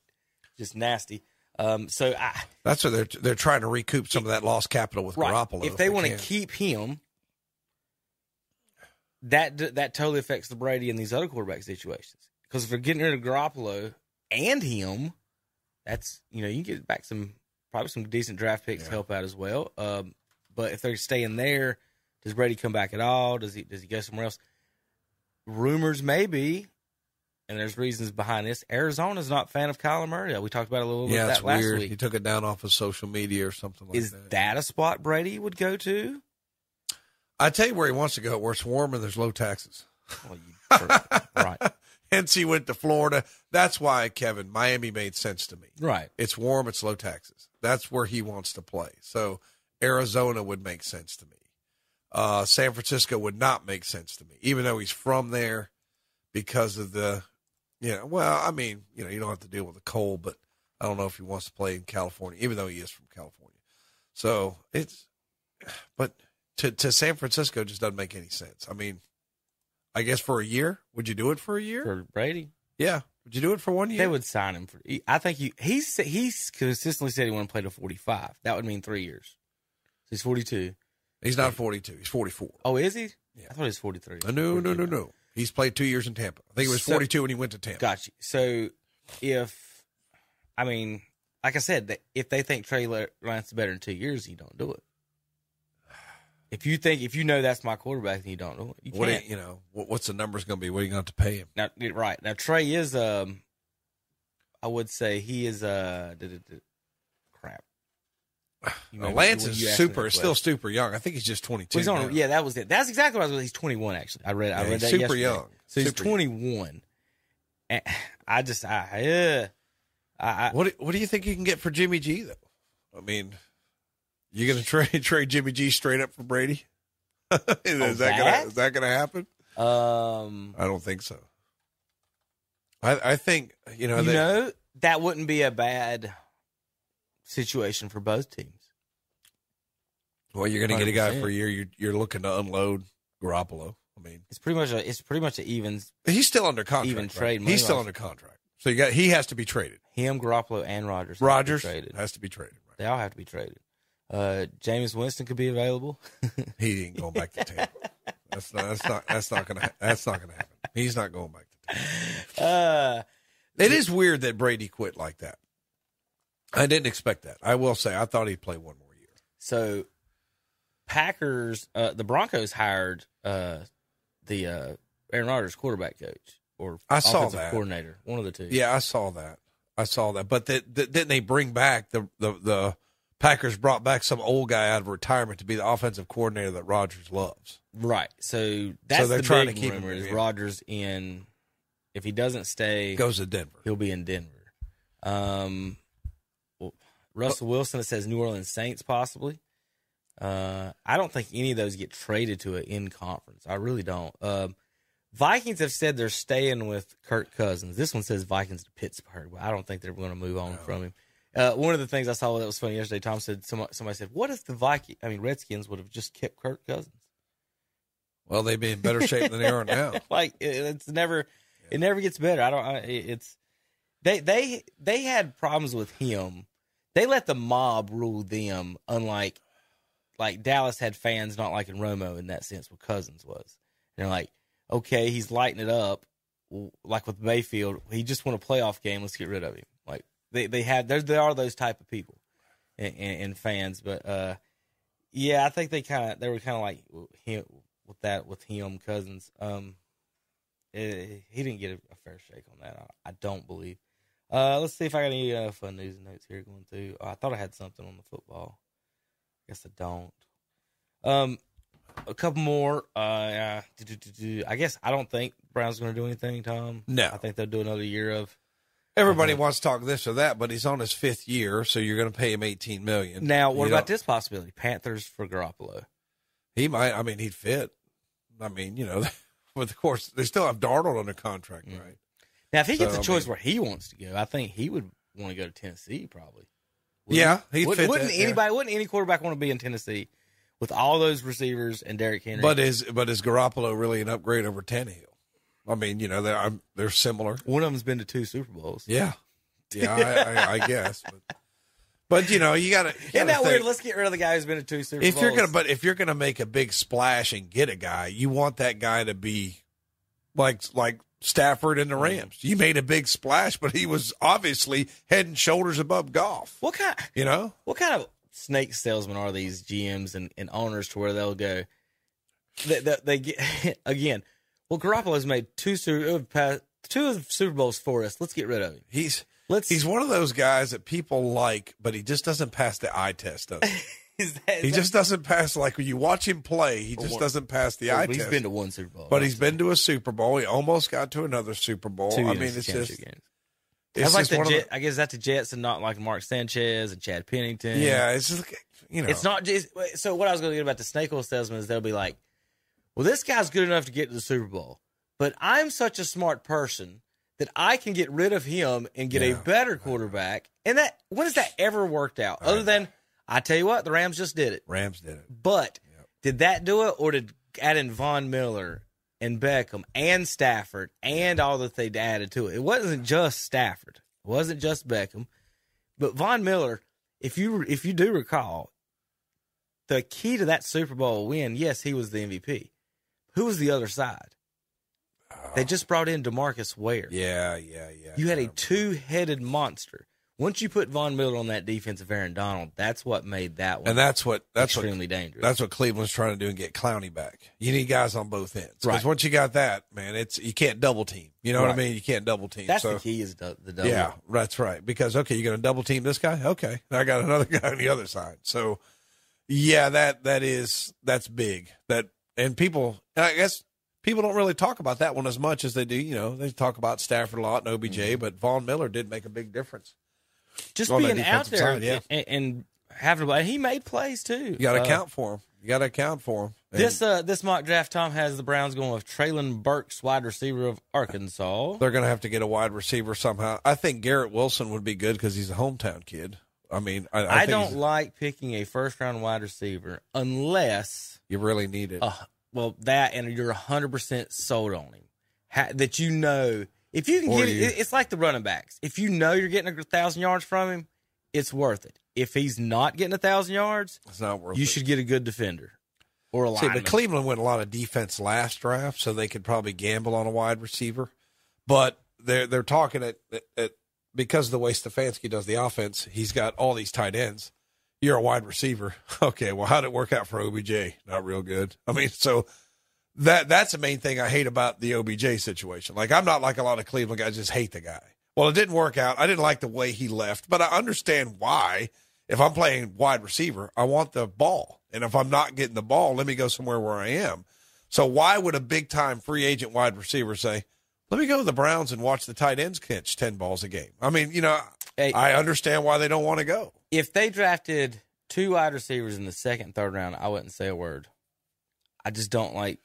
just nasty. Um. So I That's what they're they're trying to recoup some of that lost capital with right. Garoppolo. If they want to keep him, that that totally affects the Brady and these other quarterback situations. Because if they're getting rid of Garoppolo and him, that's you know you can get back some probably some decent draft picks to help out as well. Um, but if they're staying there, does Brady come back at all? Does he does he go somewhere else? Rumors maybe, and there's reasons behind this. Arizona's not a fan of Kyler Murray. We talked about it a little bit yeah, of it's that last weird. week. He took it down off of social media or something like Is that. that a spot Brady would go to? I tell you where he wants to go, where it's warm and there's low taxes. right. Hence, he went to Florida. That's why, Kevin, Miami made sense to me. Right. It's warm, it's low taxes. That's where he wants to play. So, Arizona would make sense to me. Uh, San Francisco would not make sense to me, even though he's from there because of the, you know, well, I mean, you know, you don't have to deal with the cold, but I don't know if he wants to play in California, even though he is from California. So, it's, but to, to San Francisco just doesn't make any sense. I mean, I guess for a year, would you do it for a year? For Brady? Yeah. Would you do it for one year? They would sign him for. I think you. He's he's consistently said he want to play to forty five. That would mean three years. He's forty two. He's not 42. He's 44. Oh, is he? Yeah. I thought he was forty three. Uh, no, no, no, no. He's played two years in Tampa. I think he was So- 42 when he went to Tampa. Got you. So if I mean, like I said, if they think Trey Lance is better in two years, you don't do it. If you think if you know that's my quarterback, and you don't do it. You What can't. you, you know, what, what's the numbers going to be? What are you going to have to pay him? Now, right now, Trey is um, I would say he is uh, crap. Lance is you asked me super, still super young. I think he's just 22. Well, he's on, now. yeah, that was it. That's exactly what I was. He's 21 actually. I read. I read he's that super yesterday. young. So he's 21. And I just, I, uh, I, I What do, what do you think you can get for Jimmy G though? I mean, you going to trade trade Jimmy G straight up for Brady? is, Oh, that that? gonna, is that going to happen? um, I don't think so. I I think you know you they, know, that wouldn't be a bad situation for both teams. well you're going to get a guy for a year. You're you're looking to unload Garoppolo. I mean, It's pretty much a, it's pretty much an evens. he's still under contract. Even right? trade He's still under contract. So you got he has to be traded. Him, Garoppolo, and Rogers. Rodgers traded. has to be traded. They all have to be traded. Uh, Jameis Winston could be available. He ain't going back to Tampa. That's not. That's not. That's not gonna. That's not gonna happen. He's not going back to Tampa. Uh, It is weird that Brady quit like that. I didn't expect that. I will say I thought he'd play one more year. So, Packers, uh, the Broncos hired uh, the uh, Aaron Rodgers quarterback coach or I saw offensive that. coordinator, one of the two. Yeah, I saw that. I saw that. But that that- didn't they bring back the the the Packers brought back some old guy out of retirement to be the offensive coordinator that Rodgers loves. Right. So that's they're the trying big to keep him rumor in, is yeah. Rodgers in. If he doesn't stay, Goes to Denver. He'll be in Denver. Um, well, Russell Wilson. It says New Orleans Saints possibly. Uh, I don't think any of those get traded to an in conference. I really don't. Um, Vikings have said they're staying with Kirk Cousins. This one says Vikings to Pittsburgh, but I don't think they're going to move on from him. Uh, one of the things I saw that was funny yesterday, Tom said somebody, somebody said, "What if the Viking, I mean Redskins, would have just kept Kirk Cousins?" Well, they'd be in better shape than they are now. like it's never, it never gets better. I don't. I, it's they they they had problems with him. They let the mob rule them, unlike like Dallas had fans not liking Romo in that sense. What Cousins was, and they're like, okay, he's lighting it up, like with Mayfield. He just won a playoff game. Let's get rid of him. They they had there there are those type of people and, and, and fans, but uh, yeah, I think they kind of they were kind of like him with that with him Cousins. Um, eh, he didn't get a, a fair shake on that. I, I don't believe. Uh, let's see if I got any uh, fun news and notes here going through. Oh, I thought I had something on the football. Guess I don't. Um, a couple more. Uh, uh. I guess I don't think Brown's going to do anything. Tom. No. I think they'll do another year of. Everybody Uh-huh. wants to talk this or that, but he's on his fifth year, so you're going to pay him eighteen million. Now, what You about know, this possibility? Panthers for Garoppolo. He might. I mean, he'd fit. I mean, you know, but of course they still have Darnold under contract, Mm. right? Now, if he gets a a I choice mean- where he wants to go, I think he would want to go to Tennessee. Probably. Yeah, he'd Would, fit wouldn't yeah. anybody? Wouldn't any quarterback want to be in Tennessee with all those receivers and Derrick Henry? But is but is Garoppolo really an upgrade over Tannehill? I mean, you know, they're I'm, they're similar. one of them's been to two Super Bowls. Yeah, yeah, I, I, I guess. But, but you know, you got to. Isn't that weird? Let's get rid of the guy who's been to two Super if Bowls. you're gonna, but if you're gonna make a big splash and get a guy, you want that guy to be like like Stafford and the Rams. You made a big splash, but he was obviously head and shoulders above golf. what kind? You know, What kind of snake salesmen are these GMs and, and owners to where they'll go? They, they, they get again. Well, Garoppolo's made two Super uh, two of Super Bowls for us. Let's get rid of him. he's Let's. he's one of those guys that people like, but he just doesn't pass the eye test. Does he? is that, he just doesn't pass. Like when you watch him play, he just one- doesn't pass the Well, eye he's test. He's been to one Super Bowl, but he's been to a Super Bowl. He almost got to another Super Bowl. Two I mean, it's just games. it's like the Jet, I guess that's the Jets and not like Mark Sanchez and Chad Pennington. Yeah, it's just you know, It's not just so. What I was going to get about the snake oil salesman is they'll be like, "Well, this guy's good enough to get to the Super Bowl, but I'm such a smart person that I can get rid of him and get a better quarterback." And that when has that ever worked out? Other than I tell you what, the Rams just did it. Rams did it. But did that do it, or did adding Von Miller and Beckham and Stafford and all that they added to it? It wasn't just Stafford. It wasn't just Beckham, but Von Miller. If you if you do recall, the key to that Super Bowl win, yes, he was the MVP. Who was the other side? They just oh. brought in Demarcus Ware. Yeah, yeah, yeah. You had a two-headed monster. Once you put Von Miller on that defense of Aaron Donald, that's what made that one. and that's what that's extremely what, dangerous. That's what Cleveland's trying to do and get Clowney back. You need guys on both ends because Right. once you got that, man, it's you can't double team. You know what I mean? You can't double team. That's so, the key is the, the double. Yeah, that's right. Because okay, you're going to double team this guy. Okay, I got another guy on the other side. So yeah, that that is that's big. That and people, and I guess people don't really talk about that one as much as they do. You know, they talk about Stafford a lot and OBJ, Mm-hmm. but Von Miller did make a big difference. just on being out there side, yeah. and, and having and he made plays too. You got to Uh, account for him. You got to account for him. And This uh this mock draft Tom has the Browns going with Treylon Burks, wide receiver of Arkansas. they're going to have to get a wide receiver somehow. I think Garrett Wilson would be good because he's a hometown kid. I mean, I, I, I, don't like picking a first round wide receiver unless You really need it. uh, well that and you're hundred percent sold on him. Ha, that you know if you can Or get you- it, it's like the running backs. If you know you're getting a thousand yards from him, it's worth it. If he's not getting a thousand yards, it's not worth you it. should get a good defender or a See, lineman. but Cleveland went a lot of defense last draft, so they could probably gamble on a wide receiver. But they're they're talking at, at, at because of the way Stefanski does the offense, he's got all these tight ends. You're a wide receiver. Okay, well, how did it work out for OBJ? Not real good. I mean, so that that's the main thing I hate about the OBJ situation. Like I'm not like a lot of Cleveland guys, just hate the guy. Well, it didn't work out. I didn't like the way he left, but I understand why. if I'm playing wide receiver, I want the ball. And if I'm not getting the ball, let me go somewhere where I am. So why would a big time free agent wide receiver say, let me go to the Browns and watch the tight ends catch 10 balls a game? I mean, you know, I understand why they don't want to go. If they drafted two wide receivers in the second, third round, I wouldn't say a word. I just don't like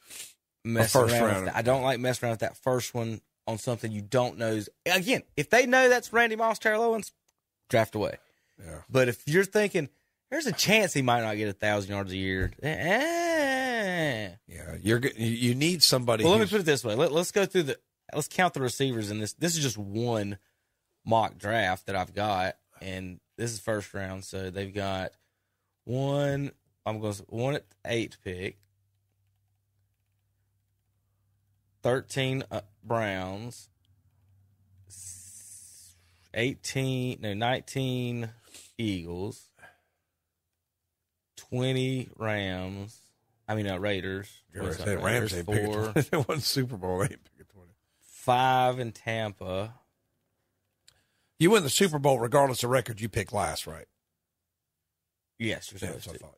messing around. round. With that. I don't like messing around with that first one on something you don't know. Is, again, if they know that's Randy Moss, Terrell Owens, draft away. Yeah. But if you're thinking there's a chance he might not get a thousand yards a year, eh. Yeah, you're you you need somebody. Well, let me put it this way. Let, let's go through the. Let's count the receivers in this. This is just one mock draft that I've got, and this is first round. So they've got one. I'm going to one at eight pick. Thirteen uh, Browns. Eighteen no nineteen Eagles. Twenty Rams. I mean uh, Raiders. You're What's right. that, That Rams ain't four. 20. They won Super Bowl. They ain't picking 20. Five in Tampa. You win the Super Bowl regardless of record. You pick last, right? Yes, you're Yeah, supposed that's what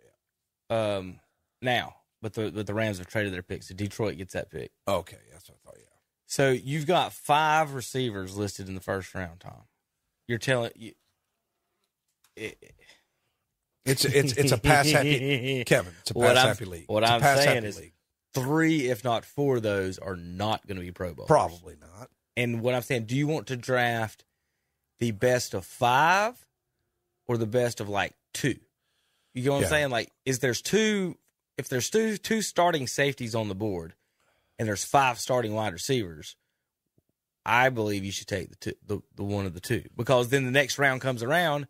to. Um, now, but the but the Rams have traded their picks, so Detroit gets that pick. Okay, that's what I thought. Yeah. So you've got five receivers listed in the first round, Tom. You're telling you. It, It's it's it's a pass happy Kevin. It's a pass happy league. What I'm pass saying happy is, league. three, if not four, of those are not going to be Pro Bowl. Probably not. And what I'm saying, do you want to draft the best of five or the best of like two? You know what Yeah. I'm saying? Like, is there's two? If there's two two starting safeties on the board, and there's five starting wide receivers, I believe you should take the two, the, the one of the two because then the next round comes around,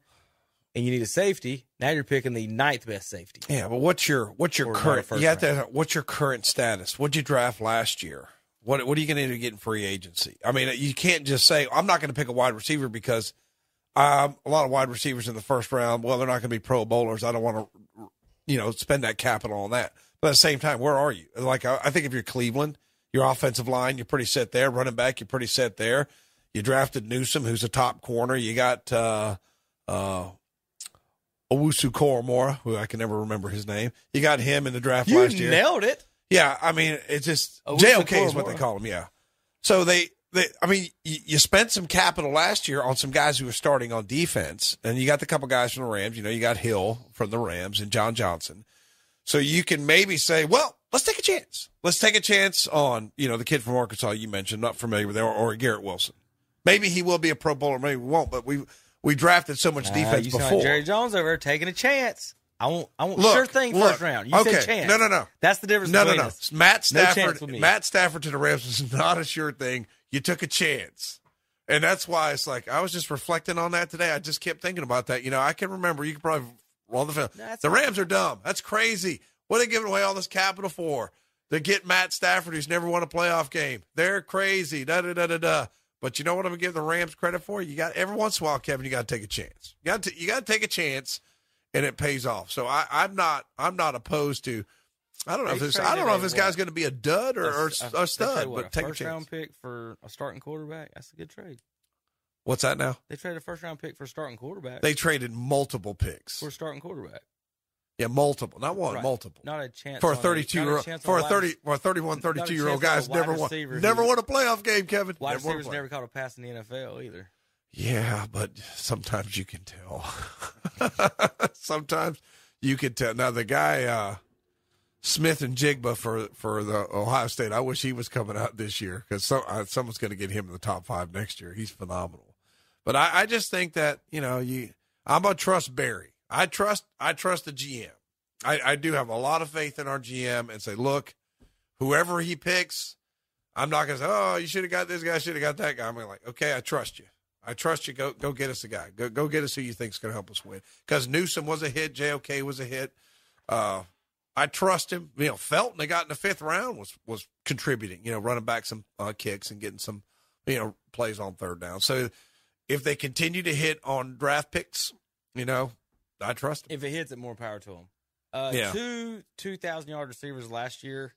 and you need a safety. Now you're picking the ninth best safety. Yeah, but what's your what's your Or current? first You have to. What's your current status? What'd you draft last year? What What are you going to get in free agency? I mean, you can't just say I'm not going to pick a wide receiver because um, a lot of wide receivers in the first round. Well, they're not going to be Pro Bowlers. I don't want to, you know, spend that capital on that. But at the same time, where are you? Like, I, I think if you're Cleveland, your offensive line, you're pretty set there. Running back, you're pretty set there. You drafted Newsome, who's a top corner. You got uh, uh, Owusu Koramoah, who I can never remember his name. You got him in the draft You last year. nailed it. Yeah, I mean, it's just Owusu JOK is what they call him. Yeah. So they, they, I mean, you, you spent some capital last year on some guys who were starting on defense, and you got the couple guys from the Rams. You know, you got Hill from the Rams and John Johnson. So you can maybe say, well, let's take a chance. Let's take a chance on, you know, the kid from Arkansas you mentioned, not familiar with or, or Garrett Wilson. Maybe he will be a Pro Bowler, maybe we won't, but we we drafted so much defense you before. like Jerry Jones over taking a chance. I want, I want Look, sure thing look, first round. You okay. said chance. No, no, no. That's the difference. No, no, no. us. Matt Stafford. me. Matt Stafford to the Rams was not a sure thing. You took a chance, and that's why it's like I was just reflecting on that today. I just kept thinking about that. You know, I can remember. You can probably roll the film. the Rams are dumb. That's crazy. What are they giving away all this capital for? To get Matt Stafford, who's never won a playoff game. They're crazy. Da da da da da. But you know what I'm gonna give the Rams credit for? You got every once in a while, Kevin. You got to take a chance. You got to you got to take a chance, and it pays off. So I, I'm not I'm not opposed to. I don't know if this I don't know if this guy's going to be a dud or, or A- a, stud, what, but take a chance. round pick for a starting quarterback. That's a good trade. What's that now? They traded a first round pick for a starting quarterback. They traded multiple picks. for a starting quarterback. Yeah, multiple, not one, Right. multiple. Not a chance for a 32 not a year old for a a wide 30 rec- or 31 a 32 year old a guys never won never won a playoff game, Kevin. Wide Never receivers never caught a pass in the NFL either. Yeah, but sometimes you can tell. sometimes you can tell. Now the guy uh, Smith-Njigba for for the Ohio State. I wish he was coming out this year because so, uh, someone's going to get him in the top five next year. He's phenomenal. But I, I just think that you know you. I'm gonna trust Barry. I trust I trust the GM. I, I do have a lot of faith in our GM and say, look, whoever he picks, I'm not gonna say, oh, you should have got this guy, should have got that guy. I'm like, okay, I trust you. I trust you. Go go get us a guy. Go go get us who you think's gonna help us win. Because Newsome was a hit, JOK was a hit. Uh, I trust him. You know, Felton they got in the fifth round was was contributing. You know, running back some uh, kicks and getting some you know plays on third down. So if they continue to hit on draft picks, you know, I trust. If it hits it, more power to them. Uh, Yeah. Two two thousand yard receivers last year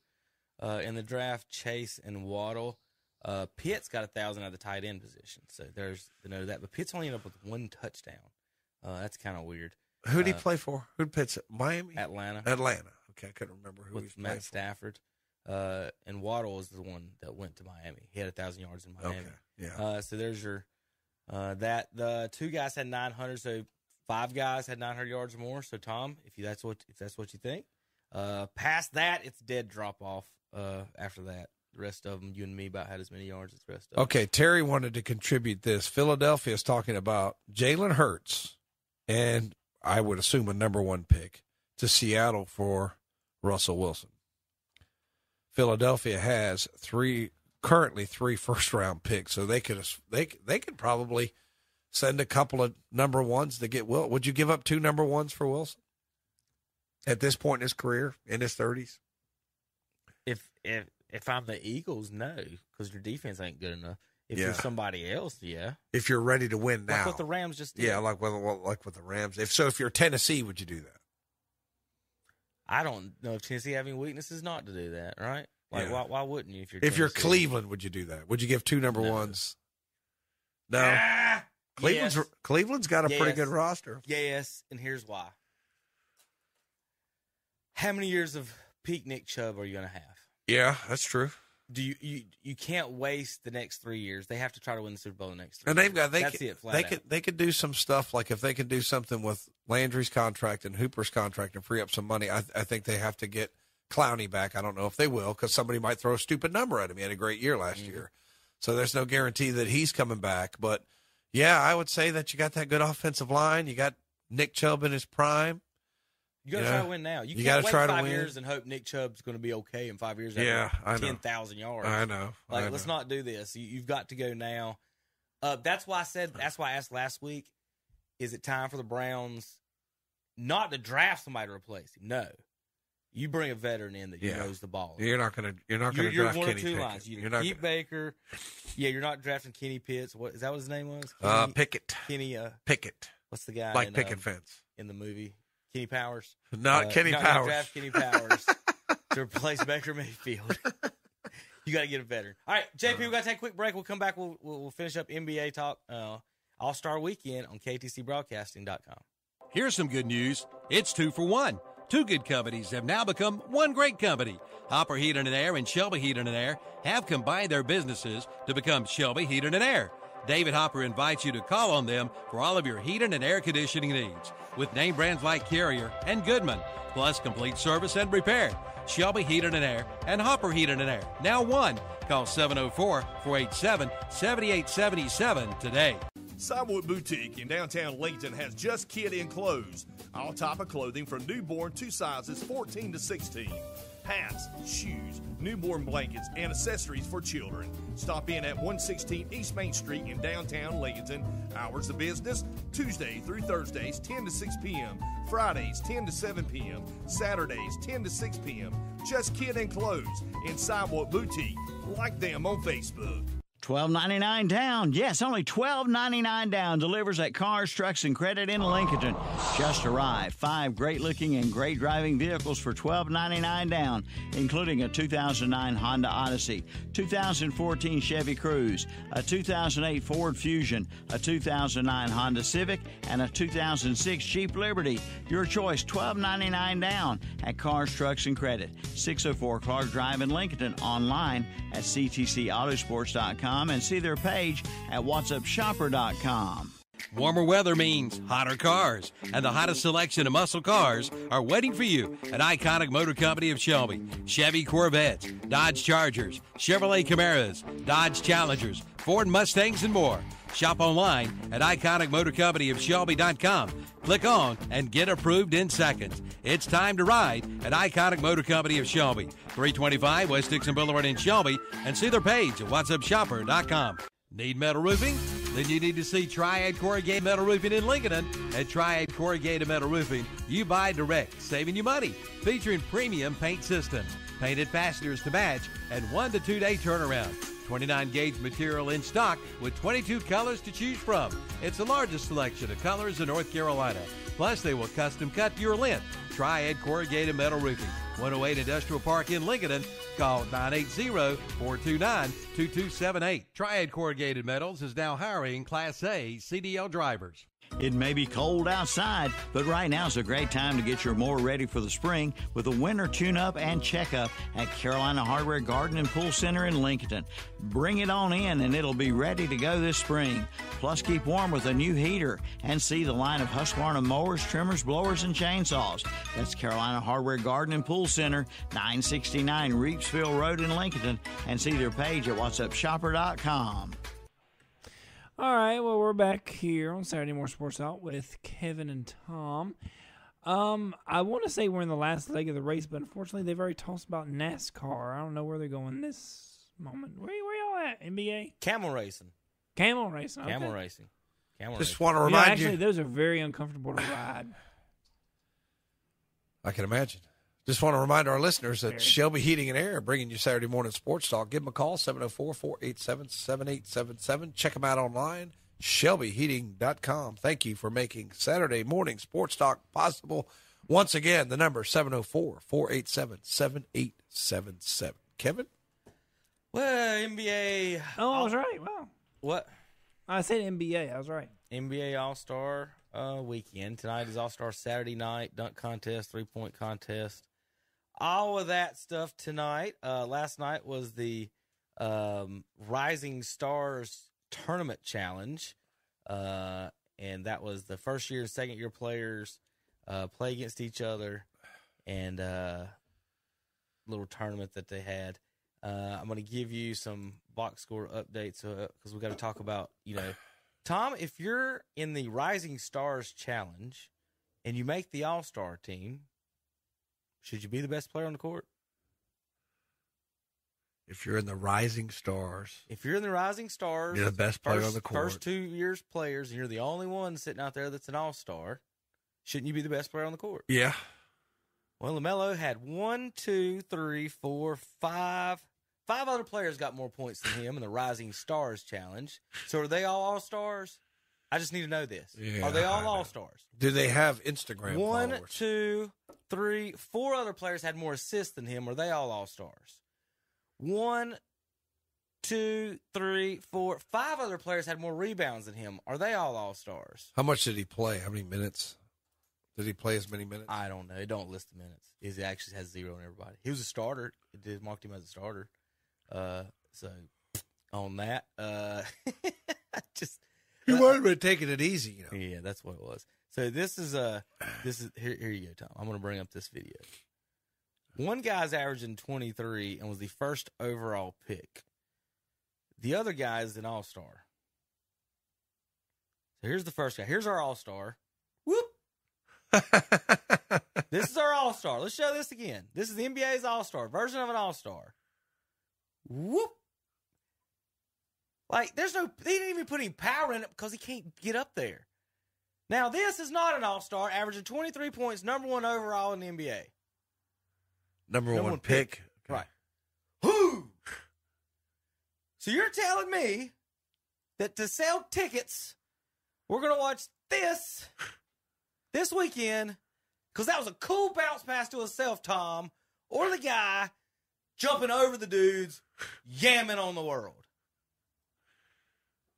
uh, in the draft: Chase and Waddle. Uh, Pitts got a thousand at the tight end position, so there's to know that. But Pitts only ended up with one touchdown. Uh, that's kind of weird. Who'd he Uh, play for? Who'd pitch? Miami, Atlanta, Atlanta. Okay, I couldn't remember who he was with playing Matt Stafford. Uh, and Waddle was the one that went to Miami. He had a thousand yards in Miami. Okay, yeah. Uh, so there's your uh, that the two guys had 900. So five guys had 900 yards or more. So Tom, if you that's what if that's what you think, uh, past that it's dead drop off. Uh, after that, the rest of them, you and me, about had as many yards as the rest of them. Okay, Terry wanted to contribute this. Philadelphia is talking about Jalen Hurts, and I would assume a number one pick to Seattle for Russell Wilson. Philadelphia has three currently three first round picks, so they could they they could probably send a couple of number ones to get Will. Would you give up two number ones for Wilson at this point in his career in his thirties? If if if I'm the Eagles, no, because your defense ain't good enough. If Yeah. you're somebody else, yeah. If you're ready to win now, Like what the Rams just did. yeah, like with like with the Rams. If so, if you're Tennessee, would you do that? I don't know if Tennessee having weaknesses not to do that, right? Like Yeah. why why wouldn't you if you're If you're Cleveland, would you do that? Would you give two number ones? No. Ah, Cleveland's yes. Cleveland's got a pretty good roster. Yes, and here's why. How many years of peak Nick Chubb are you gonna have? Yeah, that's true. Do you you you can't waste the next three years? They have to try to win the Super Bowl the next three. And they've years. got they That's could, it. Flat they out. could they could do some stuff like if they can do something with Landry's contract and Hooper's contract and free up some money. I, I think they have to get Clowney back. I don't know if they will because somebody might throw a stupid number at him. He had a great year last Mm-hmm. year, so there's no guarantee that he's coming back. But yeah, I would say that you got that good offensive line. You got Nick Chubb in his prime. You gotta Yeah. try to win now. You, You can't gotta wait try to five win. years and hope Nick Chubb's going to be okay in five years. Yeah, I know. ten thousand yards. I know, Like, I let's not do this. You, you've got to go now. Uh, that's why I said. That's why I asked last week. Is it time for the Browns not to draft somebody to replace him? No, you bring a veteran in that Yeah. knows the ball. You're not gonna you're not gonna you're draft one Kenny of two Pickett. lines. You You're not keep Baker. Yeah, you're not drafting Kenny Pitts. What is that? What his name was? Uh, Kenny- Pickett. Kenny. Uh, Pickett. What's the guy? Like in, picket um, fence. in the movie? Kenny Powers. Not Kenny not, Powers. Not draft Kenny Powers to replace Baker Mayfield. you got to get a veteran. All right, JP, we got to take a quick break. We'll come back. We'll we'll, we'll finish up NBA talk. Uh, All Star Weekend on KTCBroadcasting.com. Here's some good news. It's two for one. Two good companies have now become one great company. Hopper Heating and Air and Shelby Heating and Air have combined their businesses to become Shelby Heating and Air. David Hopper invites you to call on them for all of your heating and air conditioning needs with name brands like Carrier and Goodman, plus complete service and repair. Shelby Heating and Air and Hopper Heating and Air. Now one. Call 704 487 7877 today. Sidewalk Boutique in downtown Lincoln has just kid in clothes. All type of clothing from newborn to sizes 14 to 16. Hats, shoes, newborn blankets, and accessories for children. Stop in at 116 East Main Street in downtown Lincoln. Hours of business Tuesday through Thursdays 10 to 6 p.m., Fridays 10 to 7 p.m., Saturdays 10 to 6 p.m. Just kid and clothes in Sidewalk Boutique. Like them on Facebook. Twelve ninety nine down. Yes, only twelve ninety nine down. Delivers at Cars, Trucks, and Credit in Lincoln. Just arrived. Five great looking and great driving vehicles for twelve ninety nine down, including a 2009 Honda Odyssey, 2014 Chevy Cruze, a 2008 Ford Fusion, a 2009 Honda Civic, and a 2006 Jeep Liberty. Your choice, twelve ninety nine down at Cars, Trucks, and Credit. 604 Clark Drive in Lincoln. Online at ctcautosports.com and see their page at whatsupshopper.com. Warmer weather means hotter cars, and the hottest selection of muscle cars are waiting for you at Iconic Motor Company of Shelby. Chevy Corvettes, Dodge Chargers, Chevrolet Camaros, Dodge Challengers, Ford Mustangs, and more. Shop online at iconicmotorcompanyofshelby.com. Click on and get approved in seconds. It's time to ride at Iconic Motor Company of Shelby, 325 West Dixon Boulevard in Shelby, and see their page at whatsupshopper.com. Need metal roofing? Then you need to see Triad Corrugated Metal Roofing in Lincoln. At Triad Corrugated Metal Roofing, you buy direct, saving you money. Featuring premium paint systems, painted fasteners to match, and one to two day turnaround. 29 gauge material in stock with 22 colors to choose from. It's the largest selection of colors in North Carolina. Plus, they will custom cut your length. Triad Corrugated Metal Roofing, 108 Industrial Park in Lincoln. Call 980-429-2278. Triad Corrugated Metals is now hiring Class A CDL drivers. It may be cold outside, but right now is a great time to get your mower ready for the spring with a winter tune-up and checkup at Carolina Hardware Garden and Pool Center in Lincoln. Bring it on in and it'll be ready to go this spring. Plus, keep warm with a new heater and see the line of Husqvarna mowers, trimmers, blowers, and chainsaws. That's Carolina Hardware Garden and Pool Center, 969 Reepsville Road in Lincoln, and see their page at whatsupshopper.com. All right, well, we're back here on Saturday More Sports Out with Kevin and Tom. Um, I want to say we're in the last leg of the race, but unfortunately, they've already tossed about NASCAR. I don't know where they're going this moment. Where, where y'all at? NBA? Camel racing. Camel racing. Okay. Camel racing. Camel Just racing. want to You know, remind actually, you. those are very uncomfortable to ride. I can imagine. Just want to remind our listeners that Shelby Heating and Air bringing you Saturday morning sports talk. Give them a call, 704 487 7877. Check them out online, shelbyheating.com. Thank you for making Saturday morning sports talk possible. Once again, the number 704 487 7877. Kevin? Well, NBA. Oh, I was right. Wow. What? I said NBA. I was right. NBA All Star uh, weekend. Tonight is All Star Saturday night, dunk contest, three point contest. All of that stuff tonight. Uh, last night was the um, Rising Stars Tournament Challenge. Uh, and that was the first year and second year players uh, play against each other and uh, little tournament that they had. Uh, I'm going to give you some box score updates because we got to talk about, you know, Tom, if you're in the Rising Stars Challenge and you make the All Star team, should you be the best player on the court? If you're in the Rising Stars, If you're in the Rising Stars, You're the best player first, on the court. First two years players, and you're the only one sitting out there that's an All Star. Shouldn't you be the best player on the court? yeah. Well, Lamelo had one, two, three, four, five. Five other players got more points than him in the Rising Stars Challenge. So are they all All Stars? I just need to know this. Yeah, are they all. All Stars? Do they have Instagram One, followers? two, three, four other players had more assists than him. Are they all All Stars? One, two, three, four, five other players had more rebounds than him. Are they all All Stars? How much did he play? How many minutes? Did he play as many minutes? I don't know. It don't list the minutes. He actually has zero on everybody. He was a starter. It did marked him as a starter. Uh, so on that, uh, just Might have been taking it easy, you know. yeah, that's what it was. So this is uh this is here. Here you go, Tom. I'm going to bring up this video. One guy's averaging 23 and was the first overall pick. The other guy is an all star. So here's the first guy. Here's our all star. Whoop. this is our all star. Let's show this again. This is the NBA's all star version of an all star. Whoop. Like, there's no, they didn't even put any power in it because he can't get up there. Now, this is not an all star, averaging 23 points, number one overall in the NBA. Number, Number one, one pick. Right. Who? So you're telling me that to sell tickets, we're going to watch this this weekend because that was a cool bounce pass to himself, Tom, or the guy jumping over the dudes, yamming on the world.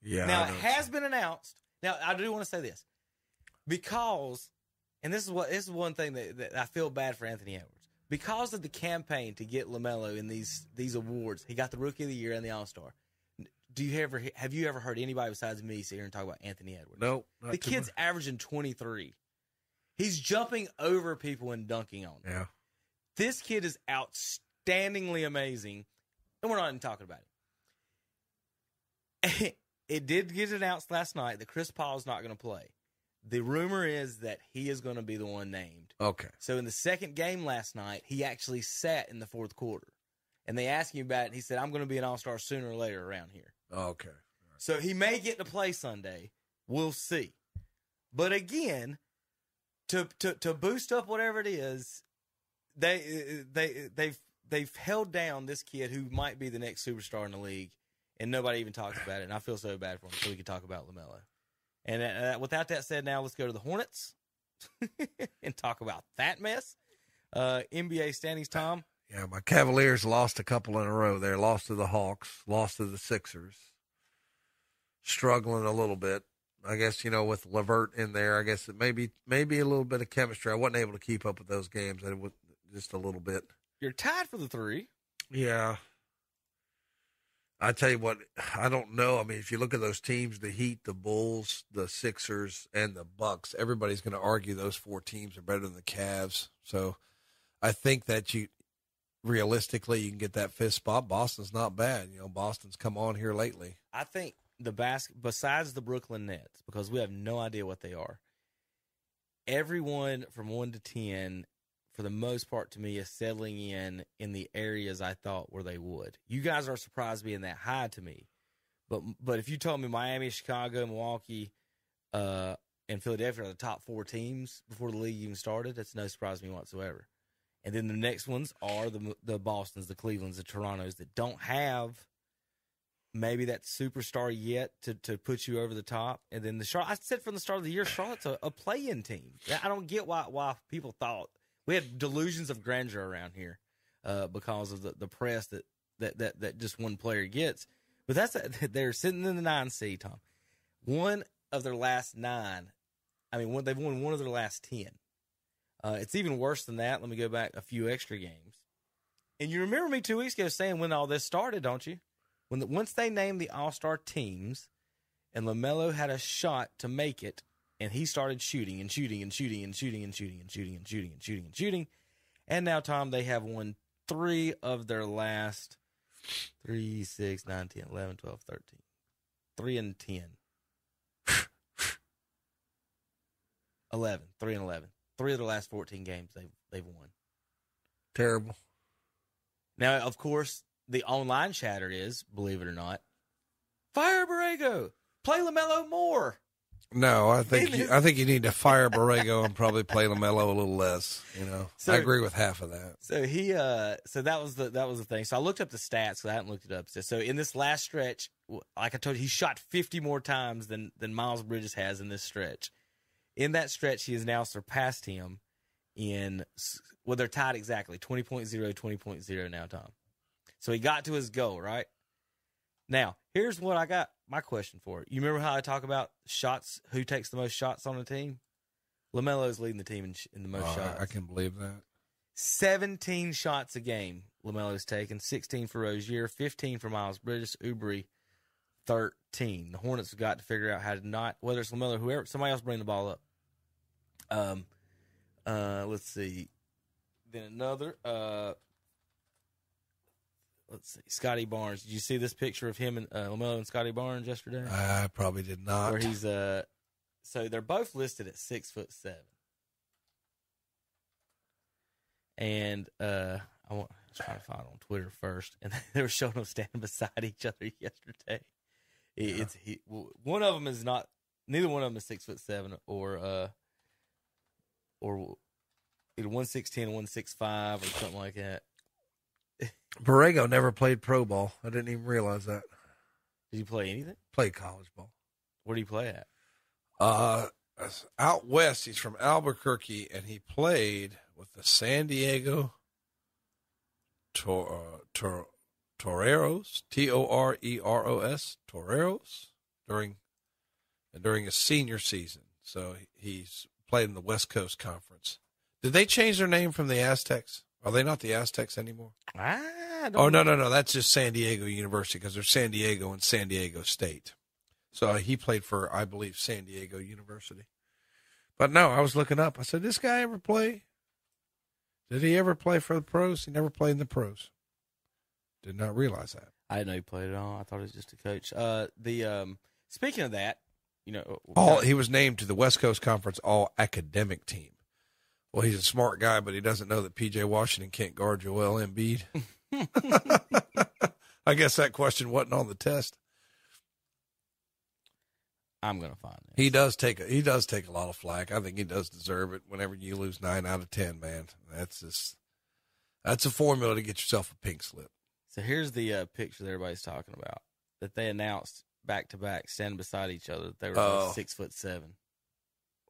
Yeah. now it has been announced. Now I do want to say this because, and this is what this is one thing that, that I feel bad for Anthony Edwards because of the campaign to get Lamelo in these these awards. He got the Rookie of the Year and the All Star. Do you ever have you ever heard anybody besides me sit here and talk about Anthony Edwards? Nope, not the kid's averaging twenty three. He's jumping over people and dunking on them. Yeah. This kid is outstandingly amazing, and we're not even talking about it. it did get announced last night that Chris Paul is not going to play. The rumor is that he is going to be the one named. Okay. So in the second game last night, he actually sat in the fourth quarter, and they asked him about it. And he said, "I'm going to be an All Star sooner or later around here." Okay. So he may get to play Sunday. We'll see. But again, to to to boost up whatever it is, they they they've they've held down this kid who might be the next superstar in the league, and nobody even talks about it. And I feel so bad for him. So we can talk about Lamelo. And uh, without that said, now let's go to the Hornets and talk about that mess. Uh, NBA standings, Tom. Yeah, my Cavaliers lost a couple in a row there. Lost to the Hawks, lost to the Sixers. Struggling a little bit. I guess you know with Levert in there, I guess it maybe maybe a little bit of chemistry. I wasn't able to keep up with those games. I was just a little bit. You're tied for the three. Yeah. I tell you what, I don't know. I mean, if you look at those teams, the Heat, the Bulls, the Sixers, and the Bucks, everybody's going to argue those four teams are better than the Cavs. So I think that you realistically you can get that fifth spot. Boston's not bad. You know, Boston's come on here lately. I think the bas- besides the Brooklyn Nets, because we have no idea what they are. Everyone from one to ten, for the most part, to me, is settling in in the areas I thought where they would. You guys are surprised being that high to me, but but if you told me Miami, Chicago, Milwaukee, uh, and Philadelphia are the top four teams before the league even started, that's no surprise to me whatsoever. And then the next ones are the the Boston's, the Cleveland's, the Toronto's that don't have maybe that superstar yet to, to put you over the top. And then the Charlotte, I said from the start of the year, Charlotte's a, a play-in team. I don't get why why people thought we had delusions of grandeur around here uh, because of the, the press that, that that that just one player gets. But that's they're sitting in the nine seed, Tom. One of their last nine. I mean, one, they've won one of their last ten. Uh, it's even worse than that. Let me go back a few extra games. And you remember me two weeks ago saying when all this started, don't you? When the, once they named the All Star teams, and Lamelo had a shot to make it, and he started shooting and shooting and shooting and shooting and shooting and shooting and shooting and shooting and shooting, and now Tom they have won three of their last three, six, nine, 10, 11, 12, 13. Three and ten. 11. Three and 11 three of the last 14 games they've they've won. Terrible. Now, of course, the online chatter is, believe it or not, fire Borrego, play Lamelo more. No, I think you, I think you need to fire Borrego and probably play Lamelo a little less. You know, So- I agree with half of that. So he, uh, so that was the that was the thing. So I looked up the stats because I hadn't looked it up. So, so in this last stretch, like I told you, he shot 50 more times than than Miles Bridges has in this stretch. In that stretch, he has now surpassed him in well, they're tied exactly 20.0, 20.0 now, Tom. So he got to his goal, right? Now, here's what I got my question for. You remember how I talk about shots, who takes the most shots on a team? LaMelo's leading the team in, sh- in the most I- shots. I can believe that. 17 shots a game LaMelo's taken, 16 for Rozier, 15 for Miles Bridges, Oubre 13. The Hornets have got to figure out how to not, whether it's LaMelo or whoever, somebody else bring the ball up. Um, uh, let's see. Then another, uh, let's see, Scotty Barnes. Did you see this picture of him and uh, LaMelo and Scotty Barnes yesterday? I probably did not. Where he's, uh, so they're both listed at six foot seven. And uh, I, want, was trying to find on Twitter first, and they were showing them standing beside each other yesterday. It, It's he, one of them is not. Neither one of them is six foot seven, or uh, or either one six ten, one six five, or something like that. Borrego never played pro ball. I didn't even realize that. Did he play anything? Played college ball. Where do you play at? Uh, out west. He's from Albuquerque, and he played with the San Diego Tor, uh, Tor, Toreros, T O R E R O S, Toreros, during and during his senior season. So he's played in the West Coast Conference. Did they change their name from the Aztecs? Are they not the Aztecs anymore? Don't Oh no no no! That's just San Diego University because there's San Diego and San Diego State. So he played for, I believe, San Diego University. But no, I was looking up. I said, "This guy ever play? Did he ever play for the pros? He never played in the pros. Did not realize that. I didn't know he played at all. I thought he was just a coach. Uh, the um, speaking of that, you know, All he was named to the West Coast Conference All Academic Team. Well, he's a smart guy, but he doesn't know that PJ Washington can't guard Joel Embiid. I guess that question wasn't on the test. I'm gonna find it. He does take a, he does take a lot of flack. I think he does deserve it. Whenever you lose nine out of ten, man, that's just that's a formula to get yourself a pink slip. So here's the uh, picture that everybody's talking about that they announced back to back, standing beside each other. That they were Oh. six foot seven.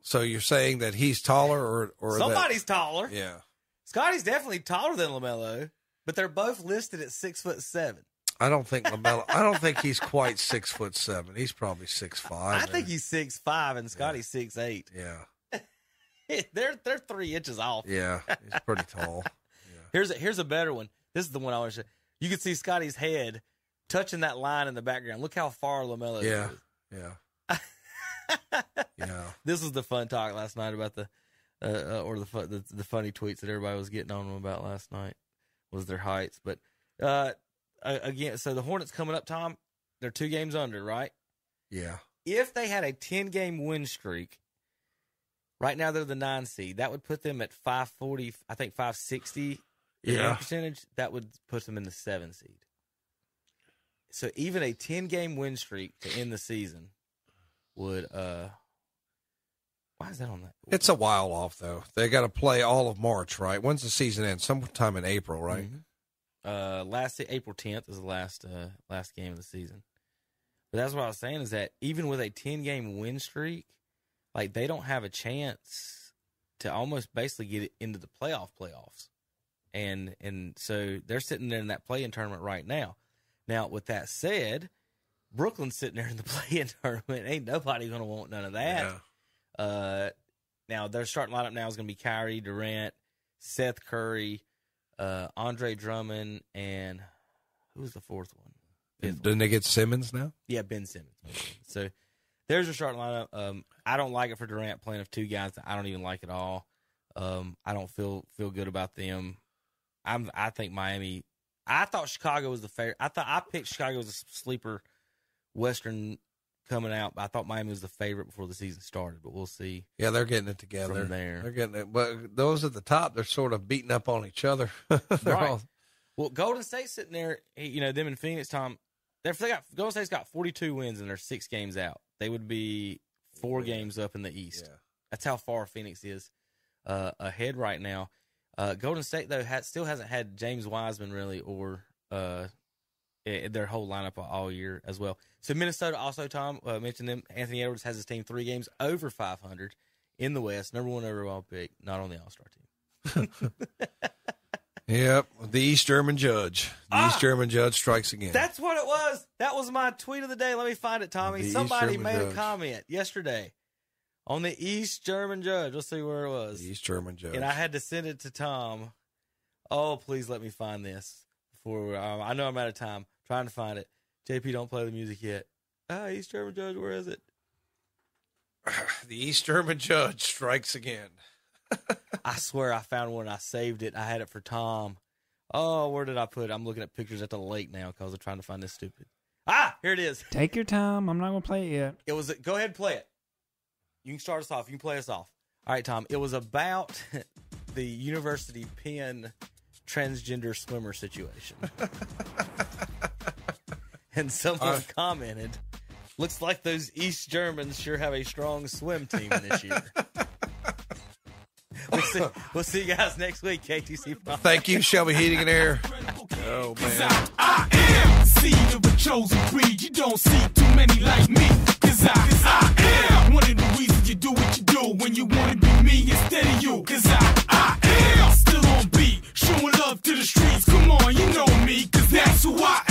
So you're saying that he's taller, or or that- Somebody's taller. yeah. Scotty's definitely taller than Lamelo, but they're both listed at six foot seven. I don't think Lamelo. I don't think he's quite six foot seven. He's probably six five. I think he's six five and Scotty's six eight. Yeah. they're they're three inches off. Yeah, he's pretty tall. Here's a, here's a better one. This is the one I want to show. You can see Scotty's head touching that line in the background. Look how far Lamelo Yeah, is. yeah, yeah. This was the fun talk last night about the uh, uh, or the, the the funny tweets that everybody was getting on them about last night was their heights. But uh, again, so the Hornets coming up, Tom, they're two games under, right? Yeah. If they had a ten game win streak, right now they're the nine seed. That would put them at five forty. I think five sixty. Yeah. percentage. That would put them in the seven seed. So even a ten game win streak to end the season would uh why is that on that? It's a while off though. They got to play all of March, right? When's the season end? Sometime in April, right? Uh, last April tenth is the last uh last game of the season. But that's what I was saying is that even with a ten game win streak, like they don't have a chance to almost basically get it into the playoff playoffs, and and so they're sitting there in that play-in tournament right now. Now, with that said, Brooklyn's sitting there in the play-in tournament. Ain't nobody gonna want none of that. Uh, now their starting lineup now is going to be Kyrie Durant, Seth Curry, uh, Andre Drummond, and who's the fourth one? Didn't they get Simmons now? Yeah, Ben Simmons. So there's your starting lineup. Um, I don't like it for Durant playing with two guys that I don't even like at all. Um, I don't feel feel good about them. I'm. I think Miami. I thought Chicago was the favorite. I thought I picked Chicago as a sleeper Western coming out. I thought Miami was the favorite before the season started. But we'll see. Yeah, they're getting it together. From there. They're getting it. But those at the top, they're sort of beating up on each other. Right. all- Well, Golden State sitting there. You know them in Phoenix. Tom, they're, they got Golden State's got 42 wins and they're six games out. They would be four games up in the East. Yeah. That's how far Phoenix is uh, ahead right now. Uh, Golden State though has, still hasn't had James Wiseman really or uh, eh, their whole lineup all year as well. So Minnesota also, Tom uh, mentioned them. Anthony Edwards has his team three games over 500 in the West, number one overall pick, not on the All Star team. Yep, the East German judge. The East German judge strikes again. Ah! That's what it was. That was my tweet of the day. Let me find it, Tommy. The Somebody made a comment yesterday on the East German judge. Let's see where it was. The East German judge. And I had to send it to Tom. Oh, please let me find this before um, I know I'm out of time. trying to find it. JP, don't play the music yet. Ah, East German judge, where is it? the East German judge strikes again. I swear I found one. I saved it. I had it for Tom. Oh, where did I put it? I'm looking at pictures at the lake now because I'm trying to find this stupid. Ah, here it is. Take your time. I'm not gonna play it yet. It was. Go ahead and play it. You can start us off. You can play us off. All right, Tom. It was about the University Penn transgender swimmer situation, and someone Uh, commented, "Looks like those East Germans sure have a strong swim team this year." we'll, see, we'll see you guys next week, KTC. Thank you, Shelby Heating and Air. Oh man. I am seed of a chosen breed. You don't see too many like me. Cause I, cause I am one of the reasons you do what you do when you wanna be me instead of you. Cause I, I on beat. Showing love to the streets, come on, you know me, cause that's who I am.